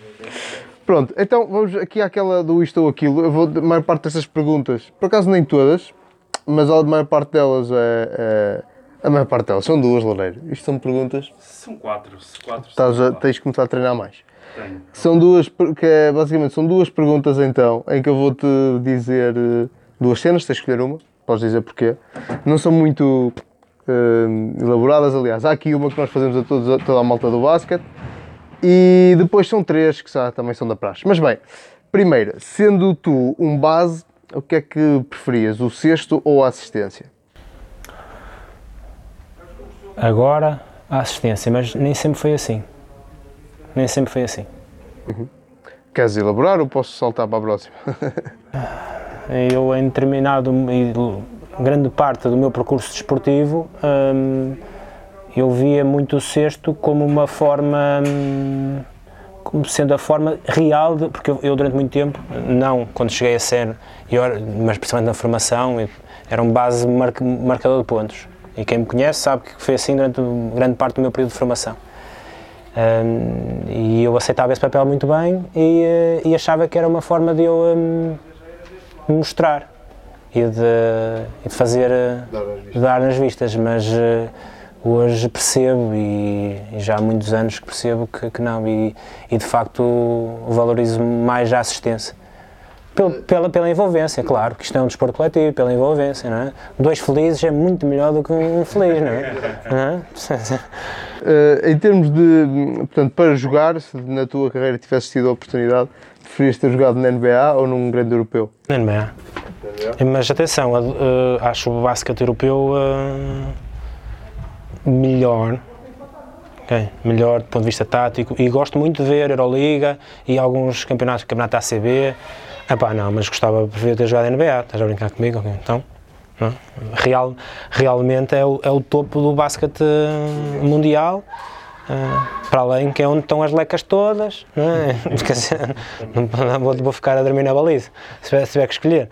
Pronto, então vamos aqui àquela do isto ou aquilo. Eu vou, a maior parte dessas perguntas, por acaso nem todas, mas a maior parte delas é. é- a maior parte delas são duas, Loureiro. Isto são perguntas. São quatro. quatro Estás são a, quatro. tens de começar a treinar mais. Tenho. São duas, que é, basicamente são duas perguntas então, em que eu vou-te dizer eh, duas cenas, tens de escolher uma, podes dizer porquê. Não são muito eh, elaboradas, aliás, há aqui uma que nós fazemos a, todos, a toda a malta do basquete e depois são três que já também são da praxe. Mas bem, primeira, sendo tu um base, o que é que preferias, o sexto ou a assistência? Agora a assistência, mas nem sempre foi assim. Nem sempre foi assim. Queres elaborar ou posso saltar para a próxima? (laughs) Eu, em determinado e grande parte do meu percurso desportivo, hum, eu via muito o cesto como uma forma, hum, como sendo a forma real, de, porque eu, eu durante muito tempo, não quando cheguei a ser, eu mas principalmente na formação, eu- era um base marca- marcador de pontos. E quem me conhece sabe que foi assim durante grande parte do meu período de formação. Hum, e eu aceitava esse papel muito bem e, eh, e achava que era uma forma de eu hum, mostrar e de, de fazer eh, de dar nas vistas, mas eh, hoje percebo e, e já há muitos anos que percebo que, que não. E, e de facto valorizo mais a assistência. Pel- Pela, pela envolvência, claro, que isto é um desporto coletivo, pela envolvência, não é? Dois felizes é muito melhor do que um feliz, não é? (laughs) Não é? Eh, em termos de, portanto, para jogar, se na tua carreira tivesses tido a oportunidade, preferias ter jogado na NBA ou num grande europeu? Na NBA. Mas atenção, eh, acho o basquete europeu eh, melhor. ok? Melhor do ponto de vista tático e gosto muito de ver Euroliga e alguns campeonatos, campeonato ACB. Epá, não, mas gostava, preferia ter jogado NBA. Estás a brincar comigo? Ok, Então, não? Real, realmente é o, é o topo do basquete eh, mundial. eh, para além que é onde estão as lecas todas, não é? (laughs) Dizer, não, não vou, vou ficar a dormir na baliza, se tiver, se tiver que escolher.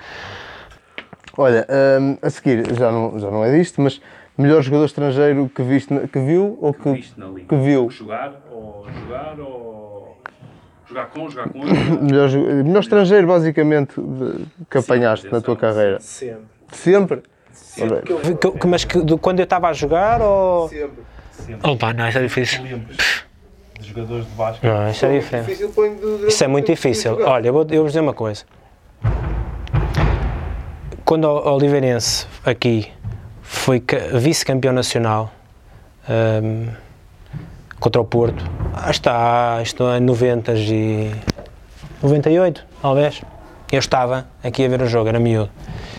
Olha, hum, a seguir, já não, já não é disto, mas melhor jogador estrangeiro que, viste, que viu ou que, Viste na liga. que viu? Jogar ou jogar ou. Jogar com, jogar com outro. (coughs) Melhor, melhor estrangeiro, basicamente, de- que apanhaste na tua carreira? Sempre. Sempre? Olha, Que- que- mas que, de quando eu estava a jogar ou. Sempre. Sempre. Opa, não, isso é difícil. De jogadores de basquete. Não, isso é diferente. Isso é muito difícil. Olha, eu vou, eu vou dizer uma coisa. Quando o Oliveirense aqui foi ca- vice-campeão nacional hum, contra o Porto, ah, está, isto é 90 e 98, talvez. Eu estava aqui a ver o jogo, era miúdo.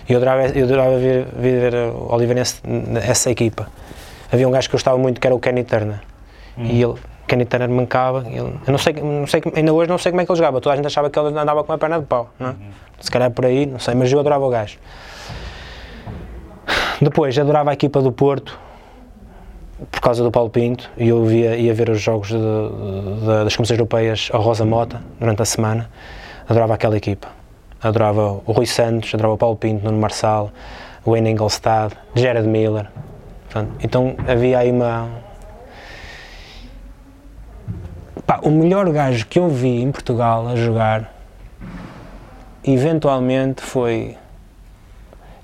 E eu adorava, eu adorava ver, ver o Oliveirense, essa equipa. Havia um gajo que eu gostava muito que era o Kenny Turner. E ele, Kenny Turner mancava. Ele, eu não sei, não sei, ainda hoje não sei como é que ele jogava. Toda a gente achava que ele andava com a perna de pau. Não é? Se calhar por aí, não sei, mas eu adorava o gajo. Depois, adorava a equipa do Porto por causa do Paulo Pinto e eu via, ia ver os jogos de- de- das competições europeias ao Rosa Mota durante a semana. Adorava aquela equipa. Adorava o Rui Santos, adorava o Paulo Pinto, Nuno Marçal, o Wayne Engelstad, Gerard Miller. Portanto, então havia aí uma. Pá, o melhor gajo que eu vi em Portugal a jogar, eventualmente foi.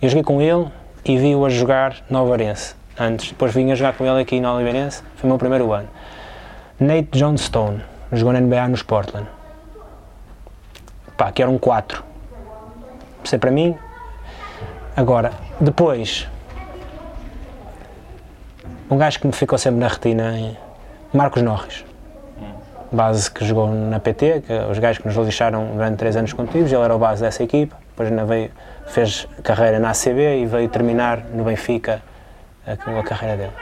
Eu joguei com ele e vi-o a jogar no Alvarense. Antes, depois vim a jogar com ele aqui no Oliveirense, foi o meu primeiro ano. Nate Johnstone, jogou na NBA no Portland. Pá, que era um 4. Isso é para mim. Agora, depois, um gajo que me ficou sempre na retina é Marcos Norris. Base que jogou na PT, que os gajos que nos lixaram durante 3 anos contínuos, ele era o base dessa equipa, depois ainda veio, fez carreira na ACB e veio terminar no Benfica a, a carreira dele.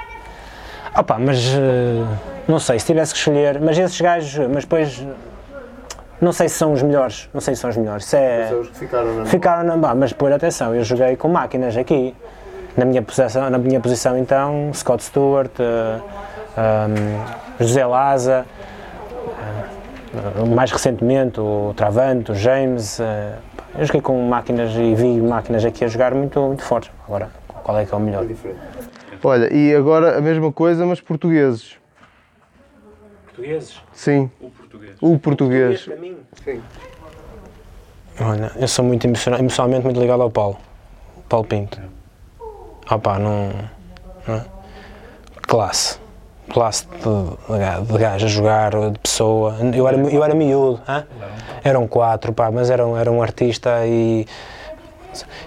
Opa, mas eh, não sei, se tivesse que escolher, mas esses gajos, mas depois não sei se são os melhores, não sei se são os melhores. Isso é, Os que ficaram na Ficaram na bah, mas depois atenção, eu joguei com máquinas aqui. Na minha posição, na minha posição então, Scott Stewart, eh, um, José Laza, eh, mais recentemente o Travante, o James, eh, eu joguei com máquinas e vi máquinas aqui a jogar muito, muito fortes. Agora, qual é que é o melhor? Olha, e agora a mesma coisa, mas portugueses. Portugueses? Sim, O português. o português. para mim? Sim. Olha, eu sou muito emocional, emocionalmente muito ligado ao Paulo. Paulo Pinto. Ah pá, não. não é? Classe. Classe de, de gajo a jogar, de pessoa. Eu era, eu era miúdo. hã? Eram quatro, pá, mas era, um- era um artista e.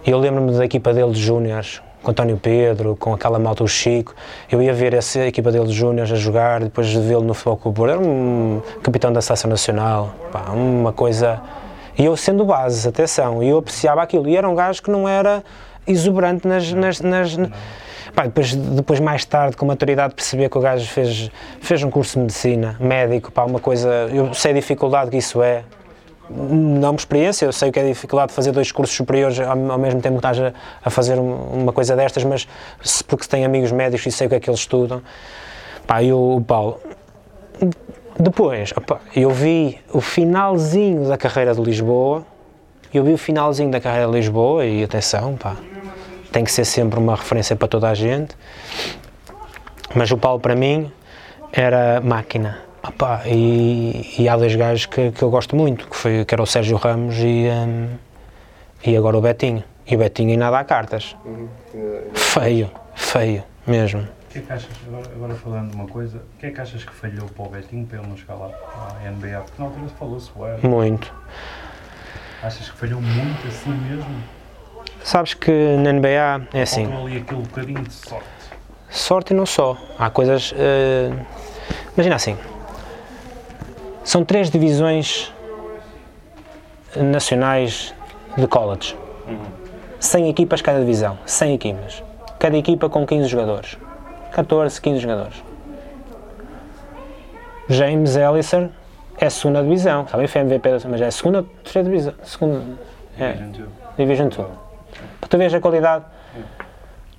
e eu lembro-me da equipa dele de Júniors, com António Pedro, com aquela malta, o Chico. Eu ia ver essa equipa dele de Júniors a jogar, depois de vê-lo no Futebol Clube. Era um capitão da Seleção Nacional, pá, uma coisa. E eu sendo base, atenção, e eu apreciava aquilo. E era um gajo que não era exuberante nas. nas, nas pá, depois, depois, mais tarde, com maturidade, perceber que o gajo fez, fez um curso de medicina, médico, pá, uma coisa. Eu sei a dificuldade que isso é. Não por experiência, eu sei o que é dificuldade de fazer dois cursos superiores ao, ao mesmo tempo que estás a, a fazer um- uma coisa destas, mas se, porque tem amigos médicos e sei o que é que eles estudam. Pá, e o Paulo, depois, opa, eu vi o finalzinho da carreira de Lisboa, eu vi o finalzinho da carreira de Lisboa e atenção, pá, tem que ser sempre uma referência para toda a gente, mas o Paulo para mim era máquina. Opa, e, e há dois gajos que, que eu gosto muito, que, foi, que era o Sérgio Ramos e, hum, e agora o Betinho. E o Betinho ainda dá cartas. Feio, feio mesmo. O que é que achas, agora, agora falando de uma coisa, o que é que achas que falhou para o Betinho para ele não chegar lá à NBA? Porque na altura falou-se, ué, Muito. achas que falhou muito assim mesmo? Sabes que na NBA é assim. Faltou ali aquele bocadinho de sorte. sorte e não só. Há coisas. eh, imagina assim: são três divisões nacionais de college. 100 equipas cada divisão. 100 equipas. Cada equipa com 15 jogadores. 14, 15 jogadores. James Ellison é a segunda divisão. Também foi MVP, mas é a segunda, terceira divisão. Segunda, é, Division 2. Para tu veres a qualidade,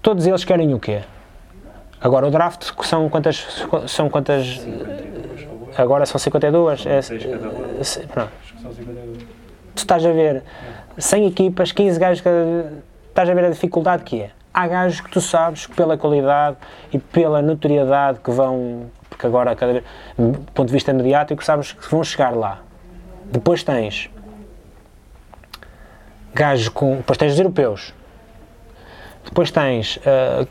todos eles querem o quê? Agora o draft são quantas. São quantas. Agora são 52. É, Seis cada um. se- pronto. São 52. Tu estás a ver 100 equipas, 15 gajos, cada- estás a ver a dificuldade que é. Há gajos que tu sabes que pela qualidade e pela notoriedade que vão, porque agora, cada vez, do ponto de vista mediático, sabes que vão chegar lá. Depois tens gajos com. Depois tens os europeus. Depois tens ah,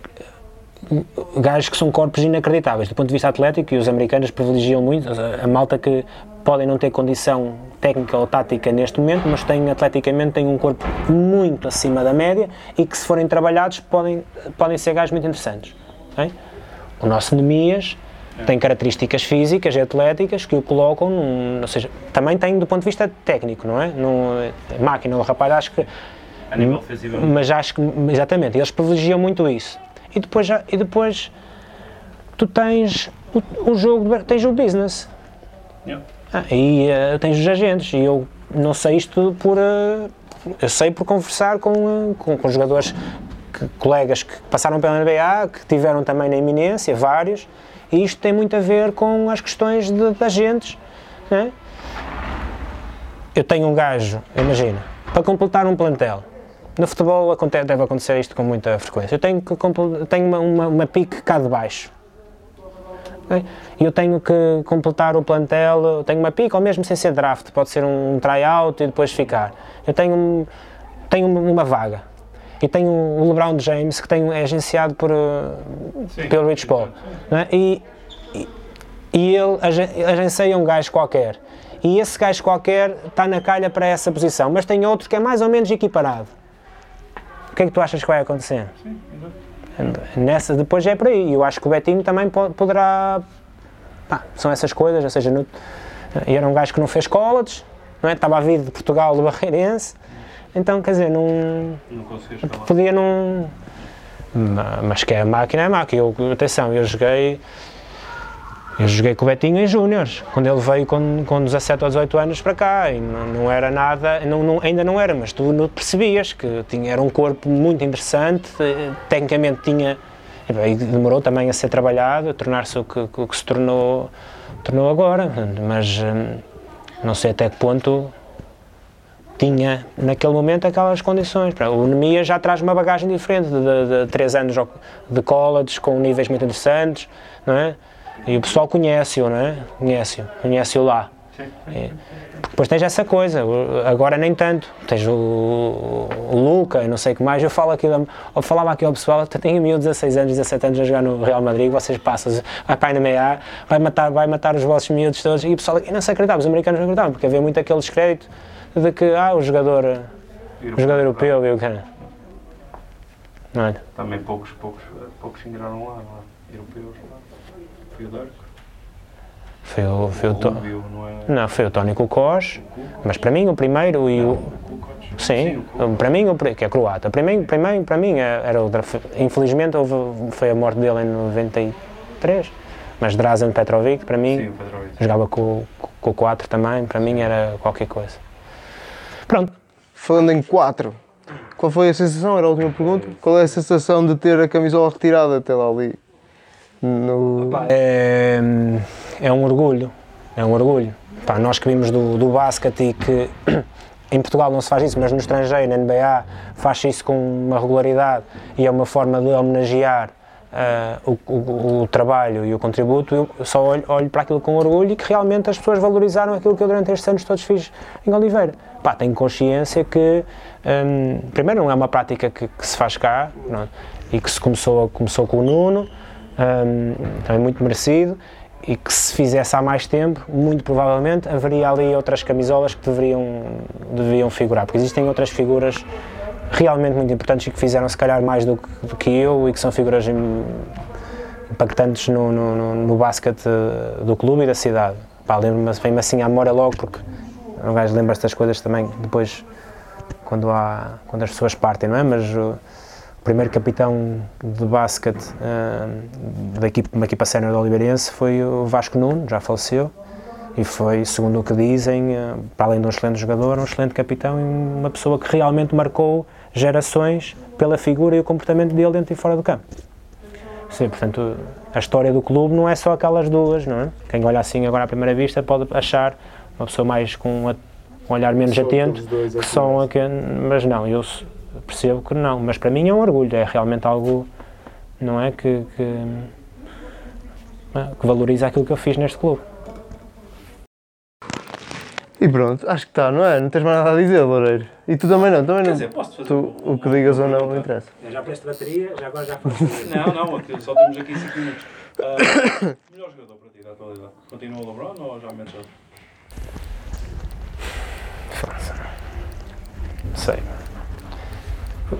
gajos que são corpos inacreditáveis do ponto de vista atlético e os americanos privilegiam muito a, malta que podem não ter condição técnica ou tática neste momento, mas têm atleticamente têm um corpo muito acima da média e que se forem trabalhados podem, podem ser gajos muito interessantes. ok? O nosso Nemias tem características físicas e atléticas que o colocam, num, ou seja, também tem do ponto de vista técnico, não é? Num, máquina, o rapaz acho que A nível mas acho que, exatamente, eles privilegiam muito isso. E depois, já, e depois tu tens o, o jogo, tens o business. Yeah. Ah, e eh, tens os agentes. E eu não sei isto por. eh, eu sei por conversar com, eh, com, com jogadores, que- colegas que passaram pela NBA, que tiveram também na iminência, vários. E isto tem muito a ver com as questões de, de agentes. né? Eu tenho um gajo, imagina, para completar um plantel. No futebol acontece, deve acontecer isto com muita frequência. Eu tenho, que, tenho uma, uma, uma pique cá de baixo. E eu tenho que completar o plantel, eu tenho uma pique, ou mesmo sem ser draft, pode ser um tryout e depois ficar. Eu tenho, tenho uma- vaga. E tenho o LeBron James, que tem, é agenciado por, eh, pelo Rich Paul. é? E, e, e ele agen- agencia um gajo qualquer. E esse gajo qualquer está na calha para essa posição, mas tem outro que é mais ou menos equiparado. O que é que tu achas que vai acontecer? Nessa, depois é por aí. Eu acho que o Betinho também po- poderá. pá, são essas coisas, ou seja, no, era um gajo que não fez college, não é? estava a vir de Portugal, do Barreirense, então quer dizer, não, não podia não. Ma- Mas que é máquina, é máquina. Eu, atenção, eu joguei. Eu joguei com o Betinho em Júniors, quando ele veio com, com 17 ou 18 anos para cá, e não, não era nada, não, não- ainda não era, mas tu não percebias que tinha, era um corpo muito interessante, eh, tecnicamente tinha, e demorou também a ser trabalhado, a tornar-se o que, que se tornou, tornou agora, mas hum, Não sei até que ponto tinha naquele momento aquelas condições. O Nemia já traz uma bagagem diferente, de, de, de três anos de college, com níveis muito interessantes, não é? E o pessoal conhece-o, não é? Conhece-o, conhece-o lá. É. Depois tens essa coisa, agora nem tanto. Tens o, o Luca e não sei o que mais. Eu falo aqui, eu falava aqui ao pessoal, tenho miúdo 16 anos, 17 anos a jogar no Real Madrid, vocês passam, vai para a NBA, vai matar, vai matar os vossos miúdos todos. E o pessoal aqui não se acreditava, os americanos não acreditavam, porque havia muito aquele descrédito de que, ah, o jogador, o jogador europeu, e o cara. Não é? Também poucos, poucos, poucos se enganaram lá, lá. Europeus lá. Foi o Darko. Foi o, foi o, To- Rubio, não é? não, foi o Tony Kukoc, mas para mim o primeiro e o. Sim, o para mim, o que é croata, para mim, para mim, para mim é- era o Infelizmente houve, foi a morte dele em 93, mas Drazen Petrovic, para mim, Sim, Petrovic. jogava com, com o 4 também, para mim era qualquer coisa. Pronto, Falando em 4, qual foi a sensação? Era a última pergunta. Qual é a sensação de ter a camisola retirada até lá ali? No... é, é um orgulho, é um orgulho. Pá, nós que vimos do, do basquete e que (clears throat) em Portugal não se faz isso, mas no estrangeiro, na NBA, faz isso com uma regularidade e é uma forma de homenagear ah, o, o- o trabalho e o contributo, eu só olho, olho para aquilo com orgulho e que realmente as pessoas valorizaram aquilo que eu durante estes anos todos fiz em Oliveira. Pá, tenho consciência que, hum, primeiro, não é uma prática que, que se faz cá não é? e que se começou, começou com o Nuno, hum, também muito merecido, e que se fizesse há mais tempo, muito provavelmente haveria ali outras camisolas que deveriam, deveriam figurar, porque existem outras figuras realmente muito importantes e que fizeram se calhar mais do que, do que eu e que são figuras im- impactantes no, no, no, no basquete do clube e da cidade. Lembro-me, vem-me assim à memória logo, porque um gajo lembra-se das coisas também depois, quando, há, quando as pessoas partem, não é? Mas o primeiro capitão de basquete eh, da equipe, uma equipa sénior do Oliveirense foi o Vasco Nuno, já faleceu, e foi, segundo o que dizem, eh, para além de um excelente jogador, um excelente capitão e uma pessoa que realmente marcou gerações pela figura e o comportamento dele dentro e fora do campo. Sim, portanto, a história do clube não é só aquelas duas, não é? Quem olha assim agora à primeira vista pode achar uma pessoa mais com um olhar menos Só atento, aqueles que são aqui, mas não, eu percebo que não, mas para mim é um orgulho, é realmente algo, não é, que, que, que valoriza aquilo que eu fiz neste clube. E pronto, acho que está, não é? Não tens mais nada a dizer, Loureiro. E tu também não, também Quer não. dizer, posso fazer Tu, o que digas ou não, não interessa. Já preste bateria, já agora já (laughs) Não, não, aquilo só temos aqui 5 minutos. Ah, (coughs) melhor jogador para ti da atualidade. Continua o LeBron ou já metes outro? sei.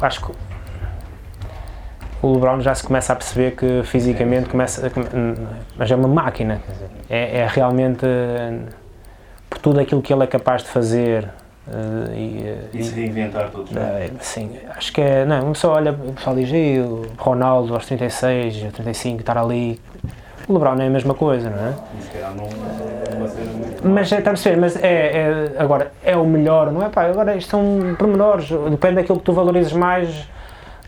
Acho que o LeBron já se começa a perceber que fisicamente começa mas é uma máquina, é, é realmente por tudo aquilo que ele é capaz de fazer eh, e, eh, E se reinventar todos. eh, sim, acho que é, não, uma pessoa olha, o pessoal diz, "Ih, o Ronaldo aos 36, aos 35, estar ali, o LeBron é a mesma coisa, não é? E Mas é, está a perceber, mas é, é- agora, é o melhor, não é pá, agora isto são pormenores, depende daquilo que tu valorizes mais,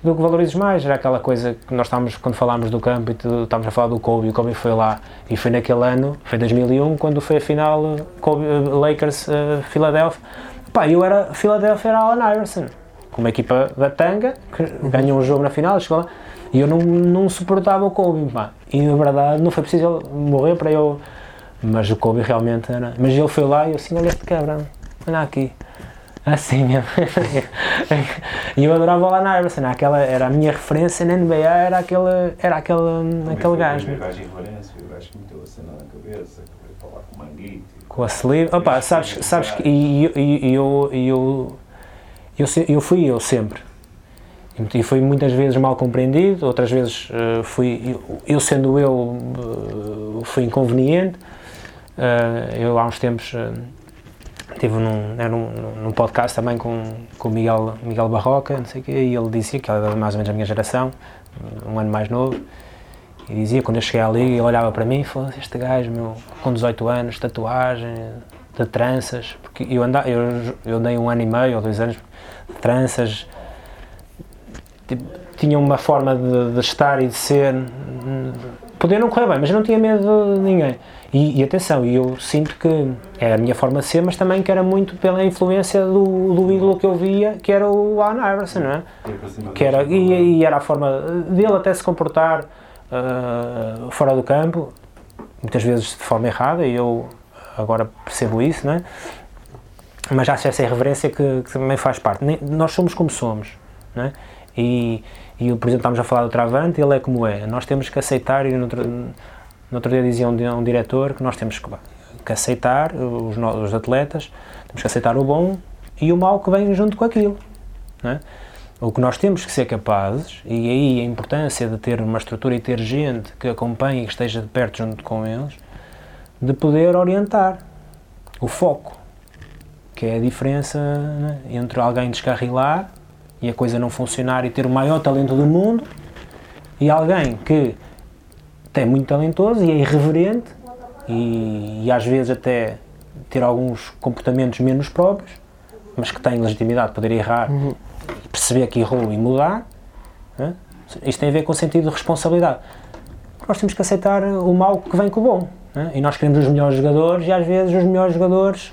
do que valorizes mais, era aquela coisa que nós estávamos, quando falámos do campo e tu, estávamos a falar do Kobe, o Kobe foi lá, e foi naquele ano, foi 2001, quando foi a final Kobe, eh, Lakers eh, Philadelphia, pá, eu era, Philadelphia era Allen Iverson, com uma equipa da tanga, que ganhou um jogo na final, chegou lá, e eu não, não suportava o Kobe, pá, e na verdade não foi preciso morrer para eu mas o Kobe realmente era. Mas ele foi lá e eu assim, olha este cabrão, olha aqui. Assim mesmo. (laughs) e eu adorava o Allen Iverson, aquela era a minha referência na NBA, era aquele, era aquele, aquele gajo. O gajo incoerência, o gajo que meteu a cena na cabeça, que veio falar com o Manguito. Com a sleeve. Opa, sabes, sabes que. E eu, e eu, eu, eu, eu fui eu sempre. E fui muitas vezes mal compreendido, outras vezes eh, fui. Eu, eu sendo eu, eh, fui inconveniente. Eh, eu há uns tempos eh, estive num, era num, num podcast também com, com o Miguel, Miguel Barroca, não sei quê, e ele dizia que era mais ou menos da minha geração, um ano mais novo, e dizia, quando eu cheguei ali, ele olhava para mim e falou, este gajo, meu, com 18 anos, tatuagem, de tranças, porque eu, anda, eu, eu andei um ano e meio ou dois anos de tranças, tipo, tinha uma forma de, de estar e de ser poder não correr bem, mas eu não tinha medo de ninguém. E, e atenção, eu sinto que era a minha forma de ser, mas também que era muito pela influência do, do ídolo que eu via, que era o Allen Iverson, não é? Que era, e, e era a forma dele até se comportar ah, fora do campo, muitas vezes de forma errada, e eu agora percebo isso, não é? Mas acho essa irreverência que, que também faz parte. Nem- Nós somos como somos, não é? E, e, por exemplo, estamos a falar do Travante, ele é como é. Nós temos que aceitar, e no outro, dia dizia um, um diretor que nós temos que, que aceitar, os, os atletas, temos que aceitar o bom e o mau que vem junto com aquilo. É? O que nós temos que ser capazes, e aí a importância de ter uma estrutura e ter gente que acompanhe e que esteja de perto junto com eles, de poder orientar o foco, que é a diferença né, entre alguém descarrilar e a coisa não funcionar e ter o maior talento do mundo e alguém que é muito talentoso e é irreverente e, e às vezes até ter alguns comportamentos menos próprios, mas que tem legitimidade de poder errar, perceber que errou e mudar. né? Isto tem a ver com o sentido de responsabilidade. Nós temos que aceitar o mal que vem com o bom. né? E nós queremos os melhores jogadores e às vezes os melhores jogadores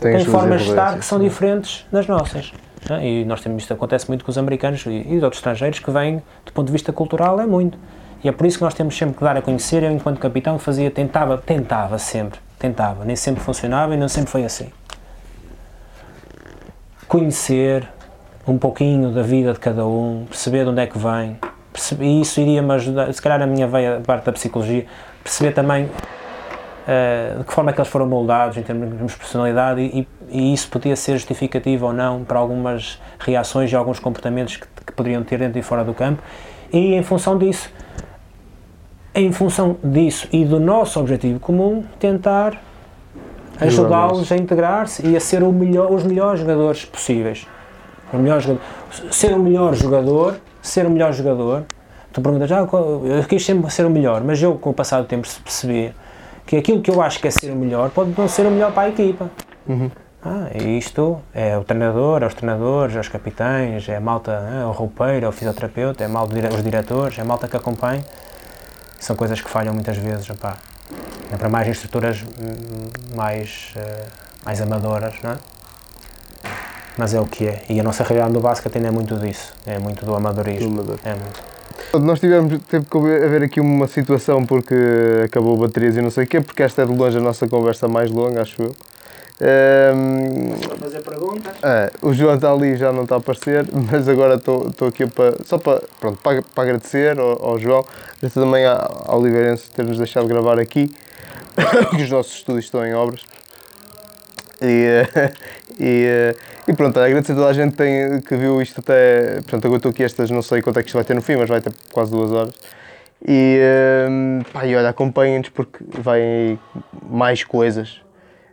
Tem têm formas de estar que são sim. diferentes das nossas. né? E nós temos isto acontece muito com os americanos e, e de outros estrangeiros que vêm, do ponto de vista cultural, é muito. E é por isso que nós temos sempre que dar a conhecer. Eu, enquanto capitão, fazia, tentava, tentava sempre, tentava, nem sempre funcionava e não sempre foi assim. Conhecer um pouquinho da vida de cada um, perceber de onde é que vem, e isso iria-me ajudar, se calhar a minha veia, parte da psicologia, perceber também eh, de que forma é que eles foram moldados em termos de personalidade e, e isso podia ser justificativo ou não para algumas reações e alguns comportamentos que, que poderiam ter dentro e fora do campo e em função disso em função disso e do nosso objetivo comum tentar ajudá-los a integrar-se e a ser melhor, os melhores jogadores possíveis. Melhor jogador, ser o melhor jogador ser o melhor jogador. Tu perguntas, ah, eu quis sempre ser o melhor mas eu com o passar do tempo percebi que aquilo que eu acho que é ser o melhor pode não ser o melhor para a equipa. Ah, e isto é o treinador, é os treinadores, é os capitães, é a malta, é o roupeiro, é o fisioterapeuta, é a malta, os diretores, é a malta que acompanha. São coisas que falham muitas vezes, opá. É para mais em estruturas mais, eh, mais amadoras, não é? Mas é o que é. E a nossa realidade no basquete ainda é muito disso. É muito do amadorismo. Do amador. É muito. Nós tivemos, teve que haver aqui uma situação porque acabou baterias e não sei o quê, porque esta é de longe a nossa conversa mais longa, acho eu. Ehm, fazer perguntas? é, o João está ali já não está a aparecer, (laughs) mas agora estou estou aqui para, só para, pronto, para, para agradecer ao, ao João, agradecer também ao Oliveirense ter-nos deixado gravar aqui, (coughs) que os nossos estúdios estão em obras. E, (laughs) e, e pronto, agradecer a toda a gente que, tem, que viu isto até. Portanto, agora estou aqui estas, não sei quanto é que isto vai ter no fim, mas vai ter quase duas horas. E, eh, pá, e olha, acompanhem-nos porque aí mais coisas.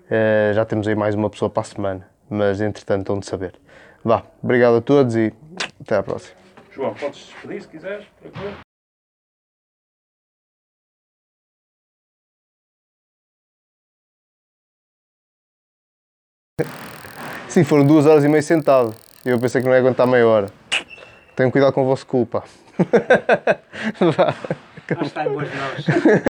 Eh, já temos aí mais uma pessoa para a semana, mas entretanto estão de saber. Vá, obrigado a todos e até à próxima. João, podes despedir se quiseres. tranquilo? Sim, foram duas horas e meia sentado. Eu pensei que não ia aguentar meia hora. Tenham cuidado com o vosso culpa. (laughs) Vá. Acho que está em boas mãos.